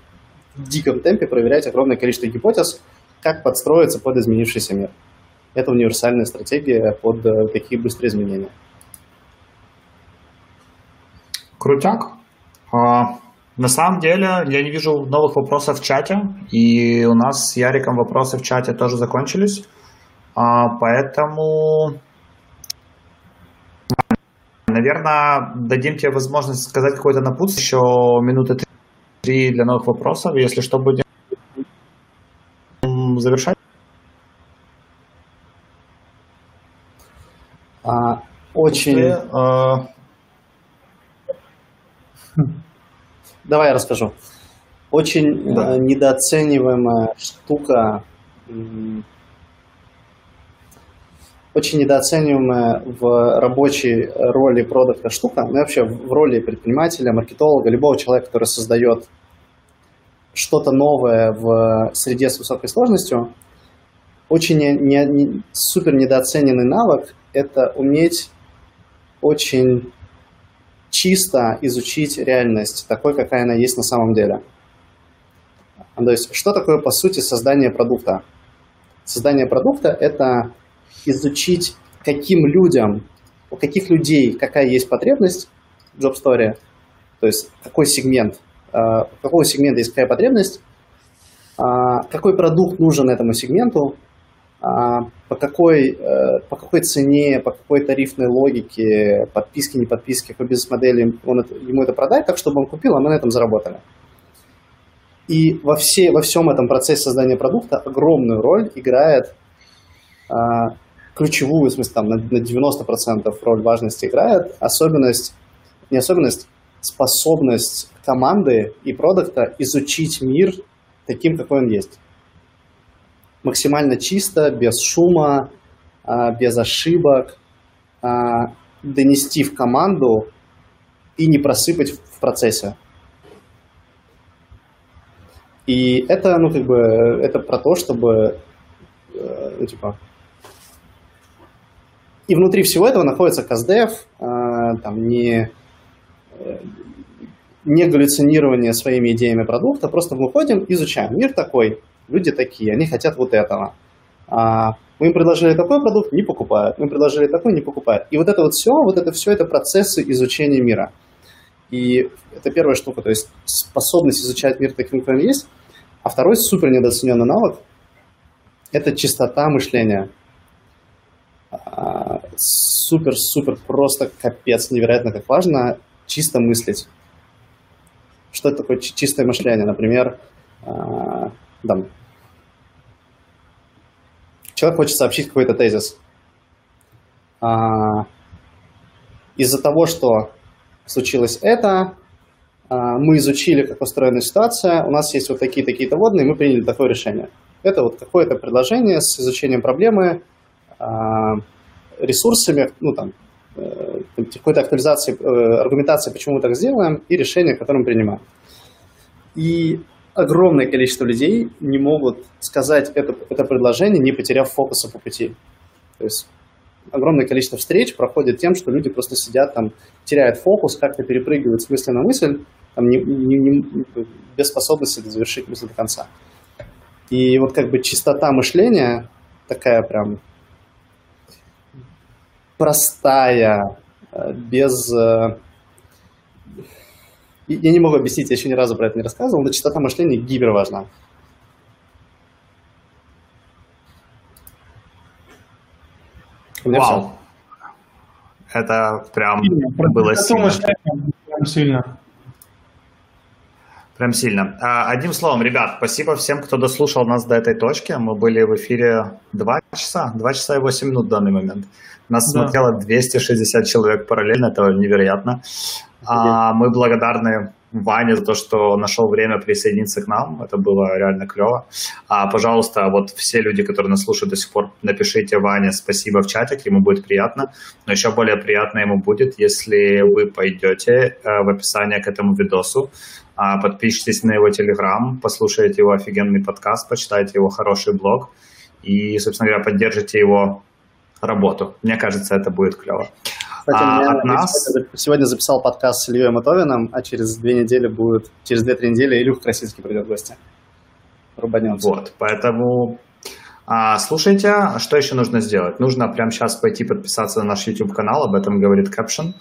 в диком темпе проверять огромное количество гипотез, как подстроиться под изменившийся мир. Это универсальная стратегия под э, такие быстрые изменения. Крутяк. А, на самом деле, я не вижу новых вопросов в чате, и у нас с Яриком вопросы в чате тоже закончились. А, поэтому, наверное, дадим тебе возможность сказать какой-то напутствие, еще минуты три для новых вопросов. Если что, будем завершать. А, очень... а... Давай я расскажу. Очень да. э, недооцениваемая штука, очень недооцениваемая в рабочей роли продукта штука, ну и вообще в роли предпринимателя, маркетолога, любого человека, который создает что-то новое в среде с высокой сложностью, очень не, не, супер недооцененный навык – это уметь очень чисто изучить реальность, такой, какая она есть на самом деле. То есть, что такое, по сути, создание продукта? Создание продукта – это изучить, каким людям, у каких людей какая есть потребность в Job Story, то есть какой сегмент, у э, какого сегмента есть какая потребность, а, какой продукт нужен этому сегменту, а, по какой, э, по какой цене, по какой тарифной логике, подписки, не подписки, какой бизнес-модели он ему это продать, так чтобы он купил, а мы на этом заработали. И во, все, во всем этом процессе создания продукта огромную роль играет а, ключевую, в смысле, там, на, на 90% роль важности играет особенность, не особенность, способность команды и продукта изучить мир таким, какой он есть максимально чисто, без шума, а, без ошибок, а, донести в команду и не просыпать в процессе. И это, ну, как бы, это про то, чтобы, э, ну, типа, и внутри всего этого находится КАЗДЕВ, а, там, не, не галлюцинирование своими идеями продукта, просто мы выходим, изучаем. Мир такой, люди такие, они хотят вот этого. А, мы им предложили такой продукт, не покупают. Мы им предложили такой, не покупают. И вот это вот все, вот это все, это процессы изучения мира. И это первая штука, то есть способность изучать мир таким, какой он есть. А второй супер недооцененный навык – это чистота мышления. Супер-супер а, просто капец, невероятно как важно чисто мыслить. Что это такое чистое мышление? Например, а, там, человек хочет сообщить какой-то тезис. А, из-за того, что случилось это, мы изучили, как устроена ситуация, у нас есть вот такие-такие-то водные, мы приняли такое решение. Это вот какое-то предложение с изучением проблемы, ресурсами, ну там, какой-то актуализации, э, аргументации, почему мы так сделаем, и решение, которое мы принимаем. И огромное количество людей не могут сказать это, это предложение, не потеряв фокуса по пути. То есть огромное количество встреч проходит тем, что люди просто сидят там, теряют фокус, как-то перепрыгивают с мысли на мысль, там, не, не, не, без способности завершить мысль до конца. И вот как бы чистота мышления, такая прям простая, без... Э, я не могу объяснить, я еще ни разу про это не рассказывал, но частота мышления гибер важна. Вау. Это прям было сильно. сильно. Прям сильно. А, одним словом, ребят, спасибо всем, кто дослушал нас до этой точки. Мы были в эфире 2 часа, 2 часа и 8 минут в данный момент. Нас да. смотрело 260 человек параллельно, это невероятно. А, мы благодарны Ване за то, что нашел время присоединиться к нам. Это было реально клево. А, пожалуйста, вот все люди, которые нас слушают до сих пор, напишите Ване спасибо в чатик, ему будет приятно. Но еще более приятно ему будет, если вы пойдете э, в описание к этому видосу, а, подпишитесь на его телеграм, послушайте его офигенный подкаст, почитайте его хороший блог и, собственно говоря, поддержите его работу. Мне кажется, это будет клево. Кстати, а, меня, от нас... сегодня записал подкаст с Ильей Матовиным, а через две недели будет, через две-три недели Илюх Красицкий придет в гости. Рубанется. Вот, поэтому а, слушайте, что еще нужно сделать? Нужно прямо сейчас пойти подписаться на наш YouTube-канал, об этом говорит Caption.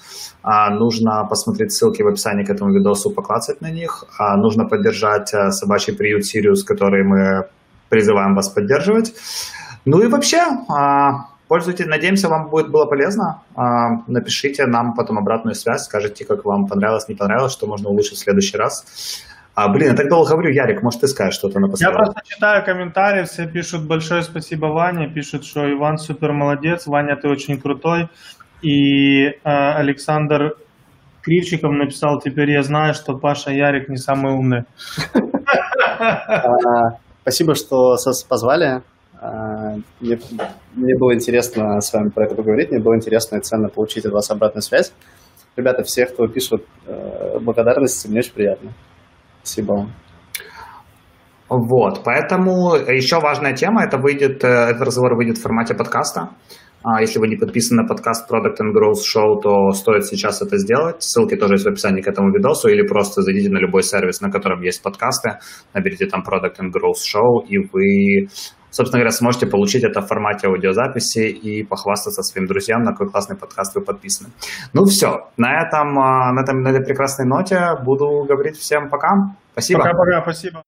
А, нужно посмотреть ссылки в описании к этому видосу, поклацать на них. А, нужно поддержать а, собачий приют Сириус, который мы призываем вас поддерживать. Ну и вообще, а, пользуйтесь, надеемся, вам будет было полезно. А, напишите нам потом обратную связь, скажите, как вам понравилось, не понравилось, что можно улучшить в следующий раз. А, блин, я так долго говорю, Ярик, может, ты скажешь что-то напоследок? Я просто читаю комментарии, все пишут большое спасибо Ване, пишут, что Иван супер молодец, Ваня, ты очень крутой. И э, Александр Кривчиков написал, теперь я знаю, что Паша Ярик не самый умный. [LAUGHS] А, спасибо, что позвали. А, мне, мне было интересно с вами про это поговорить, мне было интересно и ценно получить от вас обратную связь. Ребята, все, кто пишут э, благодарности, мне очень приятно. Спасибо вам. Вот, поэтому еще важная тема, это выйдет, э, этот разговор выйдет в формате подкаста. А если вы не подписаны на подкаст Product and Growth Show, то стоит сейчас это сделать. Ссылки тоже есть в описании к этому видосу, или просто зайдите на любой сервис, на котором есть подкасты, наберите там Product and Growth Show, и вы, собственно говоря, сможете получить это в формате аудиозаписи и похвастаться своим друзьям, на какой классный подкаст вы подписаны. Ну все, на этом, а, на, этом, на этой прекрасной ноте буду говорить всем пока. Спасибо. Пока-пока, спасибо.